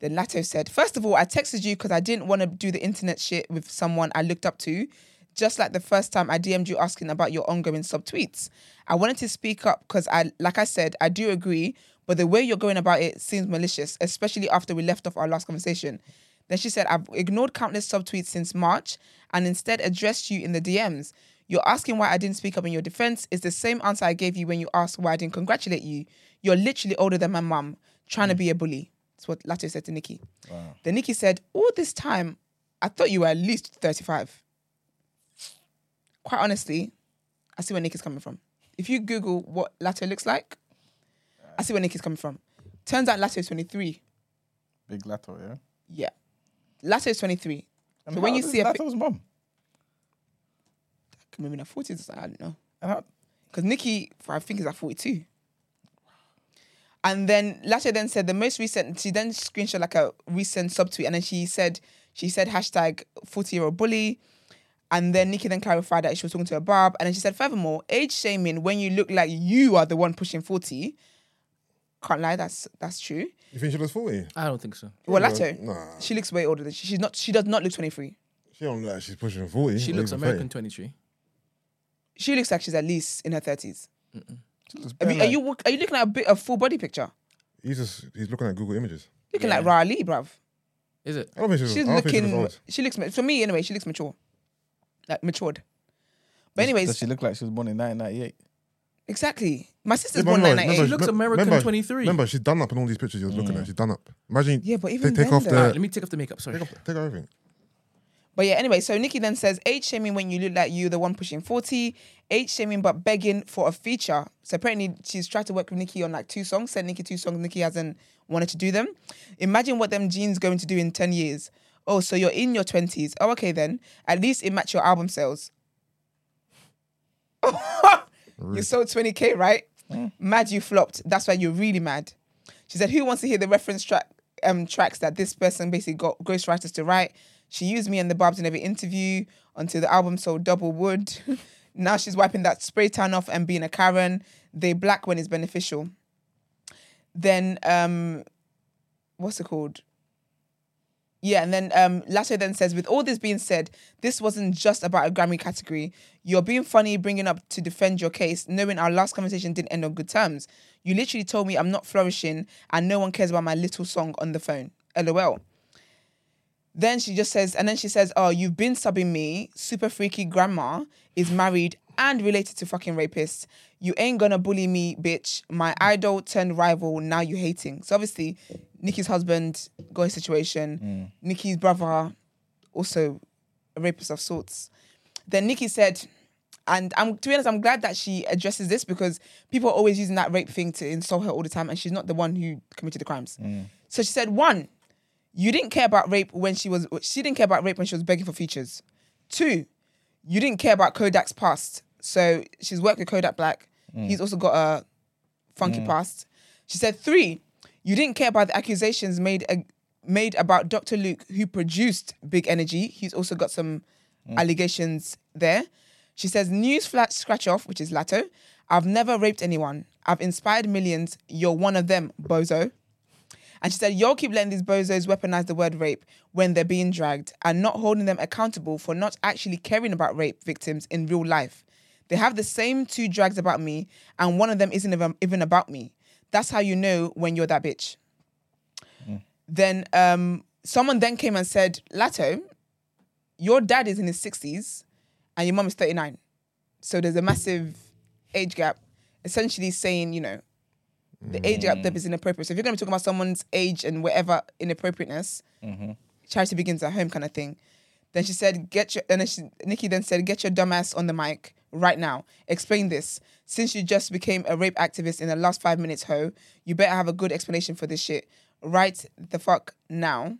Then Latto said, First of all, I texted you because I didn't want to do the internet shit with someone I looked up to, just like the first time I DM'd you asking about your ongoing subtweets. I wanted to speak up because I like I said, I do agree, but the way you're going about it seems malicious, especially after we left off our last conversation. Then she said, I've ignored countless subtweets since March and instead addressed you in the DMs. You're asking why I didn't speak up in your defense is the same answer I gave you when you asked why I didn't congratulate you. You're literally older than my mum, trying to mm. be a bully. That's what Latto said to Nicki. Then Nicki said, All this time, I thought you were at least 35. Quite honestly, I see where Nicki's coming from. If you Google what Latto looks like, I see where Nicki's coming from. Turns out Latto is 23. Big Latto, yeah. Yeah. Latto is 23. And So when you see Latto's mom, Maybe in her 40s, I don't know. Because Nicki, I think, is at 42. And then Lasha then said the most recent, she then screenshot like a recent subtweet and then she said, she said hashtag 40 year old bully. And then Nikki then clarified that she was talking to a barb. And then she said, furthermore, age shaming when you look like you are the one pushing 40. Can't lie, that's that's true. You think she was 40? I don't think so. Well, Yeah, Latto, nah. she looks way older than she, she's not. She does not look 23. She don't look like she's pushing 40. She or looks even American 23. She looks like she's at least in her 30s. Have you, are you are you looking at a bit of full body picture? He's just he's looking at Google Images. Looking Yeah. like Riley, bruv. Is it? I don't think she's. She's I don't think she looking. old. She looks ma- for me anyway. She looks mature, like matured. But anyways, does she look like she was born in 1998? exactly. My sister's Yeah, born remember- 1998. remember- looks me- American 23. Remember, she's done up in all these pictures you was looking at. She's done up. Imagine. Yeah, but they even take then off though- the. Alright, let me take off the makeup. Sorry. Take off, take off everything. But yeah, anyway, so Nicki then says age shaming when you look like you, the one pushing 40, age shaming but begging for a feature. So apparently she's tried to work with Nicki on like two songs, sent Nicki two songs, Nicki hasn't wanted to do them. Imagine what them jeans going to do in 10 years. Oh, so you're in your 20s. Oh, okay then. At least it match your album sales. you sold 20k, right? Mad you flopped. That's why you're really mad. She said, Who wants to hear the reference track um tracks that this person basically got ghostwriters to write? She used me and the Barbs in every interview until the album sold double wood. now she's wiping that spray tan off and being a Karen. They black when it's beneficial. Then um what's it called? Yeah, and then um, Lasso then says, with all this being said, this wasn't just about a Grammy category. You're being funny, bringing up to defend your case, knowing our last conversation didn't end on good terms. You literally told me I'm not flourishing and no one cares about my little song on the phone. LOL. Then she just says, and then she says, Oh, you've been subbing me. Super freaky grandma is married and related to fucking rapists. You ain't gonna bully me, bitch. My idol turned rival. Now you hating. So obviously, Nicki's husband got situation. Mm. Nicki's brother, also a rapist of sorts. Then Nicki said, and I'm to be honest, I'm glad that she addresses this because people are always using that rape thing to insult her all the time, and she's not the one who committed the crimes. Mm. So she said, one, you didn't care about rape when she was she didn't care about rape when she was begging for features. Two, you didn't care about Kodak's past. So she's worked with Kodak Black. He's also got a funky past. She said three, you didn't care about the accusations made uh, made about Dr. Luke, who produced Big Energy. He's also got some allegations there. She says, news flat scratch off, which is Latto. I've never raped anyone. I've inspired millions. You're one of them, bozo. And she said, Y'all keep letting these bozos weaponize the word rape when they're being dragged and not holding them accountable for not actually caring about rape victims in real life. They have the same two drags about me, and one of them isn't even, about me. That's how you know when you're that bitch. Then um, someone then came and said, Latto, your dad is in his 60s and your mum is 39. So there's a massive age gap, essentially saying, you know, the age gap there is inappropriate. So if you're going to be talking about someone's age and whatever inappropriateness, charity begins at home kind of thing. Then she said, "Get your." And then she, Nicki then said, "Get your dumbass on the mic right now. Explain this. Since you just became a rape activist in the last five minutes, ho, you better have a good explanation for this shit. Right the fuck now."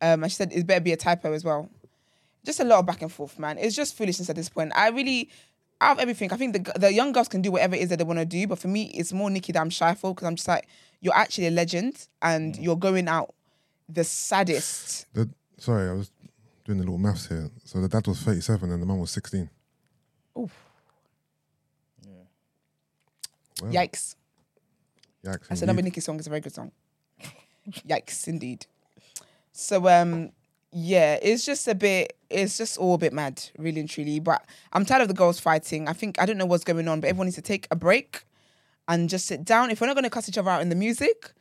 Um, and she said, "It better be a typo as well." Just a lot of back and forth, man. It's just foolishness at this point. I really, out of everything, I think the the young girls can do whatever it is that they want to do, but for me, it's more Nicki that I'm shy for because I'm just like, you're actually a legend and you're going out the saddest. The, sorry, I was doing a little maths here. So the dad was 37 and the mum was 16. Oof. Wow. Yikes. Yikes. That's another indeed. Nicki song. It's a very good song. Yikes, indeed. So um, yeah, it's just a bit. It's just all a bit mad, really and truly. But I'm tired of the girls fighting. I think I don't know what's going on, but everyone needs to take a break and just sit down. If we're not going to cuss each other out in the music,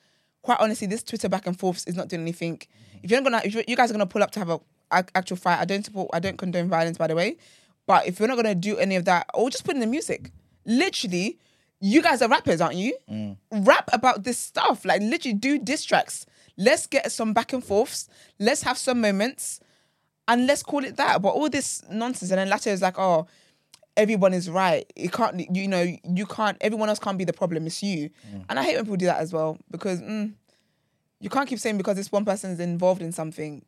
quite honestly, this Twitter back and forth is not doing anything. Mm-hmm. If you're not gonna, if you guys are gonna pull up to have a ac- actual fight, I don't support. I don't condone violence, by the way. But if you're not gonna do any of that, or just put in the music, literally, you guys are rappers, aren't you? Mm. Rap about this stuff. Like literally, do diss tracks. Let's get some back and forths. Let's have some moments, and let's call it that. But all this nonsense, and then later is like, oh, everyone is right. You can't, you know, you can't. Everyone else can't be the problem. It's you. And I hate when people do that as well because mm, you can't keep saying because this one person is involved in something.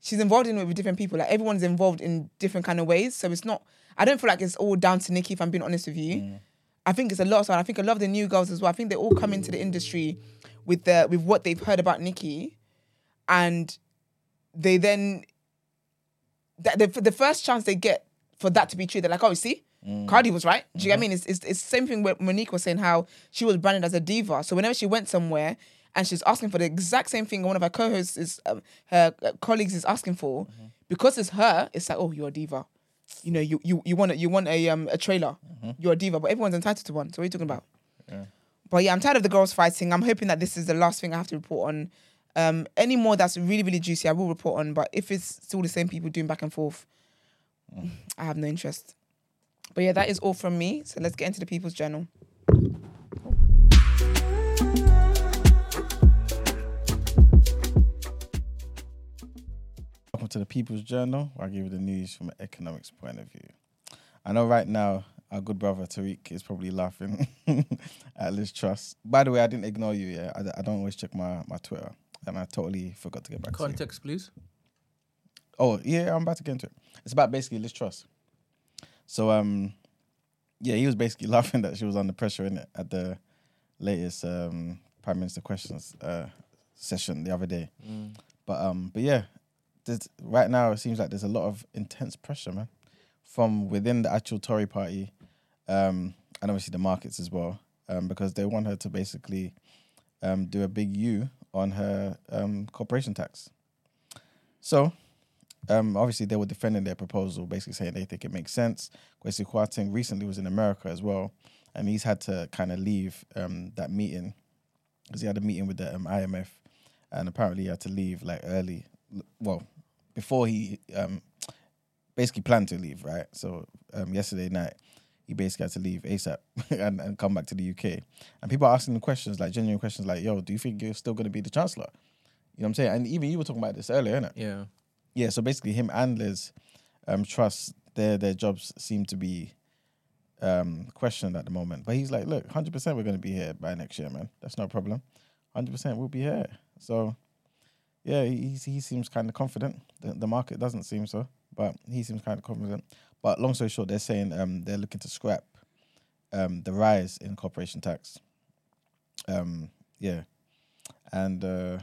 She's involved in it with different people. Like everyone's involved in different kind of ways. So it's not. I don't feel like it's all down to Nicki. If I'm being honest with you, I think it's a lot. So I think a lot of the new girls as well. I think they all come into the industry with the with what they've heard about Nicki, and they then that the, the first chance they get for that to be true, they're like, oh, you see, Cardi was right. Do you get what I mean? It's, it's, it's the same thing with Mo'Nique was saying how she was branded as a diva. So whenever she went somewhere and she's asking for the exact same thing one of her co-hosts is, um, her uh, colleagues is asking for, because it's her, it's like, oh, you're a diva. You know, you you you want a, you want a um a trailer. You're a diva, but everyone's entitled to one. So what are you talking about? Yeah. But yeah, I'm tired of the girls fighting. I'm hoping that this is the last thing I have to report on. Um, any more that's really, really juicy, I will report on. But if it's still the same people doing back and forth, I have no interest. But yeah, that is all from me. So let's get into the People's Journal. Welcome to the People's Journal, where I give you the news from an economics point of view. I know right now our good brother Tariq is probably laughing at Liz Truss. By the way, I didn't ignore you. Yeah, I, I don't always check my, my Twitter, and I totally forgot to get back to you. Context, please. Oh yeah, I'm about to get into it. It's about basically Liz Truss. So um, yeah, he was basically laughing that she was under pressure in it at the latest um Prime Minister questions uh session the other day. But um, but yeah, right now it seems like there's a lot of intense pressure, man, from within the actual Tory party, um, and obviously the markets as well, um, because they want her to basically um do a big U on her um corporation tax. So um, obviously, they were defending their proposal, basically saying they think it makes sense. Kwasi Kwarteng recently was in America as well, and he's had to kind of leave um, that meeting because he had a meeting with the IMF, and apparently he had to leave like early, well, before he basically planned to leave, right? So um, yesterday night, he basically had to leave ASAP and, and come back to the UK. And people are asking him questions, like genuine questions, like, "Yo, do you think you're still going to be the chancellor?" You know what I'm saying? And even you were talking about this earlier, innit? Yeah. yeah, so basically him and Liz um Truss their their jobs seem to be um questioned at the moment. But he's like, look, hundred percent we're gonna be here by next year, man. That's no problem. Hundred percent we'll be here. So yeah, he he seems kind of confident. The, the market doesn't seem so, but he seems kind of confident. But long story short, they're saying um they're looking to scrap um the rise in corporation tax. Um yeah. And uh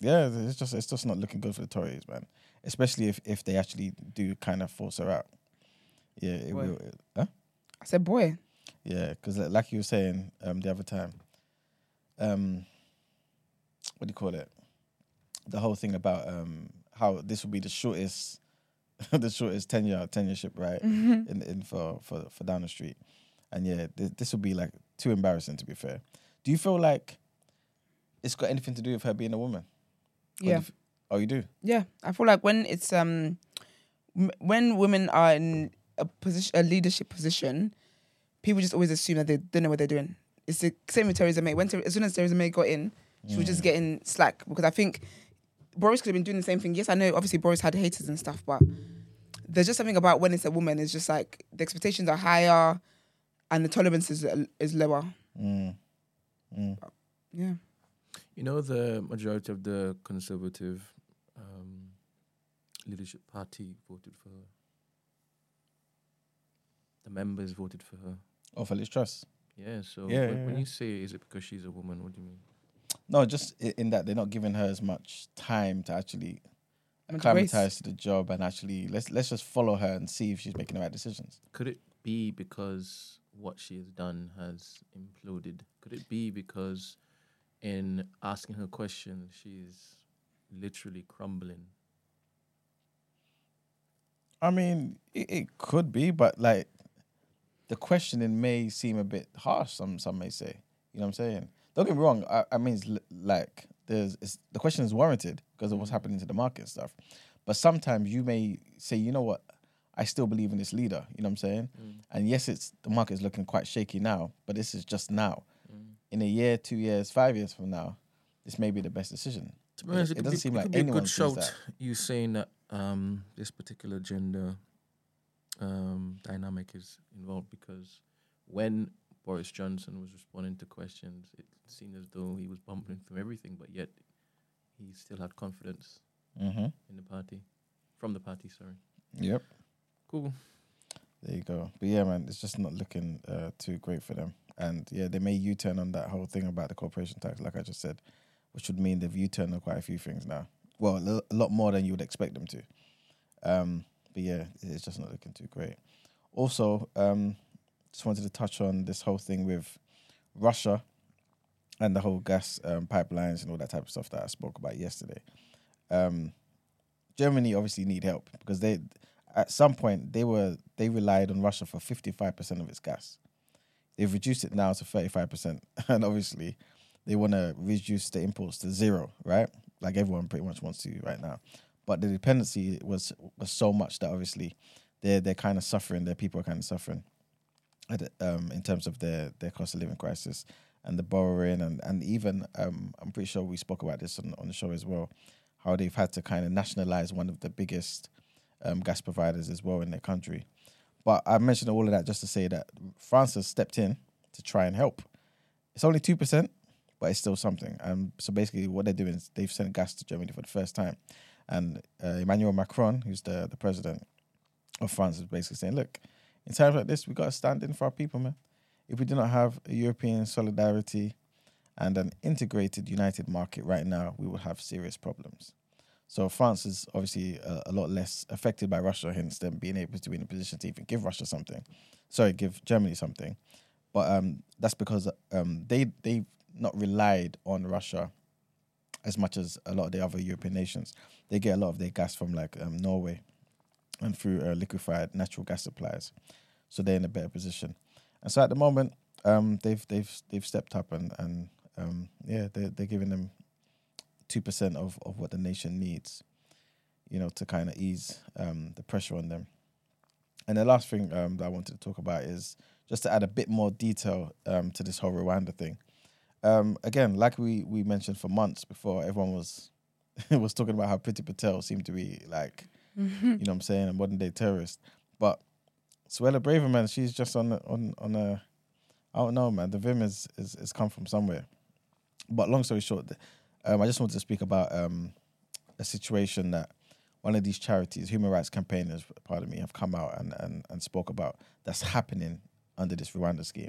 yeah, it's just it's just not looking good for the Tories, man. Especially if, if they actually do kind of force her out. Yeah, it Why? will. Huh? I said, boy, Yeah, because like you were saying um, the other time, um, what do you call it? The whole thing about um, how this will be the shortest, the shortest tenure tenureship, right? In in for for for down the street, and yeah, th- this will be like too embarrassing to be fair. Do you feel like it's got anything to do with her being a woman? You yeah. f- Oh, you do. Yeah, I feel like when it's um m- when women are in a position, a leadership position, people just always assume that they don't know what they're doing. It's the same with Theresa May. When as soon as Theresa May got in, she was just getting slack because I think Boris could have been doing the same thing. Yes, I know. Obviously, Boris had haters and stuff, but there's just something about when it's a woman. It's just like the expectations are higher, and the tolerance is is lower. Mm. Mm. Yeah. You know, the majority of the conservative um, leadership party voted for her. The members voted for her. Oh, for Liz Truss. Yeah, so Yeah, when, yeah, when yeah. you say is it because she's a woman, what do you mean? No, just in that they're not giving her as much time to actually acclimatize to the job and actually let's let's just follow her and see if she's making the right decisions. Could it be because what she has done has imploded? Could it be because in asking her questions, she's literally crumbling? I mean, it, it could be, but like the questioning may seem a bit harsh. Some some may say, you know what I'm saying. Don't get me wrong. I, I mean, it's like there's it's, the question is warranted because of what's happening to the market and stuff. But sometimes you may say, you know what, I still believe in this leader. You know what I'm saying? And yes, it's the market is looking quite shaky now, but this is just now. In a year, two years, five years from now, this may be the best decision. To be honest, It- it, it doesn't be, seem it like could be a anyone good shout. that. You saying that um, this particular gender um, dynamic is involved because when Boris Johnson was responding to questions, it seemed as though he was bumbling through everything, but yet he still had confidence Mm-hmm. in the party, from the party. Sorry. Yep. Cool. There you go. But yeah, man, it's just not looking uh, too great for them. And yeah, they may U turn on that whole thing about the corporation tax, like I just said, which would mean they've U turned on quite a few things now. Well, a a lot more than you would expect them to. Um, but yeah, it's just not looking too great. Also, um, just wanted to touch on this whole thing with Russia and the whole gas um, pipelines and all that type of stuff that I spoke about yesterday. Um, Germany obviously need help because they, at some point, they were they relied on Russia for fifty five percent of its gas. They've reduced it now to 35%. And obviously, they want to reduce the imports to zero, right? Like everyone pretty much wants to right now. But the dependency was was so much that obviously they're they're kind of suffering. Their people are kind of suffering, um, in terms of their their cost of living crisis and the borrowing and and even um, I'm pretty sure we spoke about this on on the show as well, how they've had to kind of nationalize one of the biggest um, gas providers as well in their country. But I mentioned all of that just to say that France has stepped in to try and help. It's only two percent, but it's still something. Um, so basically, what they're doing is they've sent gas to Germany for the first time, and uh, Emmanuel Macron, who's the the president of France, is basically saying, "Look, in times like this, we got to stand in for our people, man. If we do not have a European solidarity and an integrated, united market right now, we will have serious problems." So France is obviously a, a lot less affected by Russia, hence them being able to be in a position to even give Russia something. Sorry, give Germany something. But um, that's because um, they they've not relied on Russia as much as a lot of the other European nations. They get a lot of their gas from like um, Norway and through uh, liquefied natural gas supplies, so they're in a better position. And so at the moment, um, they've they've they've stepped up and and um, yeah, they're they're giving them two percent of of what the nation needs, you know, to kind of ease um, the pressure on them. And the last thing um, that I wanted to talk about is just to add a bit more detail um, to this whole Rwanda thing. Um, again, like we we mentioned for months before, everyone was was talking about how Priti Patel seemed to be like, you know, what I'm saying, a modern day terrorist. But Suella Braverman, she's just on on on a, I don't know, man. The vim is is, is come from somewhere. But long story short, um, I just wanted to speak about um, a situation that one of these charities, human rights campaigners, pardon me, have come out and, and, and spoke about that's happening under this Rwanda scheme.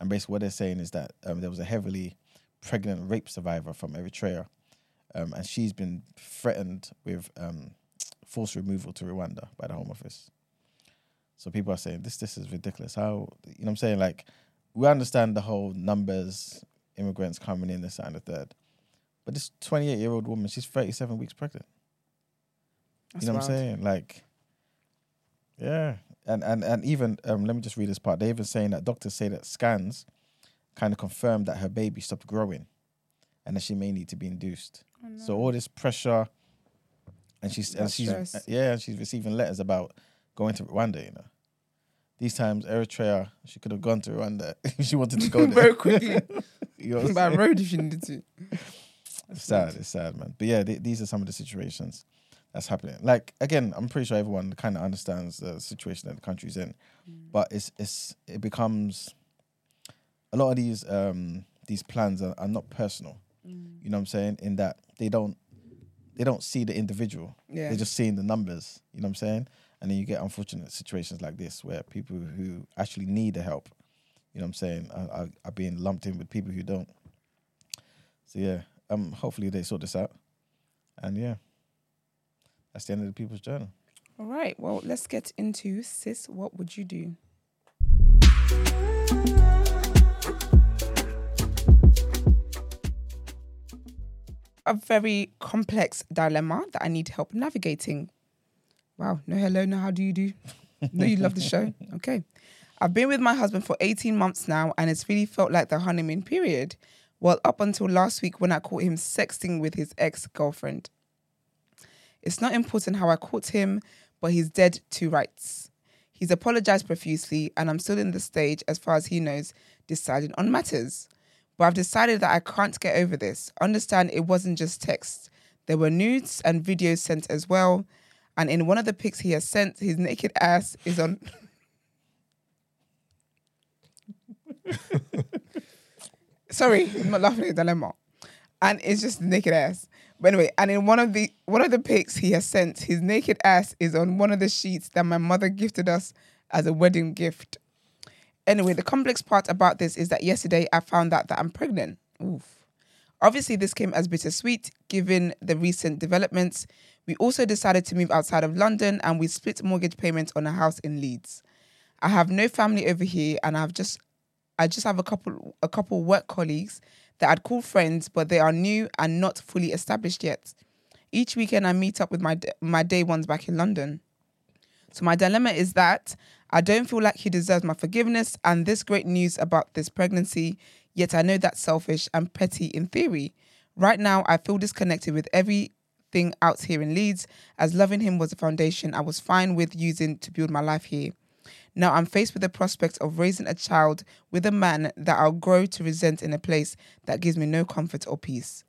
And basically, what they're saying is that um, there was a heavily pregnant rape survivor from Eritrea, um, and she's been threatened with um, forced removal to Rwanda by the Home Office. So people are saying this this is ridiculous. How you know what I'm saying? Like we understand the whole numbers, immigrants coming in, this and the third. But this 28 year old woman, she's 37 weeks pregnant. you know what I'm saying? Like, yeah, and and and even um, let me just read this part. They're even saying that doctors say that scans kind of confirmed that her baby stopped growing, and that she may need to be induced. So all this pressure, and she's and That's she's stress. Uh, yeah, and she's receiving letters about going to Rwanda. You know, these times Eritrea, she could have gone to Rwanda if she wanted to go there Very quickly. You know By road if she needed to. It's sad. It's sad, man. But yeah, th- these are some of the situations that's happening. Like again, I'm pretty sure everyone kind of understands the situation that the country's in, mm. but it's it's it becomes a lot of these um these plans are, are not personal. Mm. You know what I'm saying? In that they don't they don't see the individual. Yeah. They're just seeing the numbers. You know what I'm saying? And then you get unfortunate situations like this where people who actually need the help, you know what I'm saying, are, are, are being lumped in with people who don't. So yeah, um, hopefully they sort this out. And yeah, that's the end of the People's Journal. All right. Well, let's get into sis. What would you do? A very complex dilemma that I need help navigating. Wow. No hello, no how do you do? No, you love the show. Okay. I've been with my husband for 18 months now, and it's really felt like the honeymoon period. Well, up until last week when I caught him sexting with his ex girlfriend. It's not important how I caught him, but he's dead to rights. He's apologized profusely, and I'm still in the stage, as far as he knows, deciding on matters. But I've decided that I can't get over this. Understand it wasn't just text, there were nudes and videos sent as well. And in one of the pics he has sent, his naked ass is on. Sorry, I'm not laughing at the dilemma. And it's just naked ass. But anyway, and in one of the one of the pics he has sent, his naked ass is on one of the sheets that my mother gifted us as a wedding gift. Anyway, the complex part about this is that yesterday I found out that I'm pregnant. Oof. Obviously, this came as bittersweet given the recent developments. We also decided to move outside of London and we split mortgage payments on a house in Leeds. I have no family over here and I've just I just have a couple a couple work colleagues that I'd call friends, but they are new and not fully established yet. Each weekend I meet up with my my day ones back in London. So my dilemma is that I don't feel like he deserves my forgiveness and this great news about this pregnancy, yet I know that's selfish and petty in theory. Right now, I feel disconnected with everything out here in Leeds, as loving him was a foundation I was fine with using to build my life here. Now I'm faced with the prospect of raising a child with a man that I'll grow to resent in a place that gives me no comfort or peace.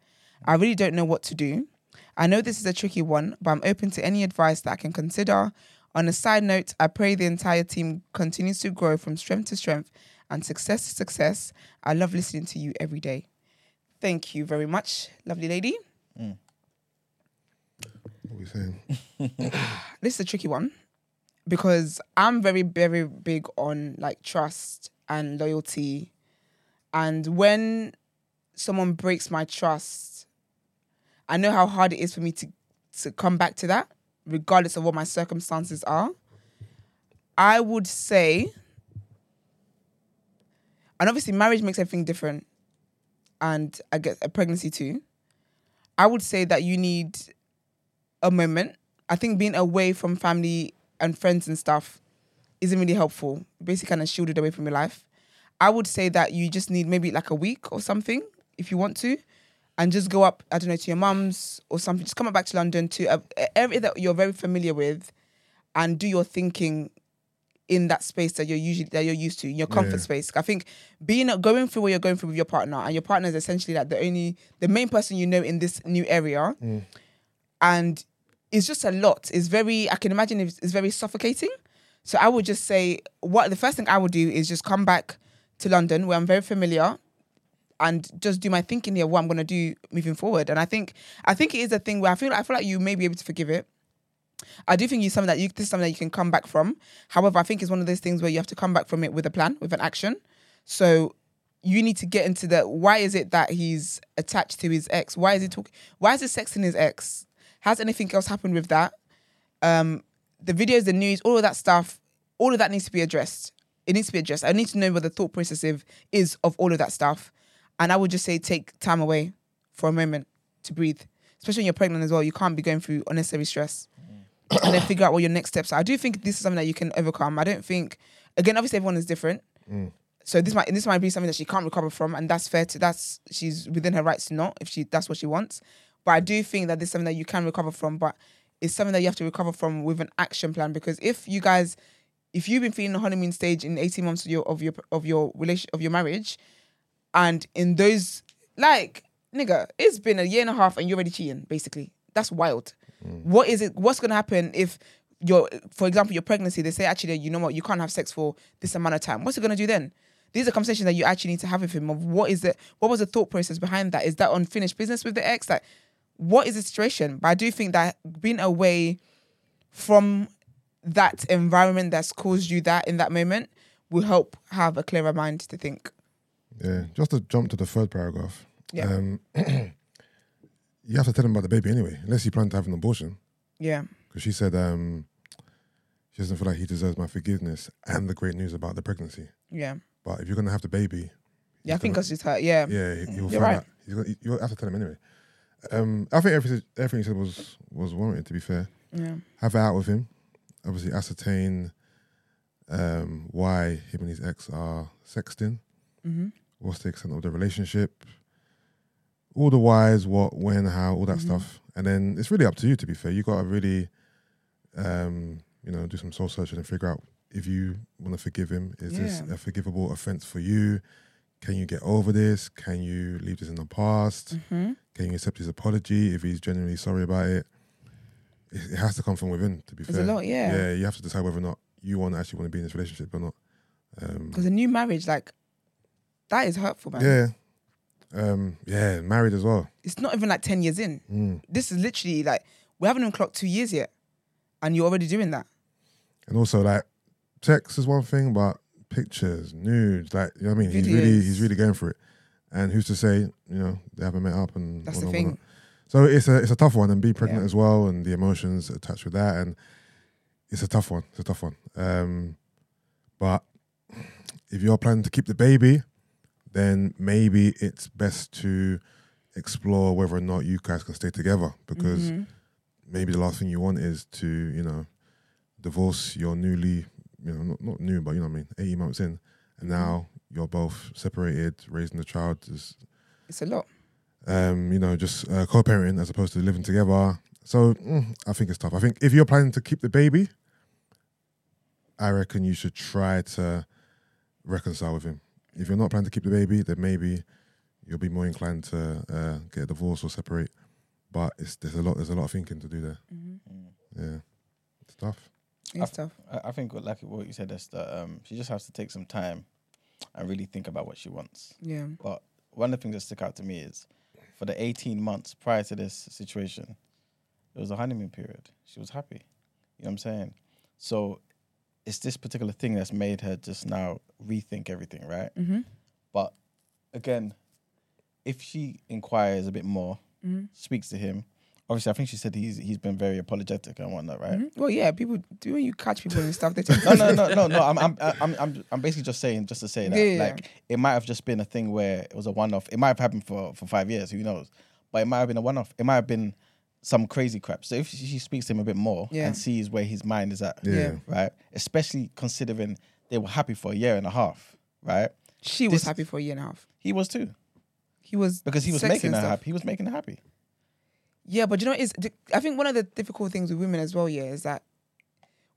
I really don't know what to do. I know this is a tricky one, but I'm open to any advice that I can consider. On a side note, I pray the entire team continues to grow from strength to strength and success to success. I love listening to you every day. Thank you very much, lovely lady. Mm. What are we saying? this is a tricky one because I'm very, very big on like trust and loyalty. And when someone breaks my trust, I know how hard it is for me to, to come back to that, regardless of what my circumstances are. I would say, and obviously, marriage makes everything different, and I guess a pregnancy too. I would say that you need a moment. I think being away from family and friends and stuff isn't really helpful. Basically, kind of shielded away from your life. I would say that you just need maybe like a week or something if you want to, and just go up. I don't know to your mum's or something. Just come back to London to uh, a area that you're very familiar with, and do your thinking in that space that you're usually that you're used to, in your comfort Yeah. space. I think being going through what you're going through with your partner, and your partner is essentially like the only the main person you know in this new area, mm. and it's just a lot. It's very I can imagine it's, it's very suffocating. So I would just say what the first thing I would do is just come back to London where I'm very familiar and just do my thinking here what I'm gonna do moving forward. And I think I think it is a thing where I feel I feel like you may be able to forgive it. I do think you something that you this is something that you can come back from. However, I think it's one of those things where you have to come back from it with a plan, with an action. So you need to get into the why is it that he's attached to his ex? Why is he talking? Why is he sexting his ex? Has anything else happened with that? Um, the videos, the news, all of that stuff, all of that needs to be addressed. It needs to be addressed. I need to know what the thought process is of all of that stuff. And I would just say take time away for a moment to breathe. Especially when you're pregnant as well. You can't be going through unnecessary stress. Mm. and then figure out what your next steps are. I do think this is something that you can overcome. I don't think again, obviously everyone is different. Mm. So this might this might be something that she can't recover from, and that's fair to that's she's within her rights to not if she that's what she wants. But I do think that this is something that you can recover from, but it's something that you have to recover from with an action plan because if you guys if you've been feeling the honeymoon stage in 18 months of your of your of your relation of your marriage and in those like nigga it's been a year and a half and you're already cheating basically. That's wild. Mm. What is it what's gonna happen if your for example your pregnancy they say actually you know what? You can't have sex for this amount of time. What's it gonna do then? These are conversations that you actually need to have with him of what is it what was the thought process behind that? Is that unfinished business with the ex? Like what is the situation? But i do think that being away from that environment that's caused you that in that moment will help have a clearer mind to think Yeah, just to jump to the third paragraph. Yeah. Um, you have to tell him about the baby anyway, unless you plan to have an abortion. yeah Because she said um, she doesn't feel like he deserves my forgiveness and the great news about the pregnancy. yeah But if you're gonna have the baby, yeah i think that's just her yeah yeah, he- he'll You're find right. out. He's gonna, you have to tell him anyway. Um, I think everything everything he said was was warranted. To be fair, yeah have it out with him. Obviously, ascertain um, why him and his ex are sexting. hmm what's the extent of the relationship, all the whys, what, when, how, all that Mhm. stuff. And then it's really up to you, to be fair. You got to really, um, you know, do some soul searching and figure out if you want to forgive him. Is this a forgivable offense for you? Can you get over this? Can you leave this in the past? hmm Can you accept his apology if he's genuinely sorry about it? It, it has to come from within, to be It's fair. a lot, yeah. Yeah, you have to decide whether or not you want to actually want to be in this relationship or not. Um, Because a new marriage, like, that is hurtful, man. yeah. Um, yeah, married as well. It's not even like 10 years in. Mm. This is literally like, we haven't even clocked two years yet. And you're already doing that. And also, like, text is one thing, but pictures, nudes, like, you know what I mean? He's really, he's really going for it. And who's to say, you know, they haven't met up and That's the thing. So it's a it's a tough one, and be pregnant Yeah. as well, and the emotions attached with that, and it's a tough one. It's a tough one. Um, but if you're planning to keep the baby, then maybe it's best to explore whether or not you guys can stay together because Mhm. maybe the last thing you want is to you know divorce your newly you know, not, not new, but you know what I mean, 18 months in, and now you're both separated, raising the child, is It's a lot. um, you know, just uh, co-parenting as opposed to living together. So mm, I think it's tough. I think if you're planning to keep the baby, I reckon you should try to reconcile with him. If you're not planning to keep the baby, then maybe you'll be more inclined to uh, get a divorce or separate. But it's there's a lot there's a lot of thinking to do there. Yeah, it's tough. It's tough. I, I think what- like what you said is that um, she just has to take some time and really think about what she wants. Yeah. But one of the things that stuck out to me is for the 18 months prior to this situation, it was a honeymoon period. She was happy. You know what I'm saying? So it's this particular thing that's made her just now rethink everything, right? Mm-hmm. But again, if she inquires a bit more, Mm-hmm. speaks to him, obviously I think she said he's he's been very apologetic and whatnot, right? Mhm. Well, yeah, people do when you catch people and stuff. They tend no, no, no, no, no. I'm, I'm, I'm, I'm, I'm basically just saying, just to say that, Yeah, yeah, yeah. like, it might have just been a thing where it was a one-off. It might have happened for for five years, who knows? But it might have been a one-off. It might have been some crazy crap. So if she speaks to him a bit more Yeah. and sees where his mind is at, Yeah. right? Especially considering they were happy for a year and a half, right? She was This- happy for a year and a half. He was too He was because he was sexy making and her stuff. happy. He was making her happy. Yeah, but you know, is I think one of the difficult things with women as well, yeah, is that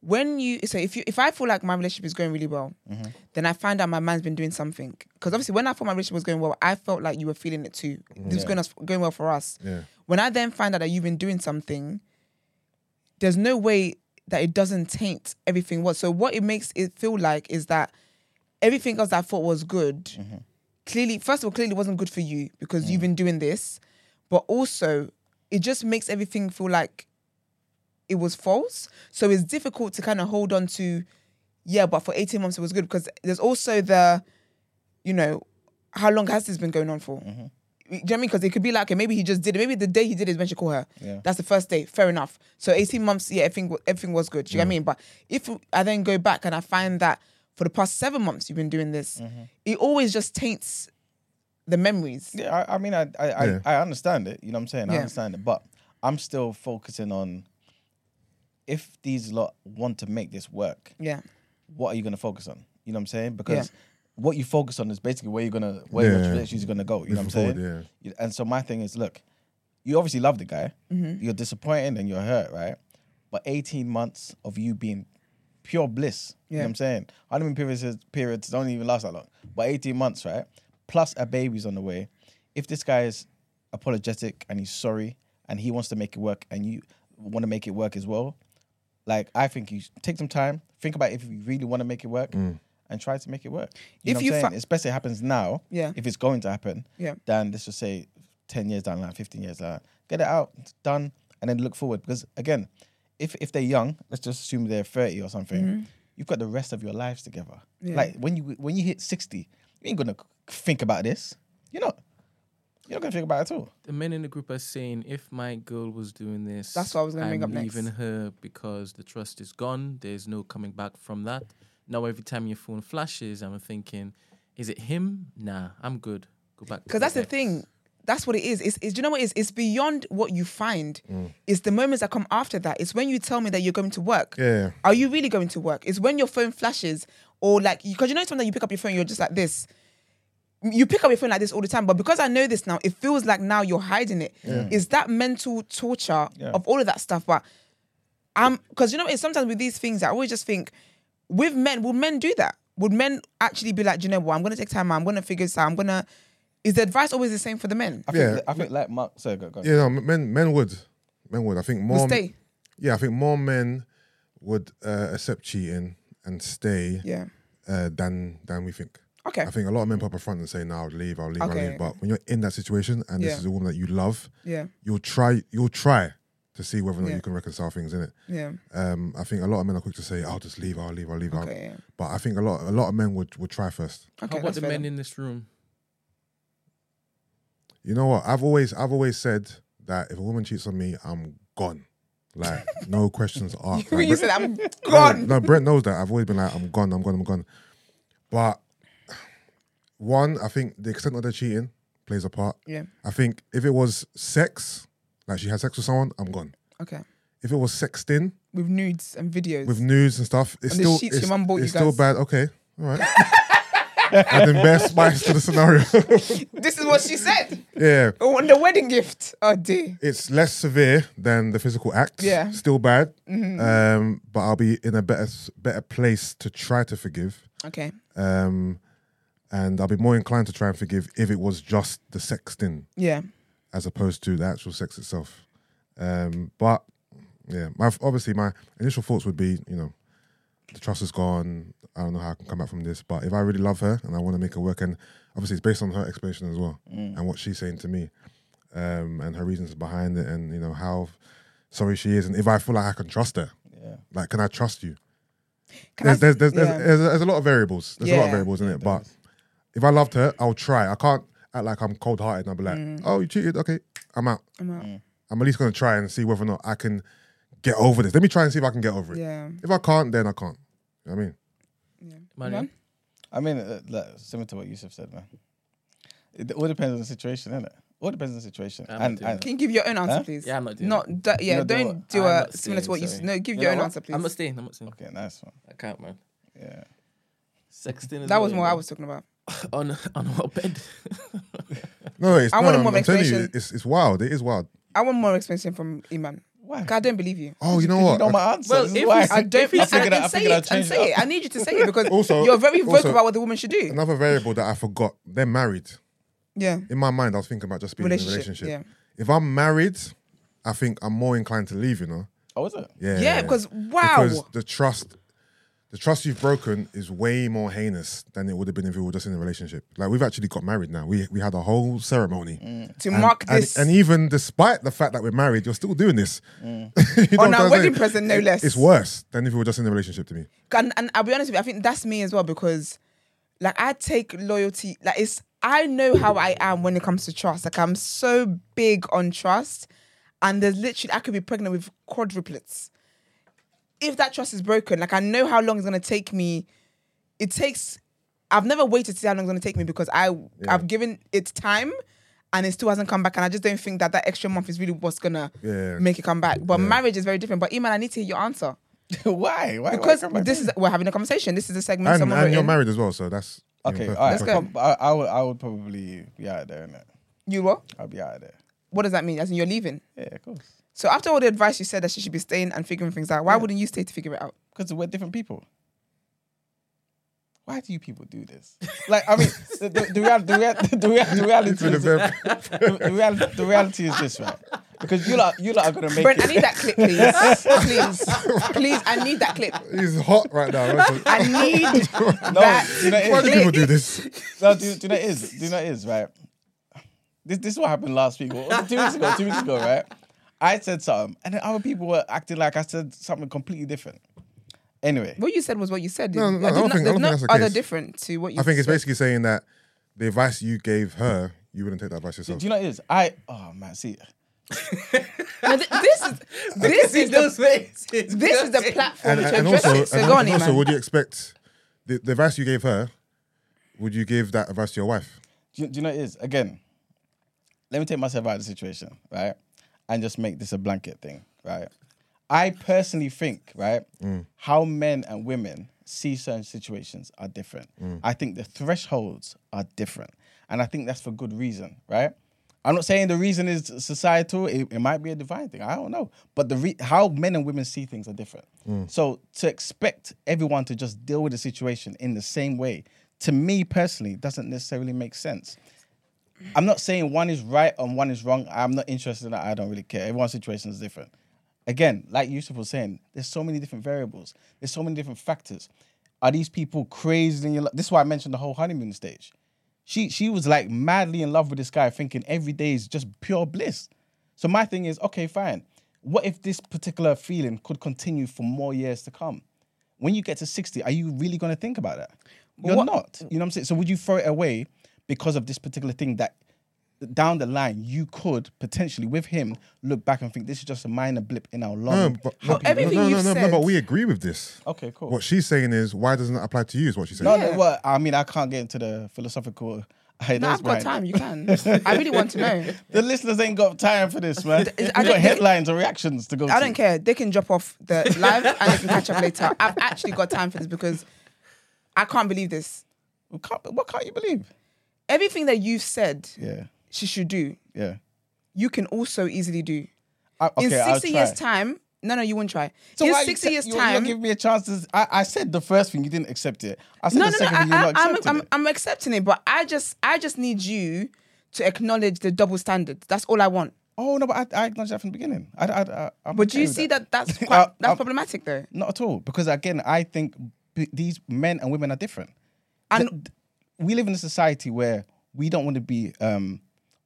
when you so if you if I feel like my relationship is going really well, Mm-hmm. then I find out my man's been doing something. Because obviously, when I thought my relationship was going well, I felt like you were feeling it too. This was going us going well for us. Yeah, When I then find out that you've been doing something, there's no way that it doesn't taint everything. What so what it makes it feel like is that everything else that I thought was good, Mm-hmm. clearly, first of all, clearly wasn't good for you because Mm. you've been doing this, but also it just makes everything feel like it was false. So it's difficult to kind of hold on to, yeah, but for 18 months it was good because there's also the, you know, how long has this been going on for? Mm-hmm. Do you know what I mean? Because it could be like, okay, maybe he just did it. Maybe the day he did it is when she called her. Yeah. That's the first day. Fair enough. So 18 months, yeah, everything, wa- everything was good. Do you know what I mean? But if I then go back and I find that for the past seven months you've been doing this, mm-hmm. it always just taints the memories. Yeah, I, I mean, I, I, Yeah. I, I understand it. You know what I'm saying? I Yeah. understand it, but I'm still focusing on if these lot want to make this work. Yeah. What are you going to focus on? You know what I'm saying? Because what you focus on is basically where you're gonna where your Yeah. trajectory is gonna go. You know what I'm saying? forward, You- And so my thing is, look, you obviously love the guy. Mm-hmm. You're disappointed and you're hurt, right? But 18 months of you being pure bliss. You know Yeah. what I'm saying? Honeymoon periods periods don't even last that long. But 18 months, right? Plus a baby's on the way. If this guy is apologetic and he's sorry and he wants to make it work and you want to make it work as well, like I think you should take some time, think about if you really want to make it work mm. And try to make it work. You If know what you I'm saying? fa- it's best it happens now, Yeah. if it's going to happen, Yeah. Then let's just say 10 years down the line, 15 years down line. Get it out, done, and then look forward. Because again, if if they're young, let's just assume they're 30 or something, mm-hmm. you've got the rest of your lives together. Yeah. Like when you when you hit 60, you ain't gonna think about this. You're not. You're not gonna think about it at all. The men in the group are saying, if my girl was doing this, That's what I was gonna I'm bring up next. leaving her because the trust is gone. There's no coming back from that. Now every time your phone flashes, I'm thinking, is it him? Nah, I'm good. Go back. Because that's the thing. That's what it is. It's, it's do you know what it is? It's beyond what you find. Mm. It's the moments that come after that. It's when you tell me that you're going to work. Yeah. Are you really going to work? It's when your phone flashes or like because you know sometimes you pick up your phone, you're just like this. You pick up your phone like this all the time, but because I know this now, it feels like now you're hiding it. It's that mental torture Yeah. of all of that stuff. But I'm because you know it's sometimes with these things, I always just think with men, would men do that? Would men actually be like, "Do you know what? I'm gonna take time. out. I'm gonna figure this out. I'm gonna. Is the advice always the same for the men? I think, Yeah. I think like Mark. Sorry, go, go. Yeah, no, men men would, men would. I think more. Will stay. Yeah, I think more men would uh, accept cheating and stay Yeah. uh, than than we think. Okay. I think a lot of men pop up front and say, "No, I'll leave, I'll leave, I'll leave." But when you're in that situation and this is a woman that you love, Yeah. you'll try, you'll try to see whether or not Yeah. you can reconcile things in it. Yeah. Um, I think a lot of men are quick to say, "I'll just leave, I'll leave, I'll leave." I'll-" Okay. Yeah. But I think a lot, a lot of men would would try first. Okay. How about the men then. in this room? You know what? I've always, I've always said that if a woman cheats on me, I'm gone. Like no questions asked. Like, you said I'm No, gone. No, Brent knows that. I've always been like, I'm gone, I'm gone, I'm gone. But one, I think the extent of the cheating plays a part. Yeah. I think if it was sex, like she had sex with someone, I'm gone. Okay. if it was sexting with nudes and videos. with news and stuff, it's And still sheets it's, your mum bought you it's still guys. bad. Okay, all right. Adding best spice to the scenario. this is what she said. yeah, On the wedding gift. Oh dear. it's less severe than the physical act. Yeah. Mm-hmm. still bad. Um, but I'll be in a better better place to try to forgive. Okay. Um, and I'll be more inclined to try and forgive if it was just the sexting Yeah. As opposed to the actual sex itself. Um, but yeah, my obviously my initial thoughts would be, you know, the trust is gone. I don't know how I can come back from this. But if I really love her and I want to make her work, and obviously it's based on her explanation as well and what she's saying to me, um, and her reasons behind it, and you know how sorry she is, and if I feel like I can trust her, Yeah. like can I trust you? Can I- There's, there's, there's, yeah. there's, there's, a lot of variables. There's a lot of variables in it. But if I loved her, I'll try. I can't act like I'm cold hearted and I'll be like, Mm. oh, you cheated. Okay, I'm out. I'm out. I'm at least going to try and see whether or not I can get over this. Let me try and see if I can get over it. Yeah. If I can't, then I can't. You know what I mean? Man, Man? I mean, uh, like, similar to what Yusuf said, man. It all depends on the situation, isn't it? All depends on the situation. I'm and, and Can you give your own answer, Huh? please? Yeah, I'm not doing Not that. Yeah. Not don't what? do I'm a not similar to staying, what you. sorry. No, give You your own what? answer, please. I'm not staying. I'm not staying. okay, nice one. I can't, man. Yeah. Sexting. Is that was what, more you I was talking about. on on what bed. No, it's, I no, wanted I'm, more I'm telling you, explanation. it's, it's wild. It is wild. I want more explanation from Iman. Why? God, I don't believe you. Oh, you know You what? know my answer. Well, This is if why. it's- I don't. If you and- figured out- I say figured it. I'd And change say it it. I need you to say it because Also- you're very vocal also- about what the woman should do. Another variable that I forgot. They're married. Yeah. In my mind, I was thinking about just being Relationship, in a relationship. yeah. If I'm married, I think I'm more inclined to leave. You know? oh, is it? Yeah. Yeah, because wow. Because the trust, the trust you've broken is way more heinous than it would have been if we were just in a relationship. Like we've actually got married now. We we had a whole ceremony mm. to And- mark this and even despite the fact that we're married, you're still doing this. Mm. You know on our wedding present, no less. It's worse than if we were just in a relationship to me. and, and I'll be honest with you, I think that's me as well because like I take loyalty like it's I know how I am when it comes to trust. Like I'm so big on trust and there's literally I could be pregnant with quadruplets. If that trust is broken, like I know how long it's gonna take me. It takes I've never waited to see how long it's gonna take me because I I've given it time and it still hasn't come back and I just don't think that that extra month is really what's gonna Yeah. make it come back. But marriage is very different. But Iman, I need to hear your answer. why? Why? Because why this is we're having a conversation. This is a segment. And, someone and you're in. married as well, so that's you know, okay. All right. Let's go. I, I would. I would probably be out of there, innit? You what? I'll be out of there. What does that mean? As in you're leaving. Yeah, of course. So after all the advice you said that she should be staying and figuring things out, why wouldn't you stay to figure it out? Because we're different people. Why do you people do this? Like, I mean, the, the, the, real, the, real, the, real, the reality It's been a is very- the, the, reality, the reality is this, right? Because you lot, you lot are gonna make Brent, it. I need that clip, please. please. Please, I need that clip. He's hot right now. right? I need No, that. you know, Why do people do this? No, do, do you know what it is? Do you know what it is, right? This this is what happened last week. Or two weeks ago, two weeks ago, right? I said something, and then other people were acting like I said something completely different. Anyway, What you said was what you said. No, no, dude. I don't not- think- I there's don't think that's the other case. different to what you I think it's said. basically saying that the advice you gave her, you wouldn't take that advice yourself. do you know what it is? I oh man, see, No, th- this is this is the, things. this is the platform and, to and address also, it. So and, on, also, Iman. would you expect the, the advice you gave her? Would you give that advice to your wife? do you, do you know what it is? Again, let me take myself out of the situation, right? And just make this a blanket thing, right? I personally think, right, mm. how men and women see certain situations are different. Mm. I think the thresholds are different. And I think that's for good reason, right? I'm not saying the reason is societal. It, it might be a divine thing. I don't know. But the re- how men and women see things are different. Mm. So to expect everyone to just deal with the situation in the same way, to me personally, doesn't necessarily make sense. I'm not saying one is right and one is wrong. I'm not interested in that. I don't really care. Everyone's situation is different. Again, like Yusuf was saying, there's so many different variables. There's so many different factors. Are these people crazy in your life? This is why I mentioned the whole honeymoon stage. She she was like madly in love with this guy, thinking every day is just pure bliss. So my thing is, okay, fine. What if this particular feeling could continue for more years to come? When you get to 60, are you really going to think about that? You're What- not. You know what I'm saying? So would you throw it away because of this particular thing that down the line you could potentially with him look back and think this is just a minor blip in our long No, but no, Well, everything no, no, you've no, no, said- but we agree with this. Okay, cool. What she's saying is, why doesn't that apply to you? Is what she's saying. No, Yeah. no, well, I mean, I can't get into the philosophical Hey, No, those I've got behind- time. You can. I really want to know. The listeners ain't got time for this, man. We've I got don't- headlines or reactions to go I to. don't care. They can drop off the live and they can catch up later. I've actually got time for this because I can't believe this. What can't, what can't you believe? Everything that you've said Yeah, she should do, yeah. you can also easily do. I, okay, in I'll 60 try. years' time, no, no, you won't try. So in why 60 te- years' you, time, You give me a chance to. I, I said the first thing you didn't accept it. I said no, the no, no, second I, thing you not I, I'm, I'm, it. I'm accepting it, but I just, I just need you to acknowledge the double standards. That's all I want. Oh no, but I, I that from the beginning. I, I, I, I'm But do you see that that's Uh, quite, that's problematic though? Not at all, because again, I think b- these men and women are different. And- we live in a society where we don't want to be um,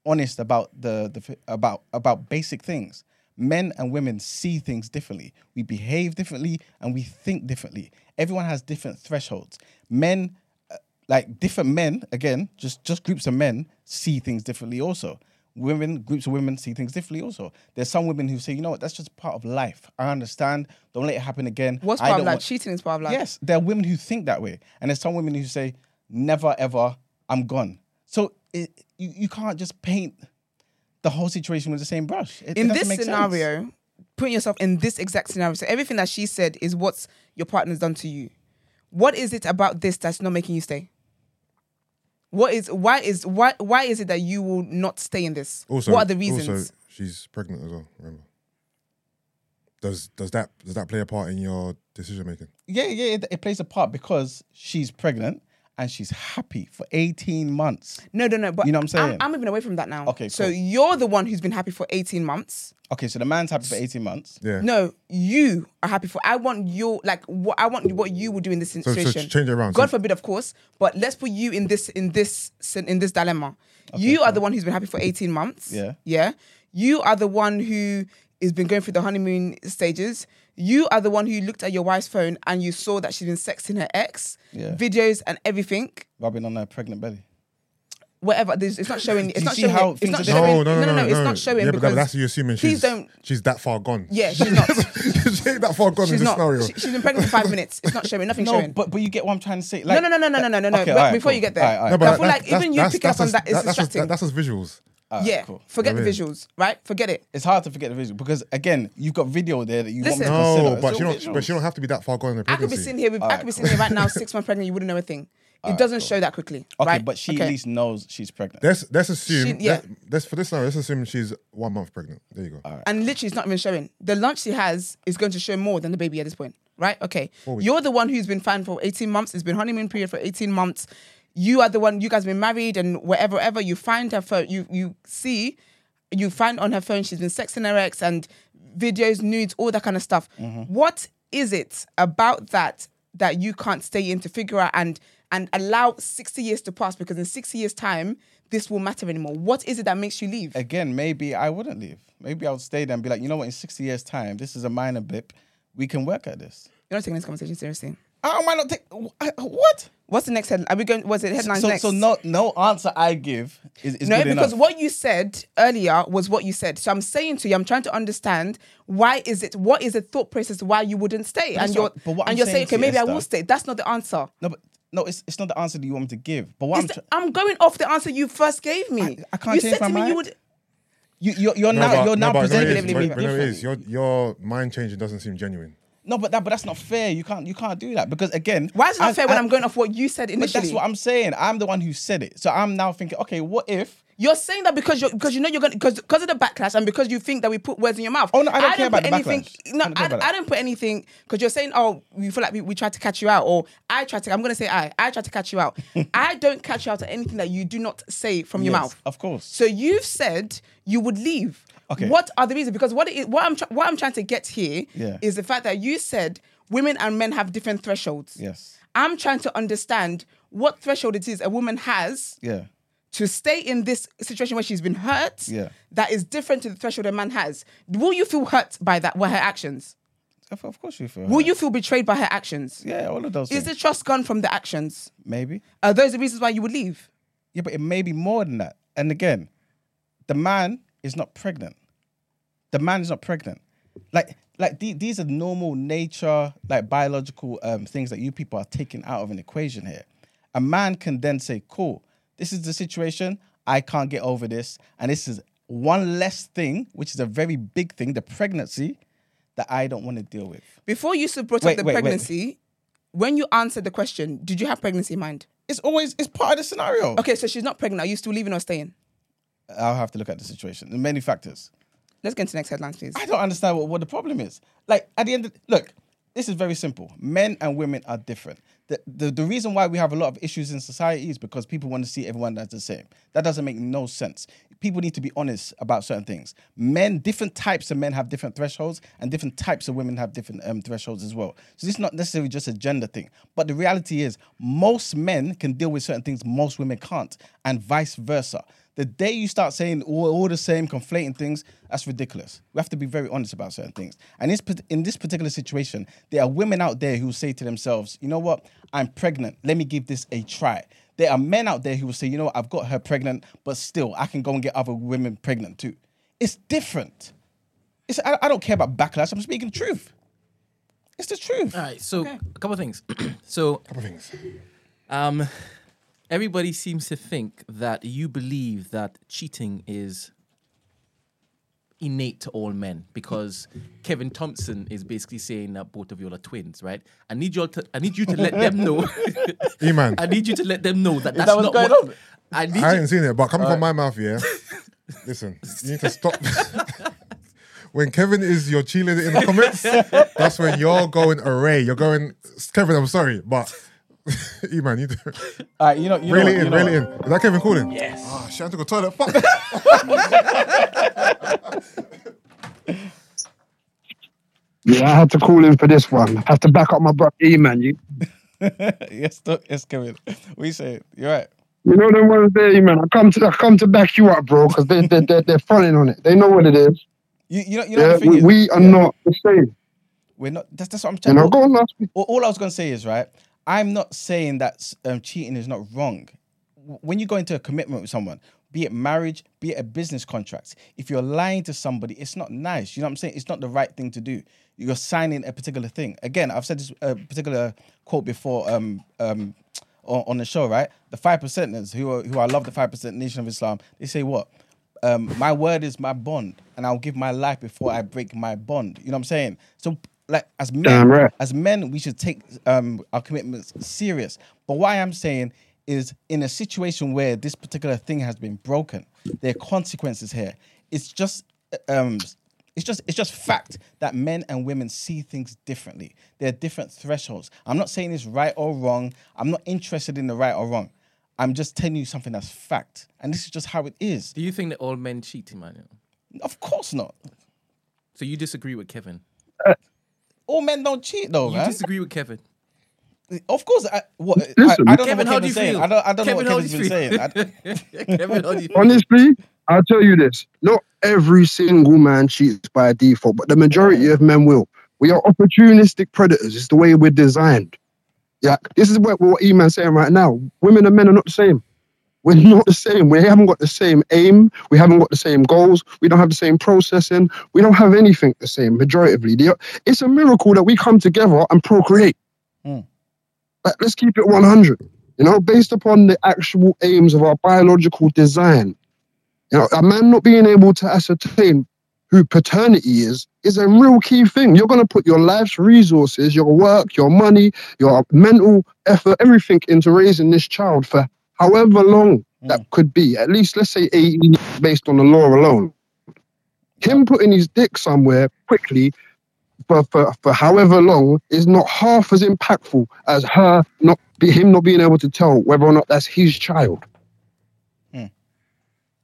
honest about the, the about about basic things. Men and women see things differently. We behave differently and we think differently. Everyone has different thresholds. Men, uh, like different men, again, just just groups of men see things differently. Also, women, groups of women see things differently. Also, there's some women who say, you know what, that's just part of life. I understand. Don't let it happen again. What's I part of life? want- Cheating is part of life. Yes, there are women who think that way, and there's some women who say, "Never ever, I'm gone." So it, you you can't just paint the whole situation with the same brush. It- it in doesn't this make sense. scenario, putting yourself in this exact scenario, so everything that she said is what your partner's done to you. What is it about this that's not making you stay? What is why is why why is it that you will not stay in this? Also, what are the reasons? Also, she's pregnant as well. Remember? Does does that does that play a part in your decision making? yeah, yeah, it, it plays a part because she's pregnant and she's happy for 18 months. no, no, no. But You know what I'm saying? I'm, moving away from that now. Okay, So cool. you're the one who's been happy for 18 months. Okay, so the man's happy for 18 months. Yeah. No, you are happy for. I want your like what I want what you would do in this so situation. change it around. God So- forbid, of course, but let's put you in this in this in this dilemma. you are the one who's been happy for eighteen months. Yeah. yeah. You are the one who has been going through the honeymoon stages. You are the one who looked at your wife's phone and you saw that she's been sexting her ex, Yeah. videos and everything. Rubbing on her pregnant belly. Whatever, there's, it's not showing. It's you not see showing. how. It's things not are showing. No, no, no, no, It's not showing Yeah, but because that- that's you assuming please she's don't- she's that far gone. Yeah, she's not. she ain't that far gone She's in this not. scenario. She, has been pregnant for five minutes. It's not showing. Nothing No, showing. but but you get what I'm trying to say. no, Like, no, no, no, no, no, no, no, no. Okay, But alright, before cool. you get there, Alright, alright. No, but I feel like that- even you that's- picking up on that's that just- is that's just- distracting. That's just visuals. Alright, yeah, cool. forget Yeah, the yeah. visuals, right? Forget it. It's hard to forget the visual because again, you've got video there that you want me Listen. to consider. No, It's but all she don't. visuals. But she don't have to be that far gone in the I could pregnancy. be sitting here with. I could be cool. sitting here right now, six months pregnant. You wouldn't know a thing. It doesn't show that quickly, Okay, right? but she Okay. at least knows she's pregnant. Let's let's assume. She- yeah. let- let's for this scenario. Let's assume she's one month pregnant. There you go. and literally it's not even showing. The lunch she has is going to show more than the baby at this point, right? Okay. You're the one who's been fine for 18 months. It's been honeymoon period for 18 months. You are the one, you guys been married and wherever, ever you find her phone, you you see, you find on her phone she's been sexting her ex and videos, nudes, all that kind of stuff. Mm-hmm. What is it about that that you can't stay in to figure out and and allow 60 years to pass because in 60 years time this will matter anymore. What is it that makes you leave? Again, maybe I wouldn't leave. Maybe I would stay there and be like, you know what? In 60 years' time, this is a minor blip. We can work at this. You're not taking this conversation seriously. I might not take what? What's the next headline? Are we going? Was it headlines So, next? so no, no answer I give is, is no, good because enough. what you said earlier was what you said. So I'm saying to you, I'm trying to understand why is it? What is the thought process why you wouldn't stay? That's and you're not- but what and I'm you're saying saying, okay, you, maybe I Esther- will stay. That's not the answer. No, but no, it's it's not the answer that you want me to give. But what I'm It's the- I'm going off the answer you first gave me. I- I can't you change said my to me you would. you you're, you're No, now but- you're no, now but no, presenting it it is, me but- but no, it is. differently. Your your mind changing doesn't seem genuine. No, but that but that's not fair. You can't you can't do that because again, Why is it not as- fair when I'm going off what you said initially? But that's what I'm saying. I'm the one who said it. So I'm now thinking, okay, what if? You're saying that because you're because you know you're gonna because because of the backlash and because you think that we put words in your mouth. Oh, no, I don't care about the anything. backlash. No, I don't I, I don't put anything because you're saying, oh, we feel like we, we tried to catch you out, or I tried to. I'm gonna say I. I tried to catch you out. I don't catch you out at anything that you do not say from your Yes, mouth. of course. So you've said you would leave. Okay. What are the reasons? Because what is, what I'm tr- what I'm trying to get here is Yeah. the fact that you said women and men have different thresholds. Yes. I'm trying to understand what threshold it is a woman has Yeah. to stay in this situation where she's been hurt Yeah. that is different to the threshold a man has. Will you feel hurt by that, by her actions? Of, of course you feel. Will hurt. you feel betrayed by her actions? Yeah, all of those. Is things. the trust gone from the actions? maybe? Are those the reasons why you would leave? Yeah, but it may be more than that. And again, the man is not pregnant. The man is not pregnant. Like, like the- these are normal nature, like biological um, things that you people are taking out of an equation here. A man can then say, "Cool, this is the situation. I can't get over this, and this is one less thing, which is a very big thing, the pregnancy that I don't want to deal with. Before you brought Wait, up the wait, wait. pregnancy, when you answered the question, did you have pregnancy in mind? It's always it's part of the scenario. Okay, so she's not pregnant. Are you still leaving or staying? I'll have to look at the situation. There are many factors. Let's get into the next headlines, please. I don't understand what, what the problem is. Like at the end of look, this is very simple. Men and women are different. The, the the reason why we have a lot of issues in society is because people want to see everyone as the same. That doesn't make no sense. People need to be honest about certain things. Men, different types of men have different thresholds, and different types of women have different um, thresholds as well. So this is not necessarily just a gender thing. But the reality is, most men can deal with certain things most women can't, and vice versa. The day you start saying all, all the same, conflating things, that's ridiculous. We have to be very honest about certain things. And this, in this particular situation, there are women out there who say to themselves, you know what, I'm pregnant. Let me give this a try. There are men out there who will say, you know what, I've got her pregnant, but still, I can go and get other women pregnant too. It's different. It's, I, I don't care about backlash. I'm speaking the truth. It's the truth. All right, so a couple of things. so a Couple of things. Um, everybody seems to think that you believe that cheating is innate to all men because Kevin Thompson is basically saying that both of you are twins, right? I need you all to, I need you to let them know. E-man. I need you to let them know that that's that not going what. on? I need I you, ain't seen it, but coming from my mouth, yeah. Listen, you need to stop. when Kevin is your cheerleader in the comments, that's when you're going array. You're going, Kevin. I'm sorry, but E man, you do. All right, you know, you Reel know, it you in, know reel it in. Is that Kevin calling? Yes. Ah, oh shit, I had to go toilet. Fuck. Yeah, I had to call in for this one. I had to back up my brother E man. You yes, look, yes, Kevin. We say. You're right. you know them ones there, man. I come to I come to back you up, bro, because they they they they're fronting on it. They know what it is. You, you know, you know Yeah, the thing we, is, we are yeah, not the same. We're not. That's, that's what I'm You trying. know, go on last week. all, all I was going to say is right. I'm not saying that um, cheating is not wrong. When you go into a commitment with someone, be it marriage, be it a business contract, if you're lying to somebody, it's not nice. You know what I'm saying? It's not the right thing to do. You're signing a particular thing. Again, I've said this uh, particular quote before um, um, on, on the show, right? The five percenters who are, who I love the five percent Nation of Islam. They say what? Um, my word is my bond, and I'll give my life before I break my bond. You know what I'm saying? So, like as men, Damn right. as men, we should take um, our commitments serious. But what I'm saying is, in a situation where this particular thing has been broken, there are consequences here. It's just, um, it's just, it's just fact that men and women see things differently. There are different thresholds. I'm not saying it's right or wrong. I'm not interested in the right or wrong. I'm just telling you something that's fact, and this is just how it is. Do you think that all men cheat, Emmanuel? Of course not. So you disagree with Kevin? All men don't cheat, though, You man. disagree with Kevin? Of course, I, what, I, Listen. I don't Kevin, know how what do you Kevin's saying. feel? I don't, I don't Kevin, know what do Kevin's you been saying. I, Kevin, how do you feel? Honestly, I'll tell you this. Not every single man cheats by default, but the majority of men will. We are opportunistic predators. It's the way we're designed. Yeah, this is what, what E-man's saying right now. Women and men are not the same. We're not the same. We haven't got the same aim. We haven't got the same goals. We don't have the same processing. We don't have anything the same, majoritively. The- It's a miracle that we come together and procreate. Hmm. Like, let's keep it 100. You know, based upon the actual aims of our biological design. You know, a man not being able to ascertain who paternity is is a real key thing. You're going to put your life's resources, your work, your money, your mental effort, everything into raising this child for however long hmm. that could be. At least, let's say 18 years based on the law alone. Him putting his dick somewhere quickly for, for, for however long is not half as impactful as her not be him not being able to tell whether or not that's his child. Hmm.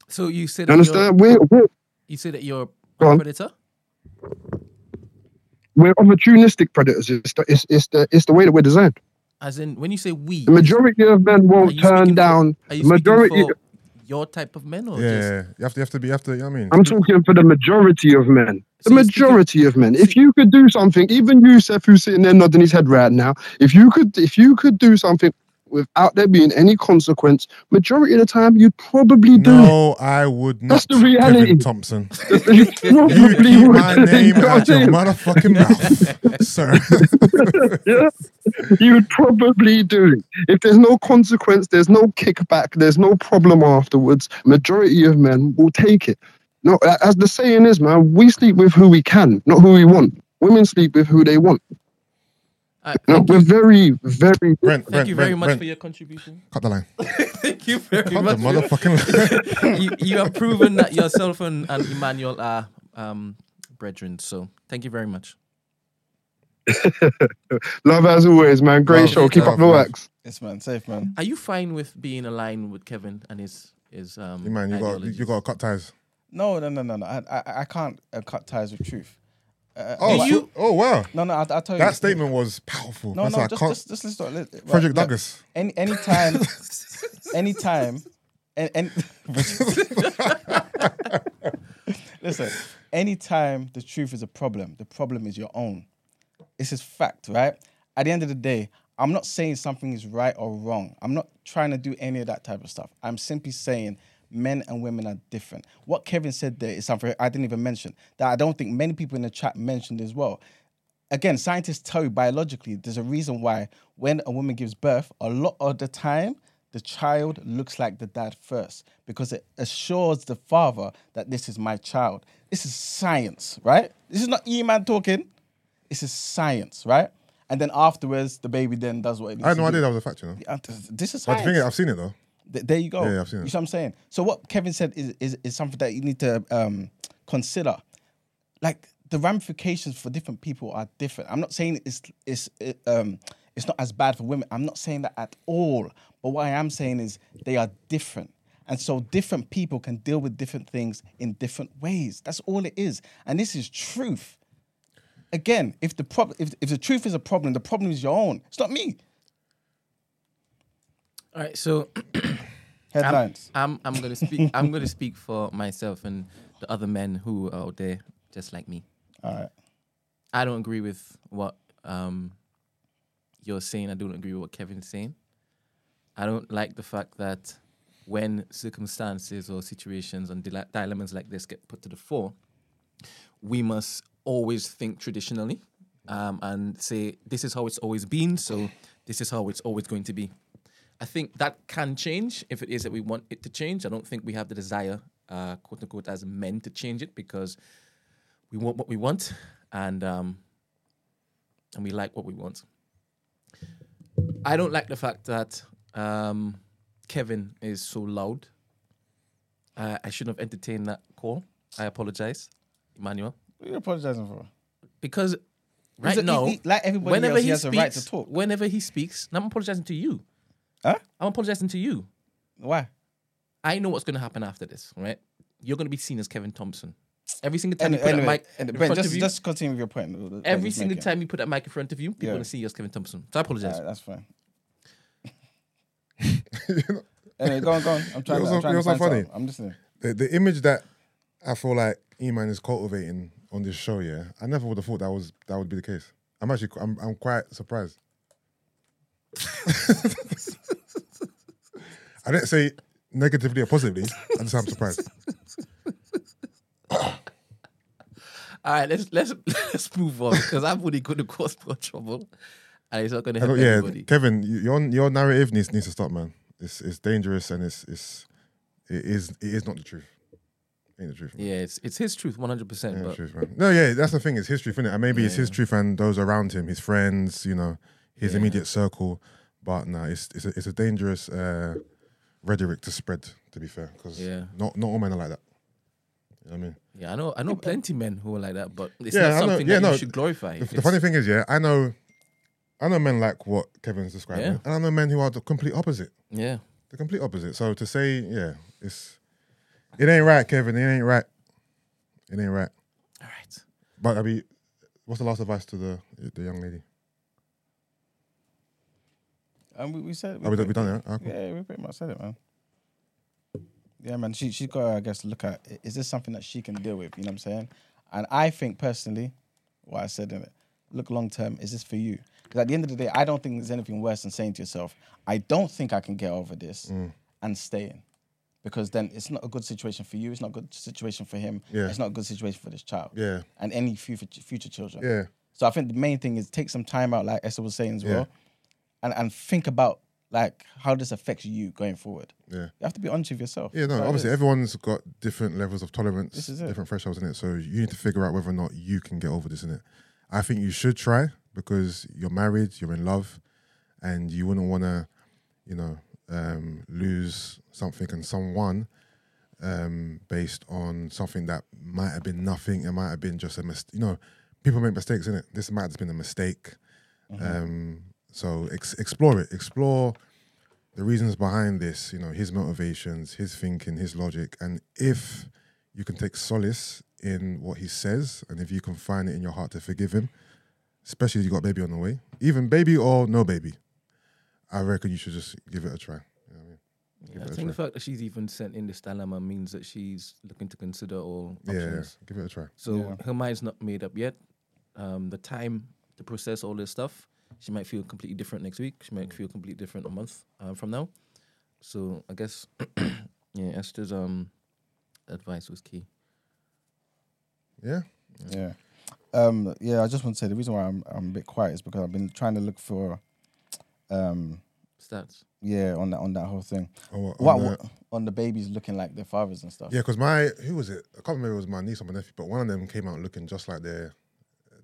So you said You that understand? We're, we're, you said that you're Go a on. predator. we're opportunistic predators. It's the, it's, it's, the, it's the way that we're designed. As in, when you say we, The majority of men won't turn down. For, are you majority. for your type of men, or Yeah, just you have to, you have to be, you have to. You know what I mean, I'm talking for the majority of men. The So you're speaking- majority of men. If you could do something, even Yusuf, who's sitting there nodding his head right now, if you could, if you could do something without there being any consequence, majority of the time you'd probably do it. No, I would not. That's the reality. Kevin Thompson. You keep would. my name You know out your motherfucking mouth, sir. yeah, you would probably do it. If there's no consequence, there's no kickback, there's no problem afterwards, majority of men will take it. No, as the saying is, man, we sleep with who we can, not who we want. Women sleep with who they want. All right, No, we're you, very, very. Brent, thank Brent, you very Brent, much Brent, for your contribution. cut the line. thank you very Cut the much. motherfucking you, you have proven that yourself and, and Emmanuel are um, brethren. So thank you very much. Love as always, man. Great Love, show. Keep love, up the love. wax. Yes, man. Safe, man. Are you fine with being aligned with Kevin and his his um? line. Man, you got you got to cut ties. No, no, no, no, no. I, I, I can't uh, cut ties with truth. Uh, Oh, you- oh wow. No, no. I'll, I'll tell you. That statement was powerful. No, That's no. Just, just, just listen. To it. Frederick look, Douglass. Any, anytime, anytime, and, and listen. Anytime the truth is a problem, the problem is your own. This is fact, right? At the end of the day, I'm not saying something is right or wrong. I'm not trying to do any of that type of stuff. I'm simply saying men and women are different. What Kevin said there is something I didn't even mention that I don't think many people in the chat mentioned as well. Again, scientists tell you biologically there's a reason why when a woman gives birth, a lot of the time the child looks like the dad first because it assures the father that this is my child. This is science, right? This is not E-man talking. This is science, right? And then afterwards, the baby then does what it needs I had no to idea that was a fact, you know. This- This is But the science. thing is, I've seen it though. Th- there you go. Yeah, I've seen You it. see what I'm saying? So what Kevin said is is, is something that you need to um, consider. Like the ramifications for different people are different. I'm not saying it's it's it, um, it's not as bad for women. I'm not saying that at all. But what I am saying is they are different. And so different people can deal with different things in different ways. That's all it is. And this is truth. Again, if the problem if, if the truth is a problem, the problem is your own. It's not me. All right, so Headlines. I'm I'm gonna speak. I'm gonna speak for myself and the other men who are out there just like me. all right. I don't agree with what um, you're saying. I don't agree with what Kevin's saying. I don't like the fact that when circumstances or situations and dile- dilemmas like this get put to the fore, we must always think traditionally um, and say, this is how it's always been, so this is how it's always going to be. I think that can change if it is that we want it to change. I don't think we have the desire, uh, quote unquote, as men to change it because we want what we want and um, and we like what we want. I don't like the fact that um, Kevin is so loud. Uh, I shouldn't have entertained that call. I apologize, Emmanuel, What are you apologizing for? because right a- now, he- he- like everybody whenever else, he he has speaks, a right to talk. whenever he speaks, and I'm apologizing to you. Huh? I'm apologizing to you. Why? I know what's going to happen after this, right? You're going to be seen as Kevin Thompson. Every single time Anyway, you put anyway, that mic and in Brent, front just, of you, just continue with your point. the- the point every he's single making. time you put that mic in front of you, people Yeah. are going to see you as Kevin Thompson. So I apologize. Alright, that's fine. anyway, go on, go on. I'm trying, You to, know I'm trying so- to funny? something. I'm listening. The, the image that I feel like E-Man is cultivating on this show, yeah, I never would have thought that was that would be the case. I'm actually I'm I'm quite surprised. I didn't say negatively or positively. I just I'm surprised. All right, let's let's let's move on because I'm really going to cause more trouble, and it's not going to help yeah, anybody. Kevin, your your narrative needs needs to stop, man. It's it's dangerous and it's it's it is it is not the truth. Ain't the truth. Man. Yeah, it's it's his truth, 100. percent Ain't the But truth, man. No, yeah, that's the thing. It's his truth, innit? And maybe it's his truth and those around him, his friends, you know, his immediate circle. But no, it's it's a, it's a dangerous uh, rhetoric to spread. To be fair, because Yeah. not not all men are like that. You know what I mean? yeah, I know I know plenty men who are like that, but it's Yeah, I not know- something yeah, that no, you should glorify. The, the funny thing is, yeah, I know, I know men like what Kevin's describing, Yeah. and I know men who are the complete opposite. yeah, The complete opposite. So to say, yeah, it's it ain't right, Kevin. It ain't right. It ain't right. all right. But I mean, what's the last advice to the the young lady? And we, we said. We, pretty- we done it? Ah, cool. Yeah, we pretty much said it, man. Yeah, man. She she's got, to, I guess, to look at. Is this something that she can deal with? You know what I'm saying? And I think personally, what I said in it, look long term. Is this for you? Because at the end of the day, I don't think there's anything worse than saying to yourself, I don't think I can get over this Mm. and staying. Because then it's not a good situation for you. It's not a good situation for him. Yeah. It's not a good situation for this child. Yeah. And any future future children. Yeah. So I think the main thing is take some time out, like Esther was saying as Yeah. well, and and think about like how this affects you going forward. Yeah. You have to be honest with yourself. Yeah, no, obviously everyone's got different levels of tolerance, This is different thresholds in it. So you need to figure out whether or not you can get over this in it. I think you should try because you're married, you're in love, and you wouldn't want to, you know, um, lose something and someone um, based on something that might have been nothing. It might have been just a mistake. You know, people make mistakes in it. This might have been a mistake. Um, so ex- explore it. Explore the reasons behind this, you know, his motivations, his thinking, his logic, and if you can take solace in what he says, and if you can find it in your heart to forgive him, especially if you got baby on the way, even baby or no baby, I reckon you should just give it a try. You know I mean? Give I think the fact that she's even sent in this dilemma means that she's looking to consider all options. Yeah, options. give it a try. So Yeah. her mind's not made up yet. Um, the time to process all this stuff, she might feel completely different next week. She might feel completely different a month um, from now. So I guess, yeah, Esther's um advice was key. Yeah, Yeah. Um, yeah, I just want to say the reason why I'm I'm a bit quiet is because I've been trying to look for um Stats. yeah, on that on that whole thing. Or, What, on the- what on the babies looking like their fathers and stuff. yeah, because my who was it? I can't remember. If it was my niece or my nephew, but one of them came out looking just like their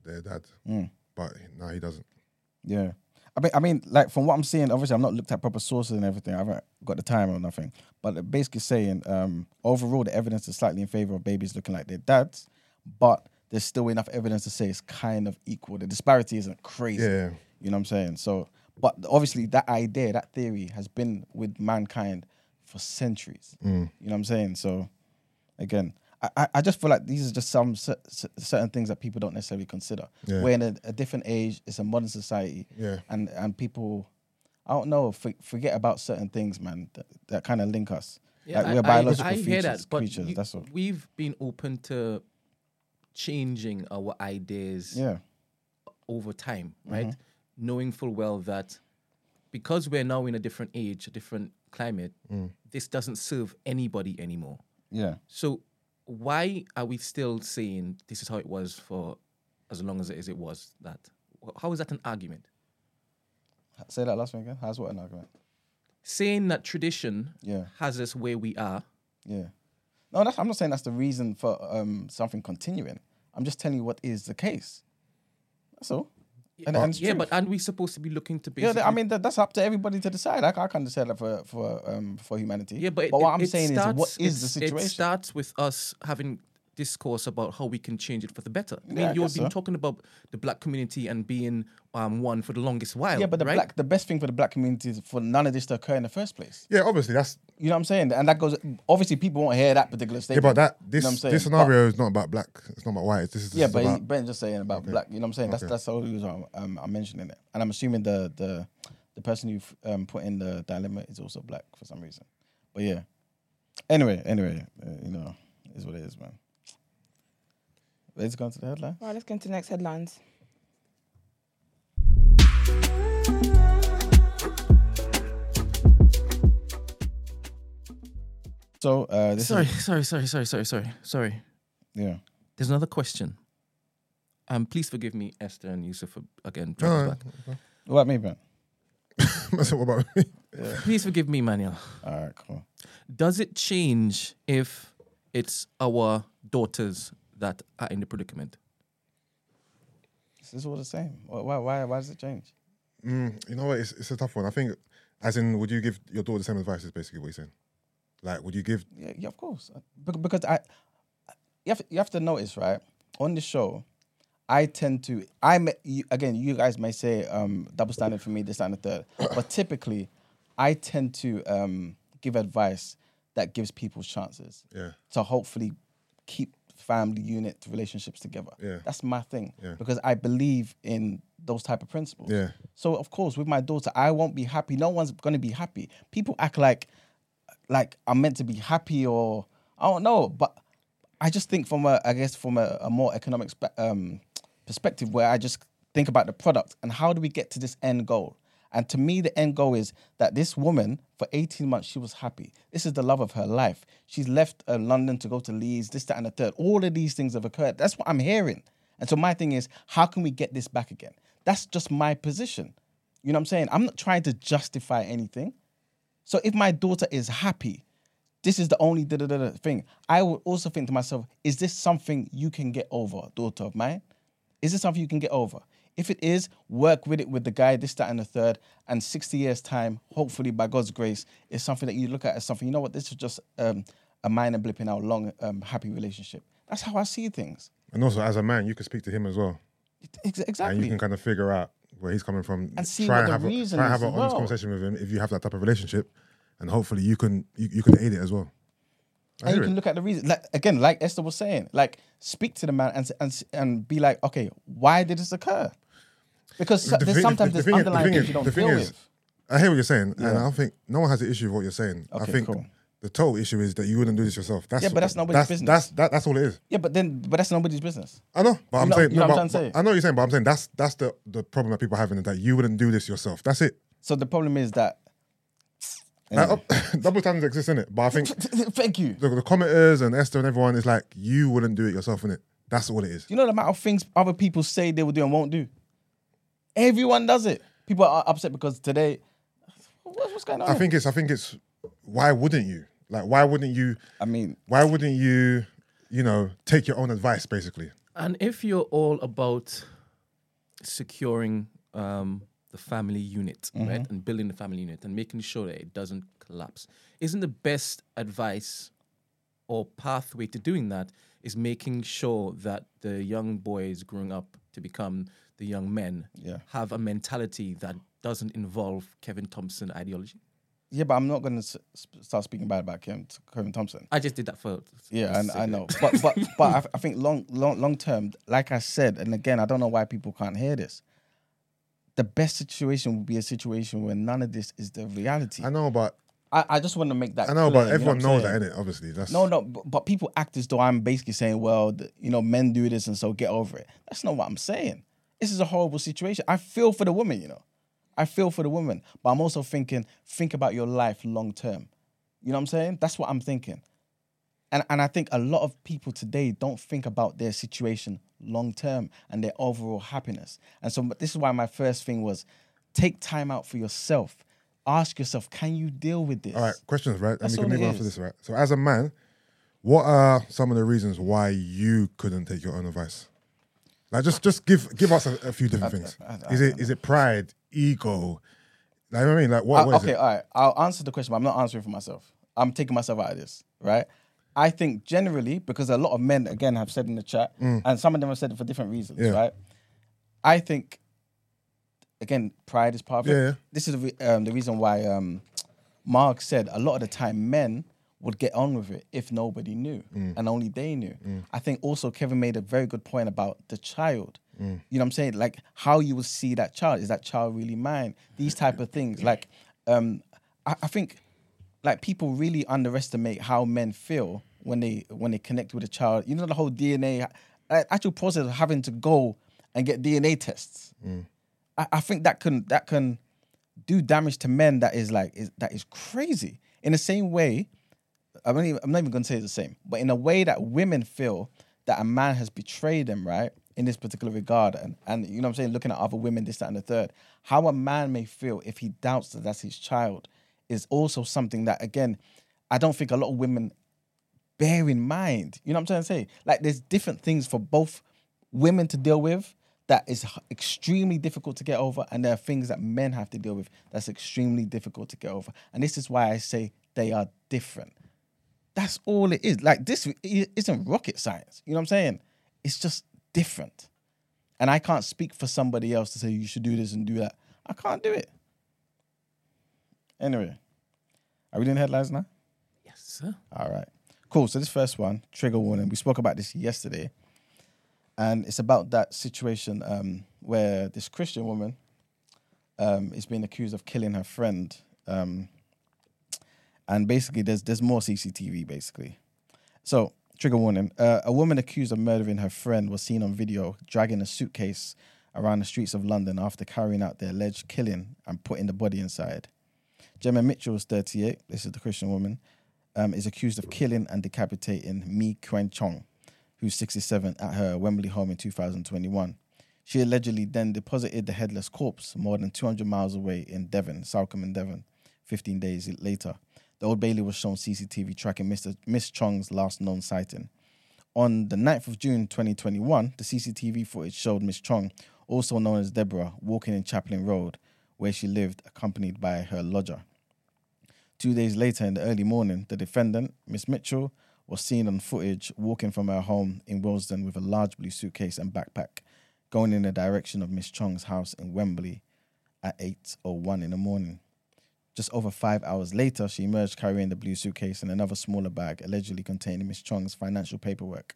their dad, Mm. but now he doesn't. Yeah. I mean, I mean, like from what I'm seeing, obviously I've not looked at proper sources and everything. I haven't got the time or nothing. But basically saying, um, overall, the evidence is slightly in favor of babies looking like their dads, but there's still enough evidence to say it's kind of equal. The disparity isn't crazy. Yeah, You know what I'm saying? So, but obviously that idea, that theory has been with mankind for centuries. Mm. You know what I'm saying? So, again, I, I- I just feel like these are just some cer- cer- certain things that people don't necessarily consider. Yeah. We're in a, a different age. It's a modern society, yeah, and and people, I don't know, for, forget about certain things, man. That, that kind of link us. like I- we're I- biological I, hear features, that, but creatures. you- that's all. we've been open to changing our ideas Yeah, over time, Mm-hmm. right? Knowing full well that because we're now in a different age, a different climate, Mm. this doesn't serve anybody anymore. yeah. So why are we still saying this is how it was for as long as it, as it was that? How is that an argument? Say that last one again. How's what an argument? Saying that tradition Yeah, has us where we are. yeah. No, that's, I'm not saying that's the reason for um, something continuing. I'm just telling you what is the case. That's all. And, and yeah, but aren't we supposed to be looking to Yeah, I mean that, that's up to everybody to decide. I, I can't decide that for for um for humanity. Yeah, but, it- what I'm saying starts, is, what is the situation? It starts with us having discourse about how we can change it for the better. I mean, Yeah, I you've been so. talking about the black community and being um, one for the longest while. yeah, but the right? black the best thing for the black community is for none of this to occur in the first place. yeah. Obviously, that's You know what I'm saying? And that goes. Obviously, people won't hear that particular yeah. statement. But that You this know what I'm saying? this scenario is not about black. It's not about white. This is yeah, just but about, he, Brent's just saying about black. You know what I'm saying? That's Okay. that's the only reason I'm, um, I'm mentioning it. And I'm assuming the the the person who um, put in the dilemma is also black for some reason. But yeah. Anyway, anyway, uh, you know, is what it is, man. Let's go on to the headline. Right, let's get into the next headlines. So uh, this sorry, is sorry, sorry, sorry, sorry, sorry, sorry. yeah. There's another question. Um, please forgive me, Esther and Yusuf, for again. No, dragging no, us back. What about me, Ben? That's what about me. Please forgive me, Manuel. All right, cool. Does it change if it's our daughters that are in the predicament? This is all the same. Why why why, why does it change? Mm, you know what? It's, it's a tough one. I think, as in, would you give your daughter the same advice? Is basically what you're saying. Like, would you give? Yeah, yeah, of course. Uh, Because I, you have you have to notice, right? On the show, I tend to I may, again. You guys may say um, double standard for me, this and the third, but typically, I tend to um, give advice that gives people chances Yeah, to hopefully keep family unit relationships together. Yeah. That's my thing Yeah. because I believe in those type of principles. yeah, So of course, with my daughter, I won't be happy. No one's gonna be happy. People act like like I'm meant to be happy or I don't know. But I just think from a I guess from a, a more economic spe- um, perspective where I just think about the product and how do we get to this end goal. And to me, the end goal is that this woman, for 18 months, she was happy. This is the love of her life. She's left uh, London to go to Leeds, this, that, and the third. All of these things have occurred. That's what I'm hearing. And so my thing is, how can we get this back again? That's just my position. You know what I'm saying? I'm not trying to justify anything. So if my daughter is happy, this is the only thing. I would also think to myself, is this something you can get over, daughter of mine? Is this something you can get over? If it is, work with it with the guy, this, that, and the third, and 60 years' time, hopefully by God's grace, is something that you look at as something, you know what, this is just um, a minor blip in our long, um, happy relationship. That's how I see things. And also, as a man, you can speak to him as well, Ex- and you can kind of figure out where he's coming from. And see try what and the have a, reason try and have an honest well. conversation with him if you have that type of relationship, and hopefully you can you, you can aid it as well. I and you can it. look at the reason. Like again, like Esther was saying, like speak to the man and and and be like, okay, why did this occur? Because The there's thing- sometimes the there's the underlying thing things you don't the thing deal is- with. I hear what you're saying, and I don't think no one has an issue with what you're saying. I think cool. the total issue is that you wouldn't do this yourself. That's Yeah, but that's nobody's that's, business. That's that, that's all it is. Yeah, but then, but that's nobody's business. I know, but I'm know- saying you know no, but- trying say? but I know what you're saying, but I'm saying that's that's the the problem that people are having is that you wouldn't do this yourself. That's it. So the problem is that. Like, oh, up- double standards exist in it, but I think Thank you. the, the commenters and Esther and everyone is like you wouldn't do it yourself in it. That's all it is. You know the amount of things other people say they will do and won't do. Everyone does it. People are upset because today. What- What's going on? I think it's I think it's why wouldn't you? Like why wouldn't you? I mean, Why wouldn't you? You know, take your own advice basically. And if you're all about securing um, the family unit, right, and building the family unit and making sure that it doesn't collapse, isn't the best advice or pathway to doing that is making sure that the young boys growing up to become the young men Yeah. have a mentality that doesn't involve Kevin Thompson ideology? yeah, but I'm not going to start speaking bad about Kevin, Kevin Thompson. I just did that for Yeah, and sake I know, but but but I, I think long long long term, like I said, and again, I don't know why people can't hear this. The best situation would be a situation where none of this is the reality. I know, but I, I just want to make that. I know, clear, but everyone what I'm knows saying? that in it. Obviously, that's No, no, but, but people act as though I'm basically saying, well, the, you know, men do this and so get over it. That's not what I'm saying. This is a horrible situation. I feel for the woman, you know. I feel for the woman, but I'm also thinking, think about your life long term. You know what I'm saying? That's what I'm thinking. And and I think a lot of people today don't think about their situation long term and their overall happiness. And so this is why my first thing was take time out for yourself. Ask yourself, can you deal with this? All right, questions, right? That's and we can move on after is. this, right? So, as a man, what are some of the reasons why you couldn't take your own advice? Like, just just give give us a, a few different things. I- I Is it is it pride, ego? Like, you know what I mean, like, what, Uh, what okay, it? all right. I'll answer the question, but I'm not answering for myself. I'm taking myself out of this, right? I think generally, because a lot of men, again, have said in the chat, and some of them have said it for different reasons, Mm. Yeah. right? I think, again, pride is part of Yeah, it. yeah. This is the, re- um, the reason why um, Mark said a lot of the time men would get on with it if nobody knew Mm. and only they knew. I think also Kevin made a very good point about the child. Mm. You know what I'm saying? Like how you will see that child. Is that child really mine? These type of things. Like um, I, I think like people really underestimate how men feel when they when they connect with a child. You know the whole DNA uh, actual process of having to go and get DNA tests. I, I think that can that can do damage to men that is like is that is crazy. In the same way, I'm not even, I'm not even gonna say it's the same, but in a way that women feel that a man has betrayed them, right? In this particular regard, and and you know what I'm saying, looking at other women, this, that, and the third, how a man may feel if he doubts that that's his child is also something that again, I don't think a lot of women bear in mind. You know what I'm trying to say? Like there's different things for both women to deal with that is extremely difficult to get over, and there are things that men have to deal with that's extremely difficult to get over. And this is why I say they are different. That's all it is. Like this isn't rocket science. You know what I'm saying? It's just different. And I can't speak for somebody else to say you should do this and do that. I can't do it. Anyway, are we doing headlines now? Yes, sir. All right. Cool. So this first one, trigger warning. We spoke about this yesterday, and it's about that situation um, where this Christian woman um, is being accused of killing her friend, um, and basically there's there's more CCTV basically. So trigger warning: uh, a woman accused of murdering her friend was seen on video dragging a suitcase around the streets of London after carrying out the alleged killing and putting the body inside. Gemma Mitchell is 38. This is the Christian woman. Um, is accused of killing and decapitating Mi Kuen Chong, who's 67, at her Wembley home in 2021. She allegedly then deposited the headless corpse more than 200 miles away in Devon, Salcombe in Devon, 15 days later. The Old Bailey was shown CCTV tracking Mr. Miss Chong's last known sighting. On the 9th of June 2021, the CCTV footage showed Miss Chong, also known as Deborah, walking in Chaplin Road, where she lived, accompanied by her lodger. Two days later, in the early morning, the defendant, Miss Mitchell, was seen on footage walking from her home in Willesden with a large blue suitcase and backpack, going in the direction of Miss Chong's house in Wembley at 8.01 in the morning. Just over five hours later, she emerged carrying the blue suitcase and another smaller bag, allegedly containing Ms. Chong's financial paperwork.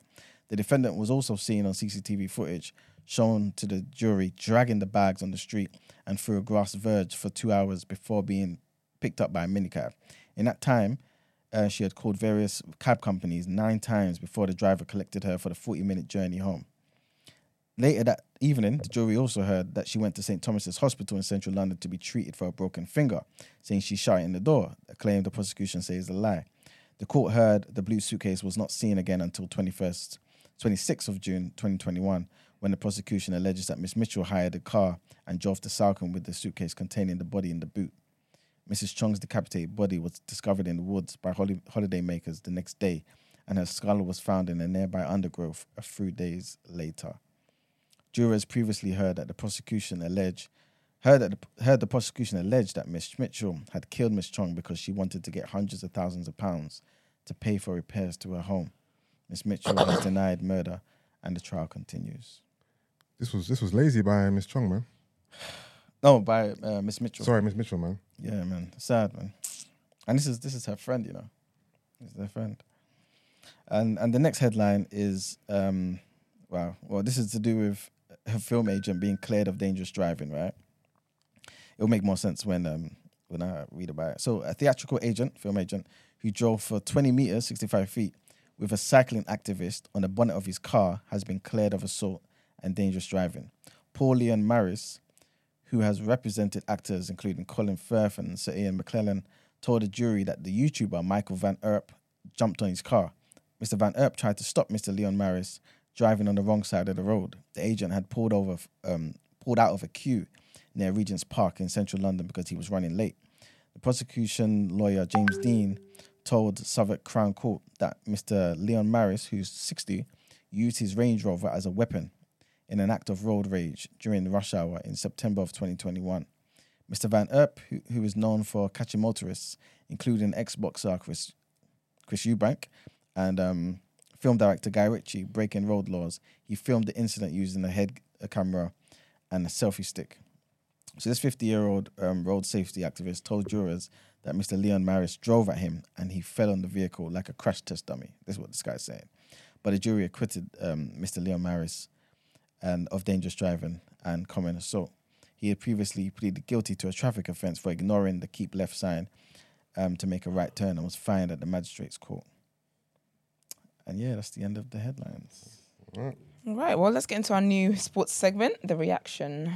The defendant was also seen on CCTV footage shown to the jury dragging the bags on the street and through a grass verge for two hours before being picked up by a minicab. In that time, uh, she had called various cab companies nine times before the driver collected her for the 40 minute journey home. Later that evening, the jury also heard that she went to St. Thomas's Hospital in central London to be treated for a broken finger, saying she shot in the door, a claim the prosecution says is a lie. The court heard the blue suitcase was not seen again until 21st, 26th of June 2021, when the prosecution alleges that Miss Mitchell hired a car and drove to Salcombe with the suitcase containing the body in the boot. Mrs. Chong's decapitated body was discovered in the woods by holi- holiday makers the next day, and her skull was found in a nearby undergrowth a few days later. Jurors previously heard that the prosecution alleged heard that the, heard the prosecution allege that Miss Mitchell had killed Miss Chong because she wanted to get hundreds of thousands of pounds to pay for repairs to her home. Miss Mitchell has denied murder, and the trial continues. This was this was lazy by Miss Chong, man. No, by uh, Miss Mitchell. Sorry, Miss Mitchell, man. Yeah, man. Sad, man. And this is this is her friend, you know. This is her friend. And and the next headline is um wow. Well, this is to do with her film agent being cleared of dangerous driving, right? It'll make more sense when um when I read about it. So a theatrical agent, film agent, who drove for 20 meters, 65 feet, with a cycling activist on the bonnet of his car has been cleared of assault and dangerous driving. Paul Lyon-Maris who has represented actors including Colin Firth and Sir Ian McKellen, told the jury that the YouTuber Michael Van Erp jumped on his car. Mr. Van Erp tried to stop Mr. Lyon-Maris driving on the wrong side of the road. The agent had pulled over, um, pulled out of a queue near Regent's Park in central London because he was running late. The prosecution lawyer James Dean told Southwark Crown Court that Mr. Lyon-Maris, who's 60, used his Range Rover as a weapon in an act of road rage during the rush hour in September of 2021. Mr. Van Erp, who, who is known for catching motorists, including ex-boxer Chris, Chris Eubank and um, film director Guy Ritchie, breaking road laws, he filmed the incident using a head a camera and a selfie stick. So this 50-year-old um, road safety activist told jurors that Mr. Lyon-Maris drove at him and he fell on the vehicle like a crash test dummy. This is what this guy's saying. But the jury acquitted um, Mr. Lyon-Maris and of dangerous driving and common assault. He had previously pleaded guilty to a traffic offence for ignoring the keep left sign um, to make a right turn and was fined at the magistrate's court. And yeah, that's the end of the headlines. All right, well, let's get into our new sports segment, the reaction.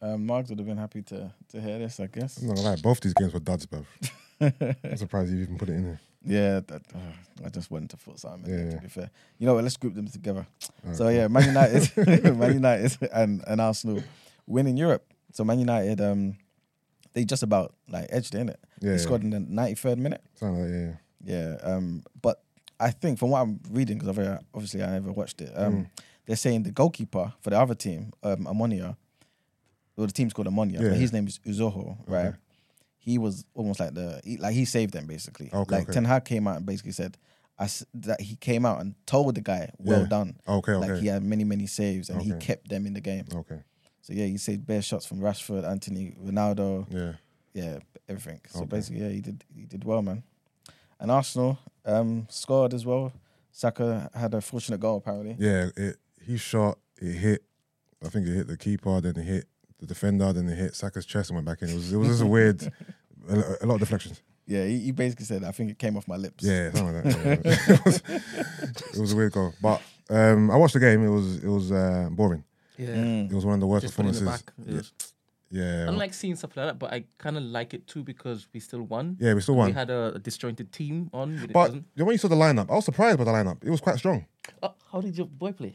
Um, Marks would have been happy to to hear this, I guess. I'm not gonna lie, both these games were duds, bro. I'm surprised you even put it in there. Yeah, that, uh, I just went to put something. in there, Yeah. To be fair, you know what? Let's group them together. Alright, So yeah, Man United, Man United, and and Arsenal win in Europe. So Man United, um, they just about like edged in it, innit? Yeah, they scored in the ninety third minute. Sound like, yeah, yeah. Yeah, um, but I think from what I'm reading, because obviously I never watched it, um, Mm. they're saying the goalkeeper for the other team, um, Omonia, well, the team's called Omonia, Yeah. but his name is Uzoho, right? Okay. He was almost like the he, like he saved them basically. Okay, like okay. Ten Hag came out and basically said I that he came out and told the guy, "Well Yeah. done." Okay, okay, Like he had many many saves and he kept them in the game. okay, So yeah, he saved bare shots from Rashford, Antony, Ronaldo, yeah. yeah, everything. So Okay. basically, yeah, he did he did well, man. And Arsenal um, scored as well. Saka had a fortunate goal apparently. Yeah, it he shot, it hit. I think it hit the keeper, then it hit the defender, then it hit Saka's chest and went back in. It was it was just a weird, a, a lot of deflections. Yeah, he, he basically said, I think it came off my lips. Yeah, something like that. It, was, it was a weird goal, but um, I watched the game. It was it was uh, boring. Yeah. Mm. It was one of the worst Just put it performances. back. Yes. Yeah, I don't like seeing stuff like that, but I kind of like it too because we still won. yeah, we still won. We had a, a disjointed team on. But, it But wasn't. you know, when you saw the lineup, I was surprised by the lineup. It was quite strong. Oh, how did your boy play?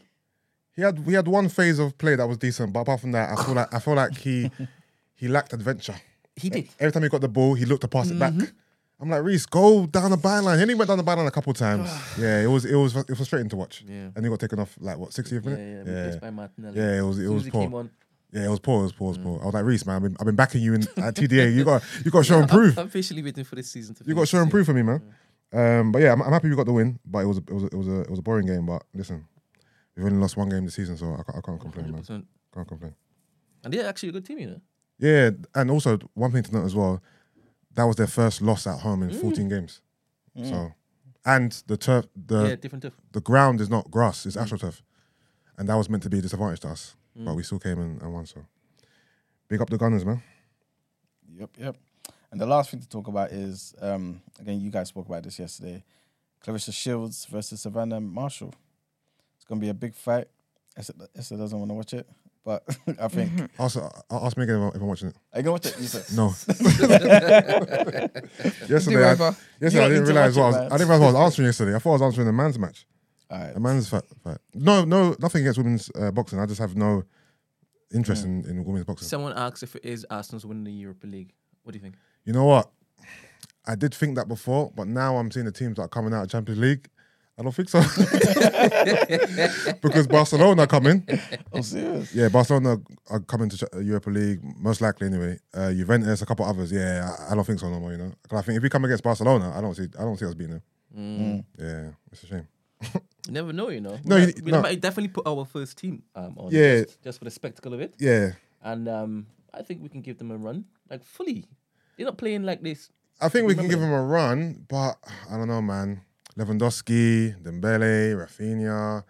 He had we had one phase of play that was decent, but apart from that, I feel like I feel like he he lacked adventure. He did. Every time he got the ball, he looked to pass it Mm-hmm. back. I'm like, Reiss, go down the byline. He only went down the byline a couple times. yeah, it was it was it was frustrating to watch. Yeah. And he got taken off like what 60th minute. yeah. yeah. replaced by Martinelli. Yeah, it was- it was poor. Yeah, it was poor, it was poor, it was Mm. poor. I was like, Reiss, man, I've been, I've been backing you in at TDA. You got you got to show and prove. I'm officially waiting for this season to You got to show and prove for me, man. Um, but yeah, I'm, I'm happy we got the win. But it was a, it was it was a it was a boring game. But listen, we've only lost one game this season, so I, can't- I can't complain, man. 100%. Can't complain. And they're actually a good team, you know. Yeah, and also one thing to note as well, that was their first loss at home in mm. 14 games. Mm. So, and the turf, the yeah, different turf. the ground is not grass; it's mm. astroturf, and that was meant to be a disadvantage to us, but we still came and, and won. So, big up the Gunners, man. Yep, yep. And the last thing to talk about is um, again, you guys spoke about this yesterday. Claressa Shields versus Savannah Marshall. It's gonna be a big fight. Esther, Esther doesn't want to watch it, but I think. Mm-hmm. Ask, uh, ask me again if I'm, watching it. Are you gonna watch it? You said. No. yesterday, I, over. yesterday I You don't didn't to realize watch what I, was, man. I didn't realize what I was answering yesterday. I thought I was answering a man's match, All right. a man's fight. fight. No, no, nothing against women's uh, boxing. I just have no interest hmm. in, in women's boxing. Someone asks if it is Arsenal's winning the Europa League. What do you think? You know what? I did think that before, but now I'm seeing the teams that are coming out of Champions League. I don't think so. because Barcelona are coming. Oh, serious? Yeah, Barcelona are coming to Europa League, most likely anyway. Uh, Juventus, a couple others. Yeah, I, I don't think so no more, you know. I think if we come against Barcelona, I don't see I don't see us beating them. Mm. Yeah, it's a shame. You never know, you know. No, we, you- might, we no. might definitely put our first team um, on Yeah. just, just for the spectacle of it. Yeah. And um, I think we can give them a run, like fully. They're not playing like this. I think we can give them a run, but I don't know, man. Lewandowski, Dembele, Raphinha.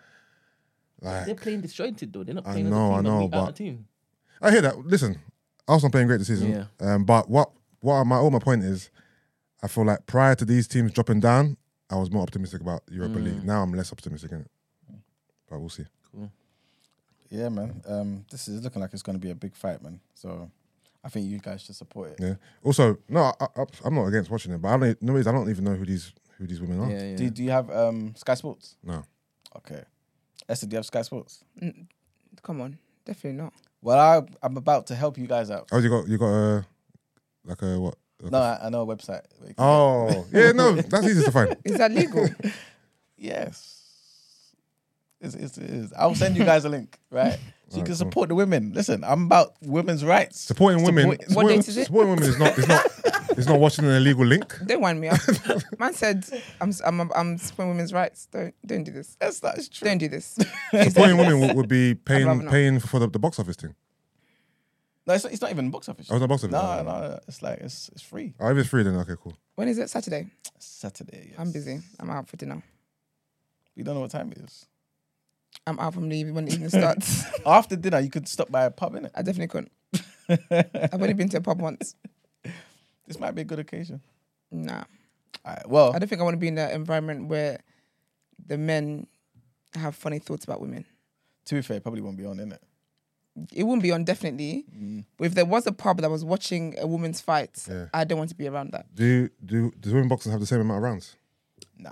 They're playing disjointed though. They're not playing. I playing know, I as a team. know, and we are but- a team. I hear that. Listen, Arsenal playing great this season. Yeah. Um, but what what my all my point is, I feel like prior to these teams dropping down, I was more optimistic about Europa Mm. League. Now I'm less optimistic in it. But we'll see. Cool. Yeah, man. Um, this is looking like it's gonna be a big fight, man. So, I think you guys should support it. Yeah. Also, no, I, I, I'm not against watching it, but I don't. No, I don't even know who these who these women are. Yeah, yeah. Do, do you have um, Sky Sports? No. Okay. Esther, do you have Sky Sports? Come on, definitely not. Well, I, I'm about to help you guys out. Oh, you got you got a like a what? Like No, a- I, I know a website. where you can- oh, yeah. No, that's easy to find. Is that legal? Yes. It's, it's, it is. I'll send you guys a link, right? So you can support the women. Listen, I'm about women's rights. Supporting women. Support- What supporting, date is it? supporting women is not is not is not watching an illegal link. Don't wind me up. Man said I'm I'm I'm supporting women's rights. Don't don't do this. Yes, that is true. Don't do this. Supporting women would, would be rather paying not. paying for the, the box office thing. No, it's not, it's not even box office. Oh, it's not box office. No, Oh, no, no, it's like it's it's free. Oh, if it's free, then okay, cool. When is it? Saturday. Saturday. Yes. I'm busy. I'm out for dinner. We don't know what time it is. I'm out from leaving when the evening starts. After dinner, you could stop by a pub, innit? I definitely couldn't. I've only been to a pub once. This might be a good occasion. Nah. All right. Well, I don't think I want to be in an environment where the men have funny thoughts about women. to be fair, it probably won't be on, innit? It wouldn't be on definitely. Mm-hmm. But if there was a pub that was watching a woman's fight, Yeah. I don't want to be around that. Do do does women boxing have the same amount of rounds? Nah.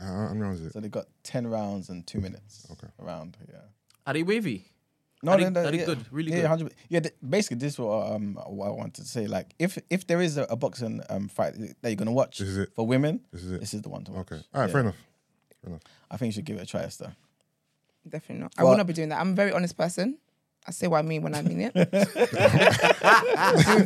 How many rounds is it? So they got ten rounds and two minutes. Okay. Around, yeah. Are they wavy? No, Are they- no, no, are they yeah. good? Really yeah, good? Yeah, th- basically, this is what um what I wanted to say. Like, if if there is a, a boxing um fight that you're gonna watch This is it. for women, This is it. this is the one to watch. Okay. All right. Yeah. Fair enough. I think you should give it a try, Esther. Definitely not. I Well- will not be doing that. I'm a very honest person. I say what I mean when I mean it. Do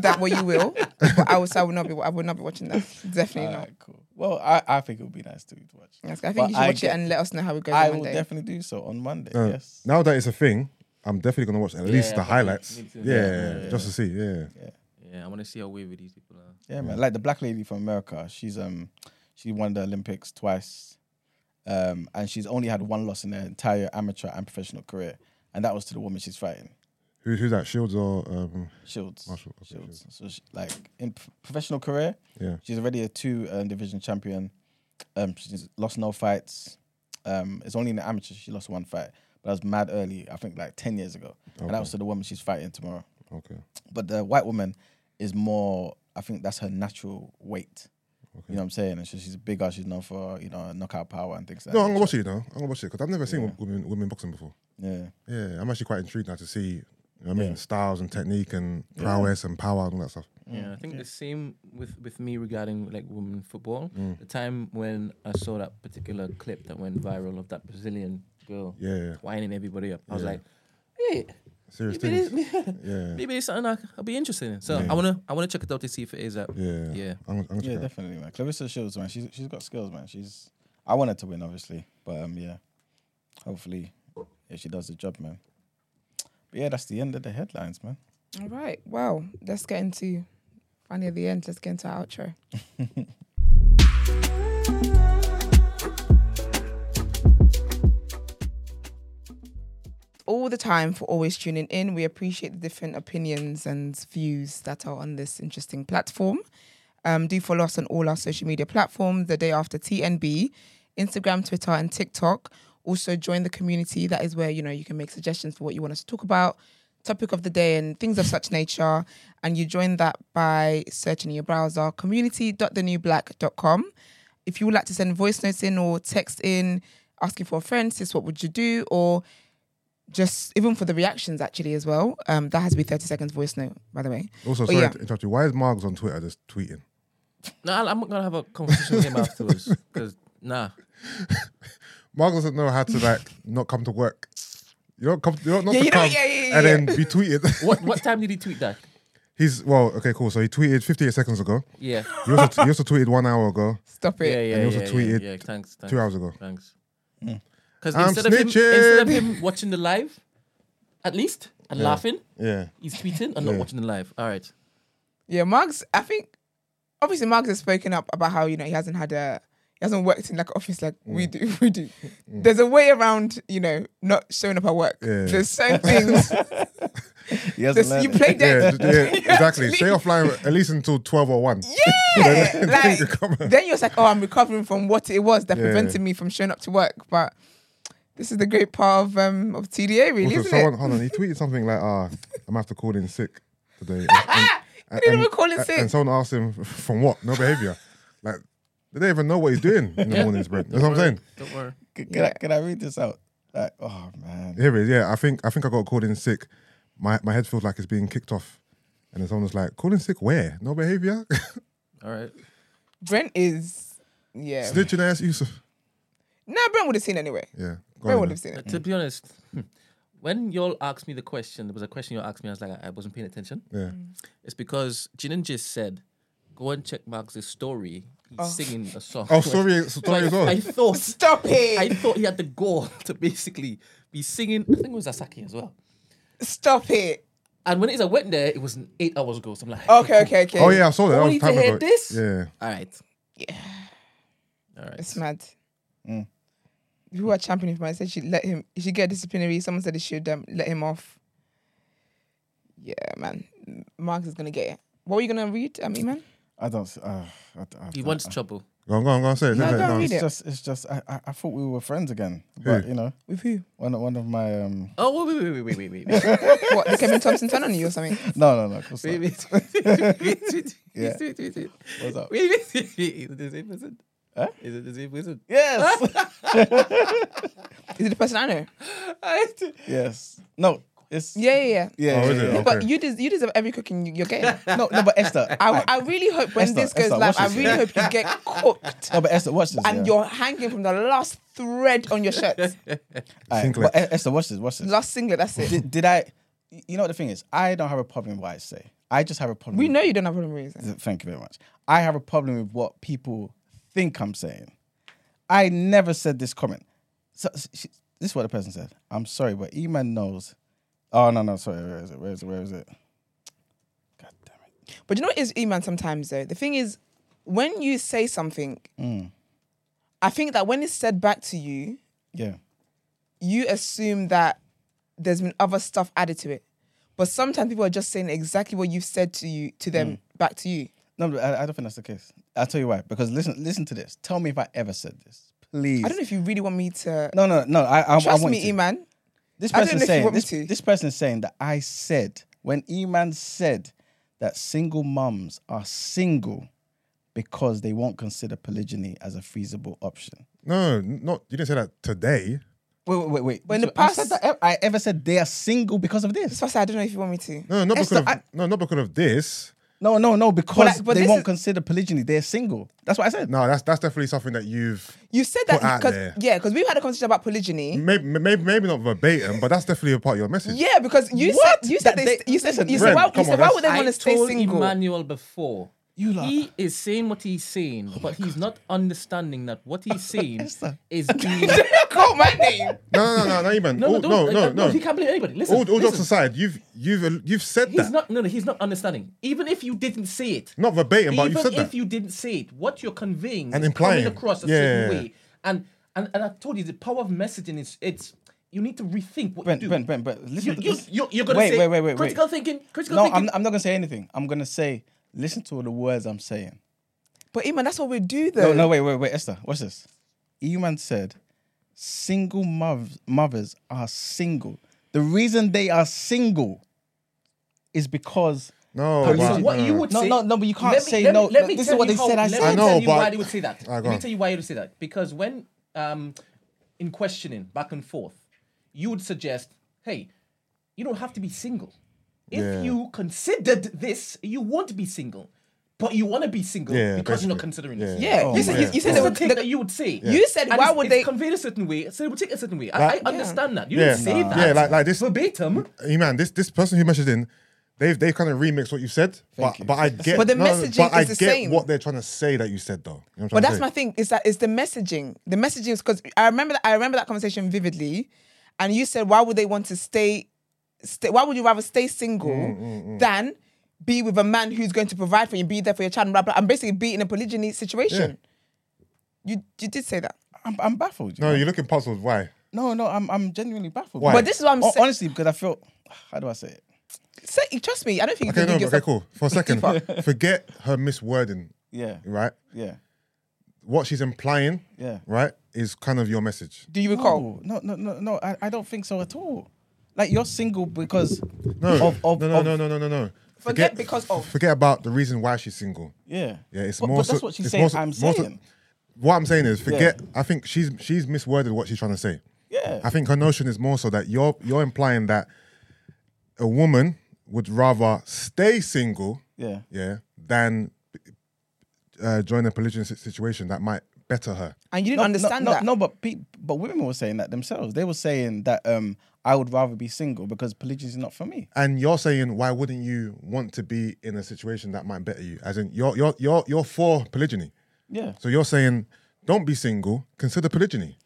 that what you will. But I will say I will not be I will not be watching that. Definitely All not. cool. Well, I, I think it would be nice to, to watch. Yes, I think But you should I watch get- it and let us know how it goes I on will definitely do so on Monday. Uh, yes. Now that it's a thing, I'm definitely gonna watch at least Yeah, the me highlights. too. Yeah, Yeah, yeah, just to see. Yeah. Yeah, I want to see how wavy these people are. Yeah, man. Like the black lady from America, she's um she won the Olympics twice. Um and she's only had one loss in her entire amateur and professional career. And that was to the woman she's fighting. Who, who's that? Shields or um, Shields. Marshall? Okay, Shields. So she, like in p- professional career, Yeah. she's already a two uh, division champion. Um, she's lost no fights. Um, it's only in the amateur she lost one fight, but that was mad early. I think like ten years ago, and that was to the woman she's fighting tomorrow. Okay. But the white woman is more. I think that's her natural weight. Okay. You know what I'm saying? And so she's bigger. She's known for you know knockout power and things like No, that. I'm gonna watch it. You know, I'm gonna watch it because I've never seen Yeah. women women boxing before. Yeah, Yeah, I'm actually quite intrigued now to see. You know what I mean, Yeah. styles and technique and prowess and power and all that stuff. Yeah, I think the same with with me regarding like women football. Mm. The time when I saw that particular clip that went viral of that Brazilian girl Yeah, yeah. winding everybody up, I was Yeah. like, hey, Serious maybe, things. it- Yeah, maybe it's something I, I'll be interested in. So Yeah. I wanna I wanna check it out to see if it is up. yeah, Yeah. I'm, I'm yeah, definitely, man. Claressa Shields, man. She's she's got skills, man. She's. I want her to win, obviously, but um, yeah. Hopefully, yeah, she does the job, man. But yeah, that's the end of the headlines, man. All right. Well, let's get into finally at the end. Let's get into our outro. All the time for always tuning in. We appreciate the different opinions and views that are on this interesting platform. Um, do follow us on all our social media platforms. The day after TNB, Instagram, Twitter, and TikTok. Also join the community. That is where you know you can make suggestions for what you want us to talk about, topic of the day, and things of such nature. And you join that by searching in your browser community.thenewblack.com. If you would like to send voice notes in or text in, asking for a friend, sis, what would you do? Or just even for the reactions actually as well. Um, that has to be 30 seconds voice note, by the way. Also, But sorry yeah. to interrupt you. Why is Margs on Twitter just tweeting? No, I- I'm not gonna have a conversation with him afterwards because nah. Margs doesn't know how to like not come to work. You don't come. You don't not Yeah, to you know- come yeah, yeah, yeah, and yeah. then be tweeted. What what time did he tweet that? He's well, okay, cool. So he tweeted 58 seconds ago. Yeah. He also, he also tweeted one hour ago, Stop Yeah, it. yeah, And he also yeah, tweeted yeah, yeah. Thanks, thanks. two hours ago. Thanks. Because I'm instead of him, instead of him watching the live, at least and Yeah. laughing, Yeah, he's tweeting and not watching the live. All right. Yeah, Marks, I think obviously Marks has spoken up about how, you know, he hasn't had a he hasn't worked in like an office like Mm. we do. We do. There's a way around, you know, not showing up at work. Yeah. There's certain things. He hasn't there's- learned you it. play yeah, dead. d- yeah, exactly. Stay offline at least until 12 or 1. Yeah. Then like, then you're like, oh, I'm recovering from what it was that Yeah. prevented me from showing up to work. But this is the great part of um of TDA, really, Also, isn't someone, it? hold on, he tweeted something like, ah, I'm gonna have to call in sick today. And, didn't even call in sick. And someone asked him, from what? No behavior. Like, they don't even know what he's doing in the mornings, Brent. That's what I'm saying. Don't worry. Can, can I, can I read this out? Like, oh man. Here it is. Yeah, I think I think I got called in sick. My my head feels like it's being kicked off. And then someone was like, "Calling sick where? No behavior? All right. Brent is, yeah. Snitching ass Yusuf. No, Brent would have seen anyway. Yeah. Go Brent would have seen Uh, it. to be honest, when y'all asked me the question, there was a question you asked me. I was like, I wasn't paying attention. Yeah. It's because Jinan just said, "Go and check Mark's story. He's singing a song." Oh, sorry, So sorry I, as well. I thought, Stop it. I thought he had the goal to basically be singing. I think it was Asaki as well. Stop it. And when it is, I went there. It was eight hours ago. So I'm like, Okay, okay, okay. Oh yeah, I saw that. that Only was to hear ago. this? Yeah. All right. Yeah. All right. It's mad. Mm. Who are championing for? I said she let him. He should get disciplinary. Someone said he should um, let him off. Yeah, man. Marks is gonna get it. What were you gonna read, um, man? I don't. Uh, I, I, He I- wants I- trouble. Go on, go on, go on. Say it. No, say don't no. read It's it. just. It's just. I, I. I thought we were friends again, but you know, With who? one. One of my. um Oh wait, wait, wait, wait, wait, wait. What? Did Kevin Thompson turn on you or something? No, no, no. Of course wait, not. wait, wait, wait, wait, Yeah. wait, wait, wait. What's up? Wait, wait, wait, wait. Is it the same person? Huh? Is it the same person? Yes. Is it the person I know? yes. No. It's. Yeah, yeah, yeah. Yeah. Oh, yeah, is it? yeah. Okay. But you des- you deserve every cooking you- you're getting. No, no, but Esther. I, I really hope when Esther, this goes Esther, live, watch I this, really yeah. hope you get cooked no, but Esther, watch this. and yeah. you're hanging from the last thread on your shirt. Alright, Singlet. But E- Esther, watch this. Watch this. last singlet, that's it. Did, did I? You know what the thing is? I don't have a problem with what I say. I just have a problem. We with- know you don't have a problem with it. Thank you very much. I have a problem with what people think I'm saying. I never said this comment. So she, this is what the person said. I'm sorry, but E-Man knows. Oh no, no, sorry. Where is it? Where is it? Where is it? God damn it. But you know what is E-man sometimes though? The thing is, when you say something, Mm. I think that when it's said back to you, Yeah. you assume that there's been other stuff added to it. but sometimes people are just saying exactly what you've said to you to them back to you. No, I, I don't think that's the case. I'll tell you why. Because listen, listen to this. Tell me if I ever said this, please. I don't know if you really want me to No, no, no. I, I, I trust want me, you to. Iman. This I don't person know if you saying this, this person is saying that I said when Eman said that single mums are single because they won't consider polygyny as a feasible option. No, not you didn't say that today. Wait, wait, wait, wait. But in the So I said past- that I ever said they are single because of this. That's why I said I don't know if you want me to. No, not because of I- no, not because of this. No, no, no, because but they this won't is- consider polygyny. They're single. That's what I said. No, that's that's definitely something that you've You said Put that out because yeah, because we've had a conversation about polygyny. maybe maybe maybe not verbatim, but that's definitely a part of your message. Yeah, because you What? said you said That they, they- you said listen, you said Brent, why, you come said on, why would they want to stay told single? Emmanuel before. You lot- he is saying what he's saying, but he's not understanding that what he's saying Esther. is being. Call my name. No, no, no, no, no, even. No, no, All- don't, no, uh, no, no. He can't blame anybody. Listen, All, all jokes aside, you've you've you've said He's that. not. No, no, he's not understanding. Even if you didn't say it, Not verbatim, but you even said if that. you didn't say it, what you're conveying And is implying. coming across a Yeah. certain way. And, and and I told you the power of messaging is it's you need to rethink what Brent, you do. Brent, Brent, Brent. Listen, you, you, listen- you, you're gonna wait, say wait, wait, wait, critical wait. thinking. Critical No, thinking. I'm, I'm not gonna say anything. I'm gonna say, listen to all the words I'm saying. But Iman, that's what we do though. no, wait, wait, wait, Esther. What's this? Eman said, single mothers, mothers are single. The reason they are single is because No, So what no, you would No, say? no, no, but you can't me- say let me- no. Let me This is tell what you they how- said I Let me I know, tell you but- why they would say that. Ah, go let me on. tell you why they would say that. Because when um, in questioning back and forth, you would suggest, "Hey, you don't have to be single. If Yeah. you considered this, you won't be single." But you want to be single Yeah, because you're not considering Yeah. this. Yeah, Oh you said my you, you said This they oh, would the thing that you would say. You said, And why would it's they- conveyed a certain way? So they would take a certain way. I, Like- I understand that. You Yeah. didn't say Nah. that. Yeah, like- like this- verbatim. Hey, man, this this person who messaged in, they've they've kind of remixed what you said, but you. but I get, But the no, no, messaging but I is the get same. what they're trying to say that you said though. You know But that's my thing. Is that is the messaging? The messaging is because I remember that I remember that conversation vividly, and you said, why would they want to stay? Stay why would you rather stay single Mm, than be with a man who's going to provide for you, be there for your child, and blah blah, and basically be in a polygyny situation? You you did say that. I'm, I'm baffled. you No, know? you're looking puzzled. Why? no, no, I'm, I'm genuinely baffled. Why? But this is what I'm Hon- saying. honestly because I feel. How do I say it? Say, trust me, I don't think you Okay, can no, okay, cool. For a second, forget her miswording, Yeah, right? yeah, What she's implying, yeah. right, is kind of your message. Do you recall? No, no, no, no, no. I, I don't think so at all. Like you're single because No, of, of, no, no, of- no, no, no, no, no. Forget because of. Forget about the reason why she's single. Yeah, Yeah, it's but, more but that's so- what she's saying. more so- I'm more so- saying. What I'm saying is, forget. I think she's she's misworded what she's trying to say. Yeah. I think her notion is more so that you're you're implying that a woman would rather stay single, yeah. yeah, than uh, join a polygamous situation that might better her. And you didn't No, understand no, that. No, no, but pe- but women were saying that themselves. They were saying that um I would rather be single because polygyny is not for me. And you're saying, why wouldn't you want to be in a situation that might better you? As in, you're you're you're you're for polygyny. Yeah. So you're saying, don't be single, consider polygyny.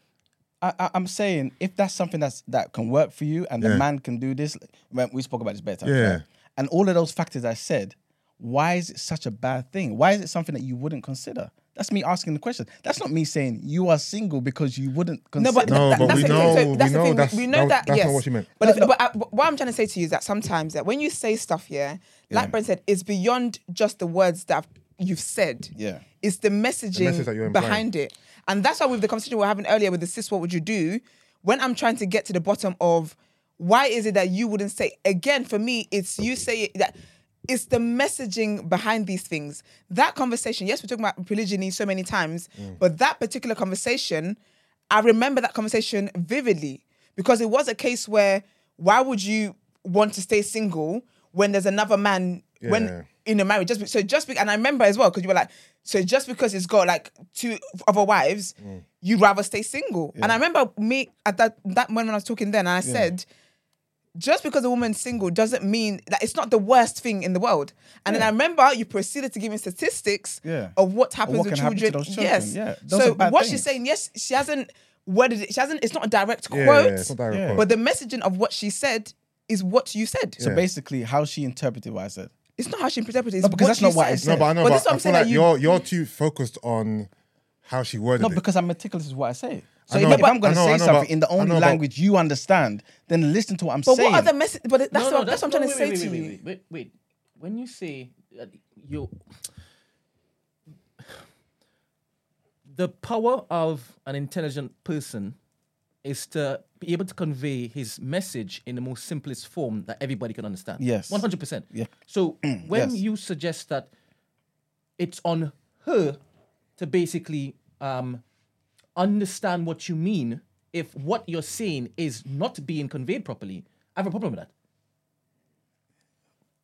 I, I'm saying if that's something that's that can work for you and the Yeah. man can do this, when we spoke about this better. Yeah. And all of those factors I said, why is it such a bad thing? Why is it something that you wouldn't consider? That's me asking the question. That's not me saying you are single because you wouldn't No, but, No, that, but that's we the know- thing. So we that's the know thing. that's- we know that- that. that's yes. not what she meant. But, if, but, I, but what I'm trying to say to you is that sometimes that when you say stuff, yeah, like Brent said, it's beyond just the words that you've said. Yeah. It's the messaging message that you're implying. behind it, and that's why with the conversation we were having earlier with the sis, what would you do? When I'm trying to get to the bottom of why is it that you wouldn't say again? For me, it's you say that. It's the messaging behind these things. That conversation, yes, we're talking about polygyny so many times, Mm. but that particular conversation, I remember that conversation vividly because it was a case where why would you want to stay single when there's another man Yeah. when in a marriage? Just be- so just be, and I remember as well because you were like, so just because it's got like two other wives, Mm. you'd rather stay single. And I remember me at that that moment when I was talking then, and I said. Just because a woman's single doesn't mean that it's not the worst thing in the world. And then I remember you proceeded to give me statistics Yeah. of what happens what with can happen to children. those children, Yes. yeah. Those So what things. she's saying, yes, she hasn't worded it. She hasn't. It's not a direct Yeah, quote. it's not direct Yeah. quote. But the messaging of what she said is what you said. so basically, how she interpreted what I said. It's not how she interpreted it. It's No, because what that's you not what I said. said. no, but I know, But but, this is what I I'm feel saying like that you- you're you're too focused on how she worded No, it. No, because I'm meticulous is what I say. So I if, if I'm going to say know, something in the only know, language you understand, then listen to what I'm But saying. what other message? But that's, No, what, no, that's what I'm trying no, to wait, say wait, to wait, you. Wait, wait, wait. When you say uh, you, the power of an intelligent person is to be able to convey his message in the most simplest form that everybody can understand. Yes. one hundred percent. Yeah. So when Yes. you suggest that it's on her to basically um, understand what you mean, if what you're saying is not being conveyed properly, I have a problem with that.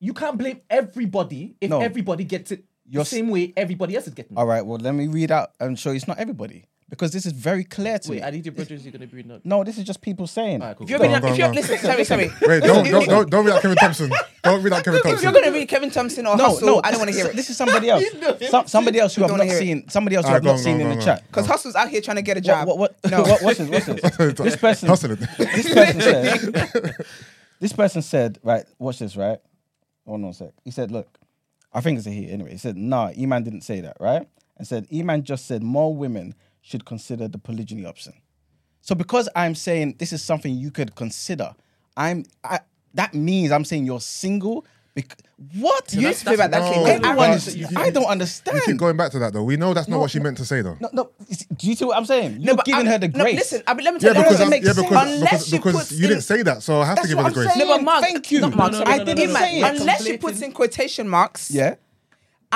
You can't blame everybody if No. everybody gets it You're the s- same way everybody else is getting it. All right, well, let me read out and show you it's not everybody because this is very clear to Wait, me. I need your brothers. You're gonna be reading out. no, this is just people saying. All right, cool. If you're, Go reading, on, go if you're go on. listen, sorry, sorry. Wait, don't don't don't don't read out Kevin Thompson. Don't read out Kevin Thompson. If you're Thompson. gonna read Kevin Thompson or No, Hustle, no, I don't want to hear it. This is somebody else. Some, somebody else who Don't I've wanna not hear it. seen. Somebody else who Alright, I've go not on, seen go in on, the go on. chat. Because Hustle's out here trying to get a job. What, what, what, no. what, what's this? What's this? this person, Hustling. this person said, this person said, right, watch this, right? Hold on a sec. He said, look, I think it's a he anyway. He said, nah, Eman didn't say that, right? And said, Eman just said more women should consider the polygyny option. So because I'm saying this is something you could consider, I'm I, that means I'm saying you're single. Bec- what? You used to feel about that, No. Everyone no, is, you- I don't You understand. keep going back to that though. We know that's not what she meant to say though. No, no. Do you see what I'm saying? You're but giving I- her the no, grace. listen, I mean, let me Yeah, tell you. because that I'm, yeah, because sense. unless because, she because puts you didn't say that, so I have to give her the I'm grace. saying. No, but Mark, Thank you. Mark, No, no, no, no, I didn't no, no, say it. Unless she puts in quotation marks, Yeah.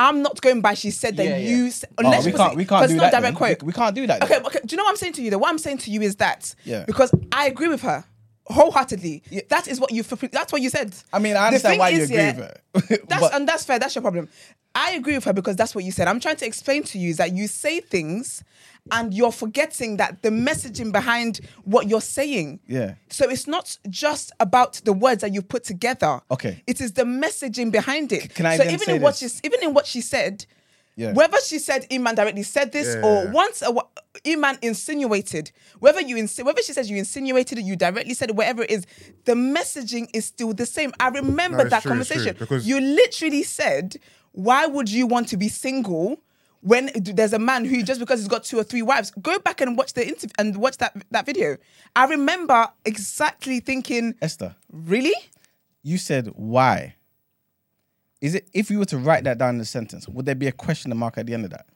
I'm not going by. She said that Yeah, yeah. you. s- Oh, Unless we can't. We can't do it's that. not direct then. quote. We, we can't do that. Okay, okay. Do you know what I'm saying to you? Though? What I'm saying to you is that Yeah. because I agree with her wholeheartedly. That is what you. That's what you said. I mean, I understand why you agree yeah, with her. That's and that's fair. That's your problem. I agree with her because that's what you said. I'm trying to explain to you is that you say things, and you're forgetting that the messaging behind what you're saying. Yeah. So it's not just about the words that you put together. Okay. It is the messaging behind it. can I so then even say in what this? she even in what she said. Yeah. Whether she said Iman directly said this Yeah. or once a, Iman insinuated, whether you insi- whether she says you insinuated it, you directly said it, whatever it is, the messaging is still the same. I remember No, that true, it's true, conversation. because- you literally said, "Why would you want to be single?" When there's a man who just because he's got two or three wives, go back and watch the interview and watch that that video. I remember exactly thinking, Esther, really? you said why. Is it if you were to write that down in a sentence, would there be a question mark at the end of that?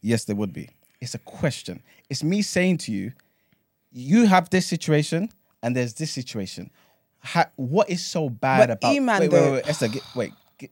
Yes, there would be. It's a question. It's me saying to you, you have this situation and there's this situation. Ha- what is so bad But about? Iman, wait, wait, though- wait, Esther, get, wait. Get,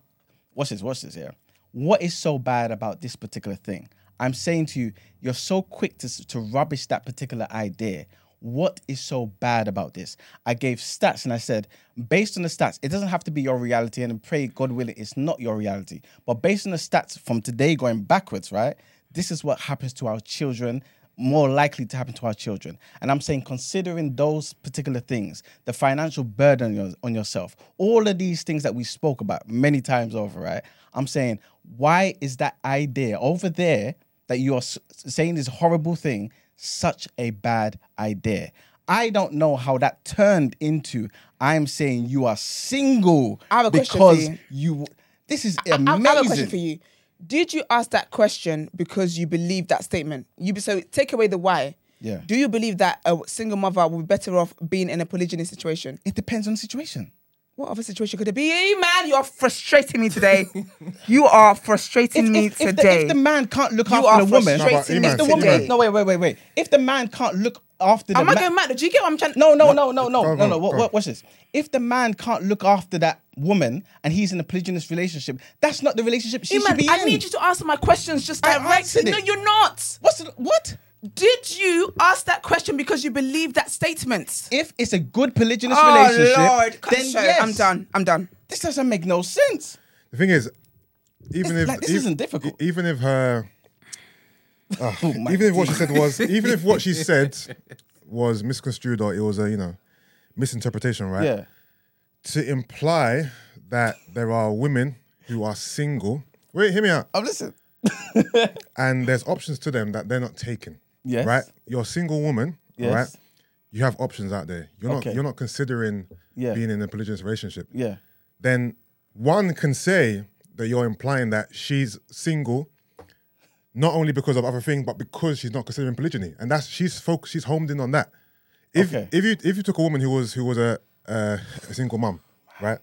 watch this. Watch this here. What is so bad about this particular thing? I'm saying to you, you're so quick to to rubbish that particular idea. What is so bad about this? I gave stats and I said, based on the stats, it doesn't have to be your reality, and pray God willing, it's not your reality. But based on the stats from today going backwards, right? This is what happens to our children more likely to happen to our children. And I'm saying, considering those particular things, the financial burden on, your, on yourself, all of these things that we spoke about many times over, right? I'm saying, why is that idea over there that you're s- saying this horrible thing such a bad idea? I don't know how that turned into I'm saying you are single I have a question for because you. you. This is I- amazing. I, have a question for you. Did you ask that question because you believe that statement? You be- so take away the why. Yeah. Do you believe that a single mother will be better off being in a polygyny situation? It depends on the situation. What other situation could it be? Hey, man, you're frustrating me today. you are frustrating me if, if today. The, if the man can't look You after are the woman, frustrating No, but me if the woman, today. no wait, wait, wait, wait. If the man can't look after the Am I ma- going mad? Do you get what I'm trying? no, no, no, no, no, Go no, go no. What, go what, watch this. If the man can't look after that woman and he's in a polygynous relationship, that's not the relationship she Hey, should man, be I in. need you to answer my questions just I directly. answered No, you're not. What's the, what? Did you ask that question because you believe that statement? If it's a good polygynous oh relationship, Lord, then show. yes. I'm done. I'm done. This doesn't make no sense. The thing is, even This- if like, this ev- isn't difficult. even if her, ah, Oh my even if what she said was, even if what she said was misconstrued or it was a you know misinterpretation, right? Yeah. To imply that there are women who are single. Wait, hear me out. I'm listening. and there's options to them that they're not taking. Yes. Right? You're a single woman, Yes. all right? You have options out there. You're Okay. not you're not considering Yeah. being in a polygamous relationship. Yeah. Then one can say that you're implying that she's single not only because of other things, but because she's not considering polygyny, and that's she's focused. She's homed in on that. If Okay. if you if you took a woman who was who was a uh, a single mum, right,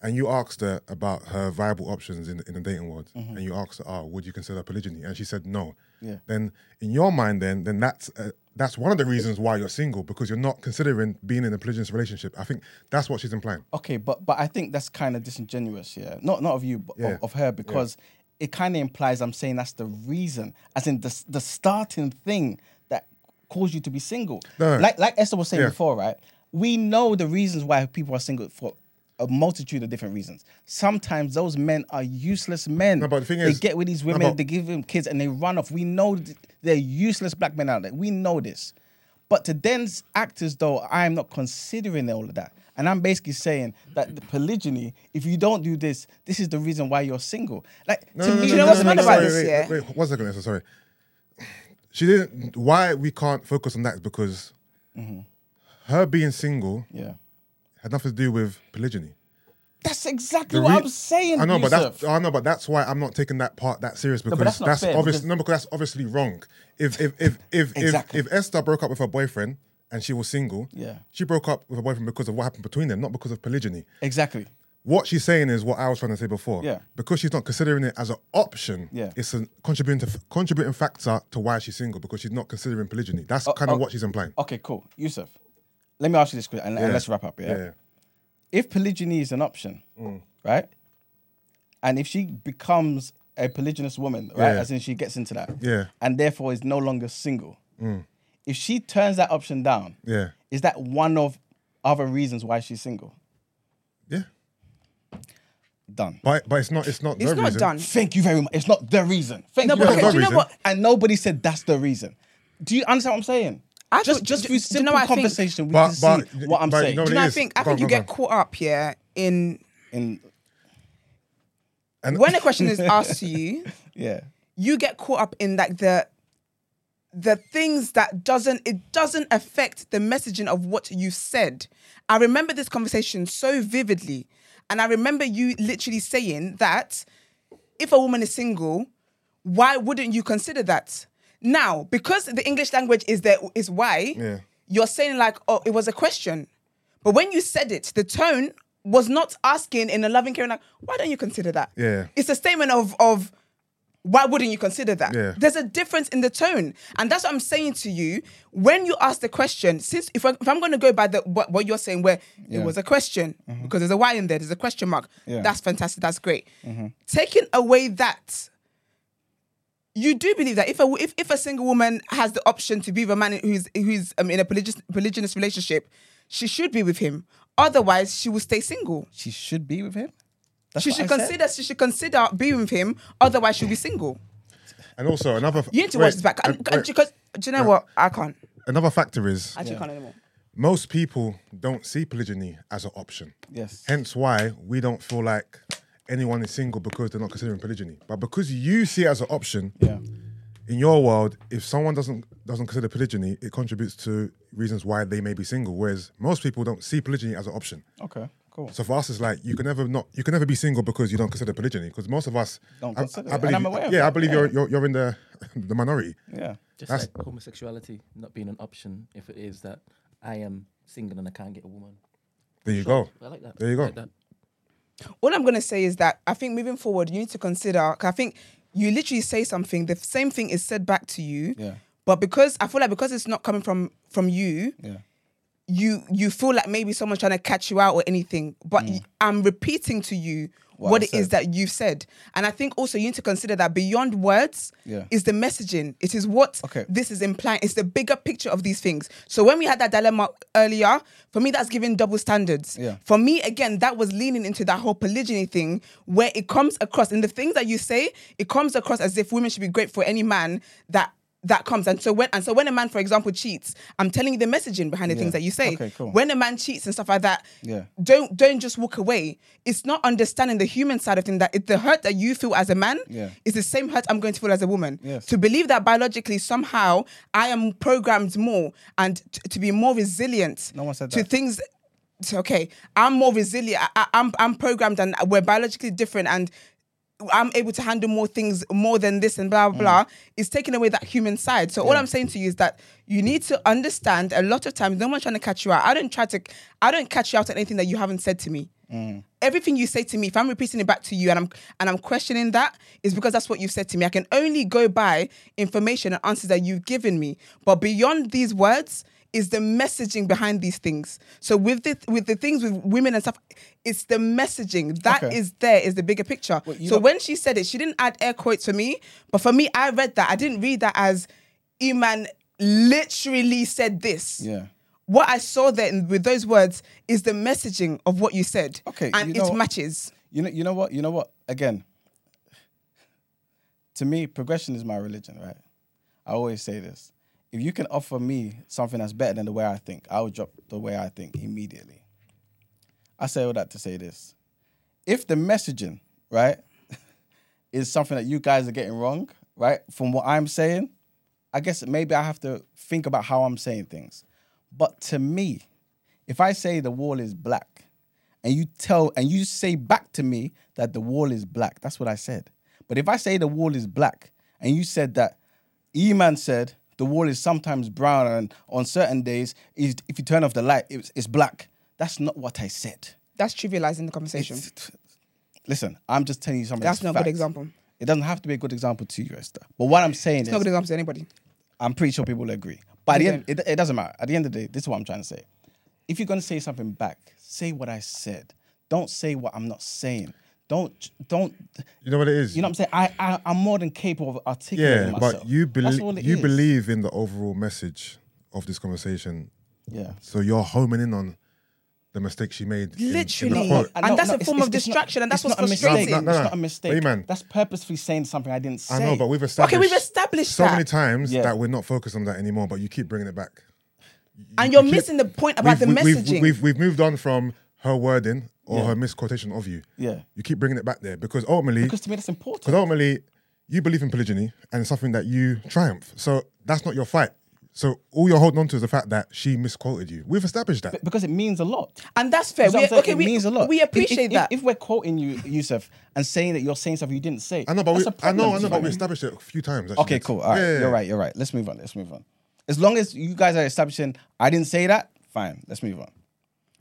and you asked her about her viable options in in the dating world, and you asked her, "Oh, would you consider polygyny?" and she said no, Yeah. then in your mind, then then that's uh, that's one of the reasons why you're single because you're not considering being in a polygynous relationship. I think that's what she's implying. Okay, but but I think that's kind of disingenuous, yeah. Not not of you, but Yeah. of, of her, because it kind of implies I'm saying that's the reason, as in the the starting thing that caused you to be single. No. Like like Esther was saying Yeah. before, right? We know the reasons why people are single for a multitude of different reasons. Sometimes those men are useless men. No, but the thing they is- get with these no, women, but- they give them kids, and they run off. We know th- they're useless black men out there. We know this. But to then act as though I'm not considering all of that. And I'm basically saying that the polygyny, if you don't do this, this is the reason why you're single. Like No, to no, me, no, you know what's doesn't no, fun make no, about this, wait, yeah? Wait, one second, Esther, sorry. She didn't. Why we can't focus on that is because mm-hmm. her being single Yeah. Had nothing to do with polygyny. That's exactly The what re- I'm saying. I know, but Yusuf. that's I know, but that's why I'm not taking that part that serious because but that's not fair, obviously because- no, because that's obviously wrong. If if if if Exactly. if, if Esther broke up with her boyfriend and she was single, Yeah. she broke up with her boyfriend because of what happened between them, not because of polygyny. exactly. What she's saying is what I was trying to say before. Yeah. Because she's not considering it as an option. Yeah. It's a contributing contributing factor to why she's single because she's not considering polygyny. That's kind oh. of oh. what she's implying. Okay, cool. Yusuf, let me ask you this question, and, and let's wrap up. Yeah? Yeah. yeah. If polygyny is an option, Mm. right, and if she becomes a polygynous woman, right, Yeah. as in she gets into that, Yeah. and therefore is no longer single, if she turns that option down, Yeah. is that one of other reasons why she's single? Yeah. Done. But but it's not it's not It's the not reason. done. Thank you very much. It's not the reason. Thank No, you. but very okay, much. do you know what? And nobody said that's the reason. Do you understand what I'm saying? I just thought- just do- through do you know simple think? conversation, we But- can but- see what I'm but saying. no, Do you know, I think I Go think on, you get on. caught up here in In And when a question is asked to you, yeah. you get caught up in like the the things that doesn't it doesn't affect the messaging of what you said. I remember this conversation so vividly, and I remember you literally saying that if a woman is single, why wouldn't you consider that? Now, because the English language is there is why Yeah. you're saying like, oh, it was a question, but when you said it, the tone was not asking in a loving, caring like, why don't you consider that? Yeah. it's a statement of of why wouldn't you consider that? Yeah. There's a difference in the tone. And that's what I'm saying to you. When you ask the question, since if, I, if I'm going to go by the what, what you're saying, where Yeah. it was a question, mm-hmm. because there's a why in there, there's a question mark. Yeah. That's fantastic. That's great. Mm-hmm. Taking away that, you do believe that if a if, if a single woman has the option to be with a man who's who's um, in a polygynous, polygynous relationship, she should be with him. Otherwise, she will stay single. She should be with him. That's she what should I said? consider she should consider being with him. Otherwise, she'll be single. and also another You need to wait, watch this back. And, wait, because do you know what? I can't. another factor is I actually can't anymore. most people don't see polygyny as an option. Yes. Hence why we don't feel like anyone is single because they're not considering polygyny. But because you see it as an option, Yeah. in your world, if someone doesn't doesn't consider polygyny, it contributes to reasons why they may be single. Whereas most people don't see polygyny as an option. Okay. Cool. So for us, it's like you can never not you can never be single because you don't consider polygyny. Because most of us Don't I, consider I it, and believe, I'm aware of yeah, I believe yeah. you're, you're you're in the the minority. Yeah. Just That's- like homosexuality not being an option if it is that I am single and I can't get a woman. There you go. I like that. There you go. I like that. All I'm gonna say is that I think moving forward, you need to consider, I think you literally say something, the same thing is said back to you. Yeah. But because I feel like because it's not coming from from you, Yeah. you you feel like maybe someone's trying to catch you out or anything. But I'm repeating to you Mm. What what, it is said. that you've said. And I think also you need to consider that beyond words Yeah. is the messaging. It is what Okay. this is implying. It's the bigger picture of these things. So when we had that dilemma earlier, for me that's giving double standards. Yeah. For me, again, that was leaning into that whole polygyny thing where it comes across in the things that you say, it comes across as if women should be great for any man that that comes. And so when and so when a man, for example, cheats, I'm telling you the messaging behind the Yeah. things that you say. Okay, cool. When a man cheats and stuff like that, Yeah. don't don't just walk away. It's not understanding the human side of things that it, the hurt that you feel as a man Yeah. is the same hurt I'm going to feel as a woman. Yes. To believe that biologically somehow I am programmed more and t- to be more resilient No one said to that. things. Okay, I'm more resilient. I, I, I'm I'm programmed and we're biologically different and I'm able to handle more things more than this and blah blah mm. blah is taking away that human side. So all I'm saying to you is that you need to understand a lot of times no one's trying to catch you out. I don't try to I don't catch you out on anything that you haven't said to me. Mm. Everything you say to me, if I'm repeating it back to you and I'm and I'm questioning that, is because that's what you've said to me. I can only go by information and answers that you've given me. But beyond these words, is the messaging behind these things. So with the with the things with women and stuff, it's the messaging that is Okay. there is the bigger picture. so know- when she said it, she didn't add air quotes for me, but for me, I read that. I didn't read that as Iman literally said this. Yeah. What I saw there in- with those words is the messaging of what you said. Okay, and it what? matches. You know, you know what? You know what? Again, to me, progression is my religion, right? I always say this. If you can offer me something that's better than the way I think, I will drop the way I think immediately. I say all that to say this. If the messaging, right, is something that you guys are getting wrong, right, from what I'm saying, I guess maybe I have to think about how I'm saying things. But to me, if I say the wall is black and you tell and you say back to me that the wall is black, that's what I said. But if I say the wall is black and you said that E-Man said the wall is sometimes brown and on certain days is if you turn off the light it's, it's black. That's not what I said. That's trivializing the conversation. Listen, I'm just telling you something. That's not a good example. It doesn't have to be a good example to you, Esther. But what I'm saying It's is, not a good example to anybody. I'm pretty sure people will agree. But at the end, it, it doesn't matter. At the end of the day, this is what I'm trying to say. If you're going to say something back, say what I said. Don't say what I'm not saying. Don't don't. You know what it is? You know what I'm saying? I, I I'm more than capable of articulating yeah, myself. but you believe you is. believe in the overall message of this conversation. Yeah. So you're homing in on the mistake she made. in- in the Literally. quote. And that's a form it's- of it's not- distraction, and that's what's not a mistake. frustrating. No, no, It's no. not a mistake. Hey, man. That's purposefully saying something I didn't say. I know, but we've established. Okay, we've established so that. many times Yeah. that we're not focused on that anymore. But you keep bringing it back. and you're keep- missing the point about the We've- we've- messaging. We've, we've moved on from her wording or Yeah. her misquotation of you. Yeah. You keep bringing it back there because ultimately, because to me that's important. because ultimately, you believe in polygyny and it's something that you triumph. So that's not your fight. So all you're holding on to is the fact that she misquoted you. We've established that. because it means a lot. and that's fair. We, saying? okay, it we, means a lot. we appreciate if, that. If, if we're quoting you, Yusuf, and saying that you're saying something you didn't say, I know, but we, that's a I know, I know, but we established it a few times. Actually. Okay, cool. All right, Yeah, yeah, you're right. You're right. Let's move on. Let's move on. As long as you guys are establishing, I didn't say that. Fine. Let's move on.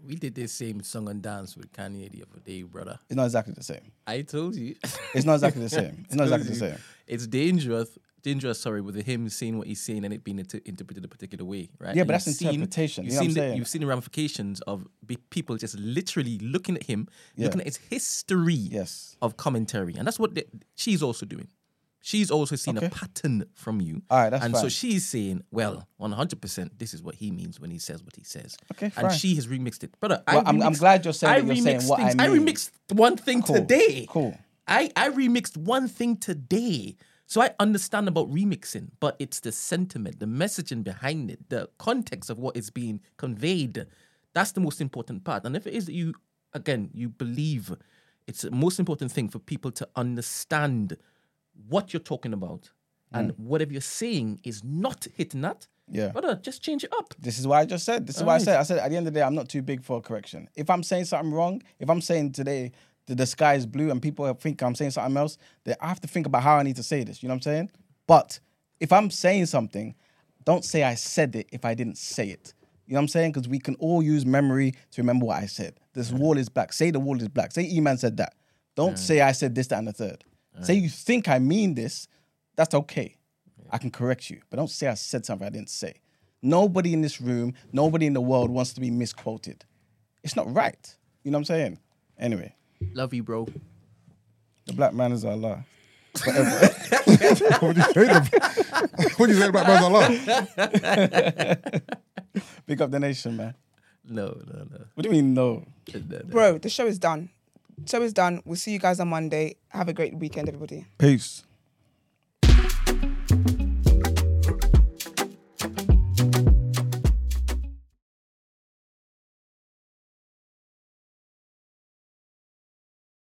We did this same song and dance with Kanye the other day, brother. It's not exactly the same. I told you. It's not exactly the same. It's not exactly the same. It's dangerous. Dangerous, sorry, with him saying what he's saying and it being inter- interpreted a particular way, right? Yeah, And but that's seen- interpretation, You've you know seen the, you've seen the ramifications of be- people just literally looking at him, Yeah. looking at his history Yes. of commentary, and that's what the, she's also doing. She's also seen a pattern from you, All right, that's and so she's saying, "Well, one hundred percent, this is what he means when he says what he says." Okay, and fine. she has remixed it, brother. Well, I I'm- I'm glad you're saying I you're saying what I things. I mean. remixed one thing Cool. today. Cool. I, I remixed one thing today. So I understand about remixing, but it's the sentiment, the messaging behind it, the context of what is being conveyed. That's the most important part. And if it is that you, again, you believe it's the most important thing for people to understand what you're talking about and hmm. whatever you're saying is not hitting that, Yeah. brother, just change it up. This is what I just said. This is what I said. I said at the end of the day, I'm not too big for a correction. If I'm saying something wrong, if I'm saying today that the sky is blue and people think I'm saying something else, then I have to think about how I need to say this. You know what I'm saying? But if I'm saying something, don't say I said it if I didn't say it. You know what I'm saying? Because we can all use memory to remember what I said. This wall is black. Say the wall is black. Say E-Man said that. Don't say I said this, that, and the third. Say you think I mean this. That's okay. I can correct you. But don't say I said something I didn't say. Nobody in this room, nobody in the world wants to be misquoted. It's not right. You know what I'm saying? Anyway, Love you, bro. the black man is Allah. what do you say? The, what do you say about Man's Allah? Big up the nation, man. No, no, no. What do you mean no? no, no. Bro, the show is done. Show is done. We'll see you guys on Monday. Have a great weekend, everybody. Peace.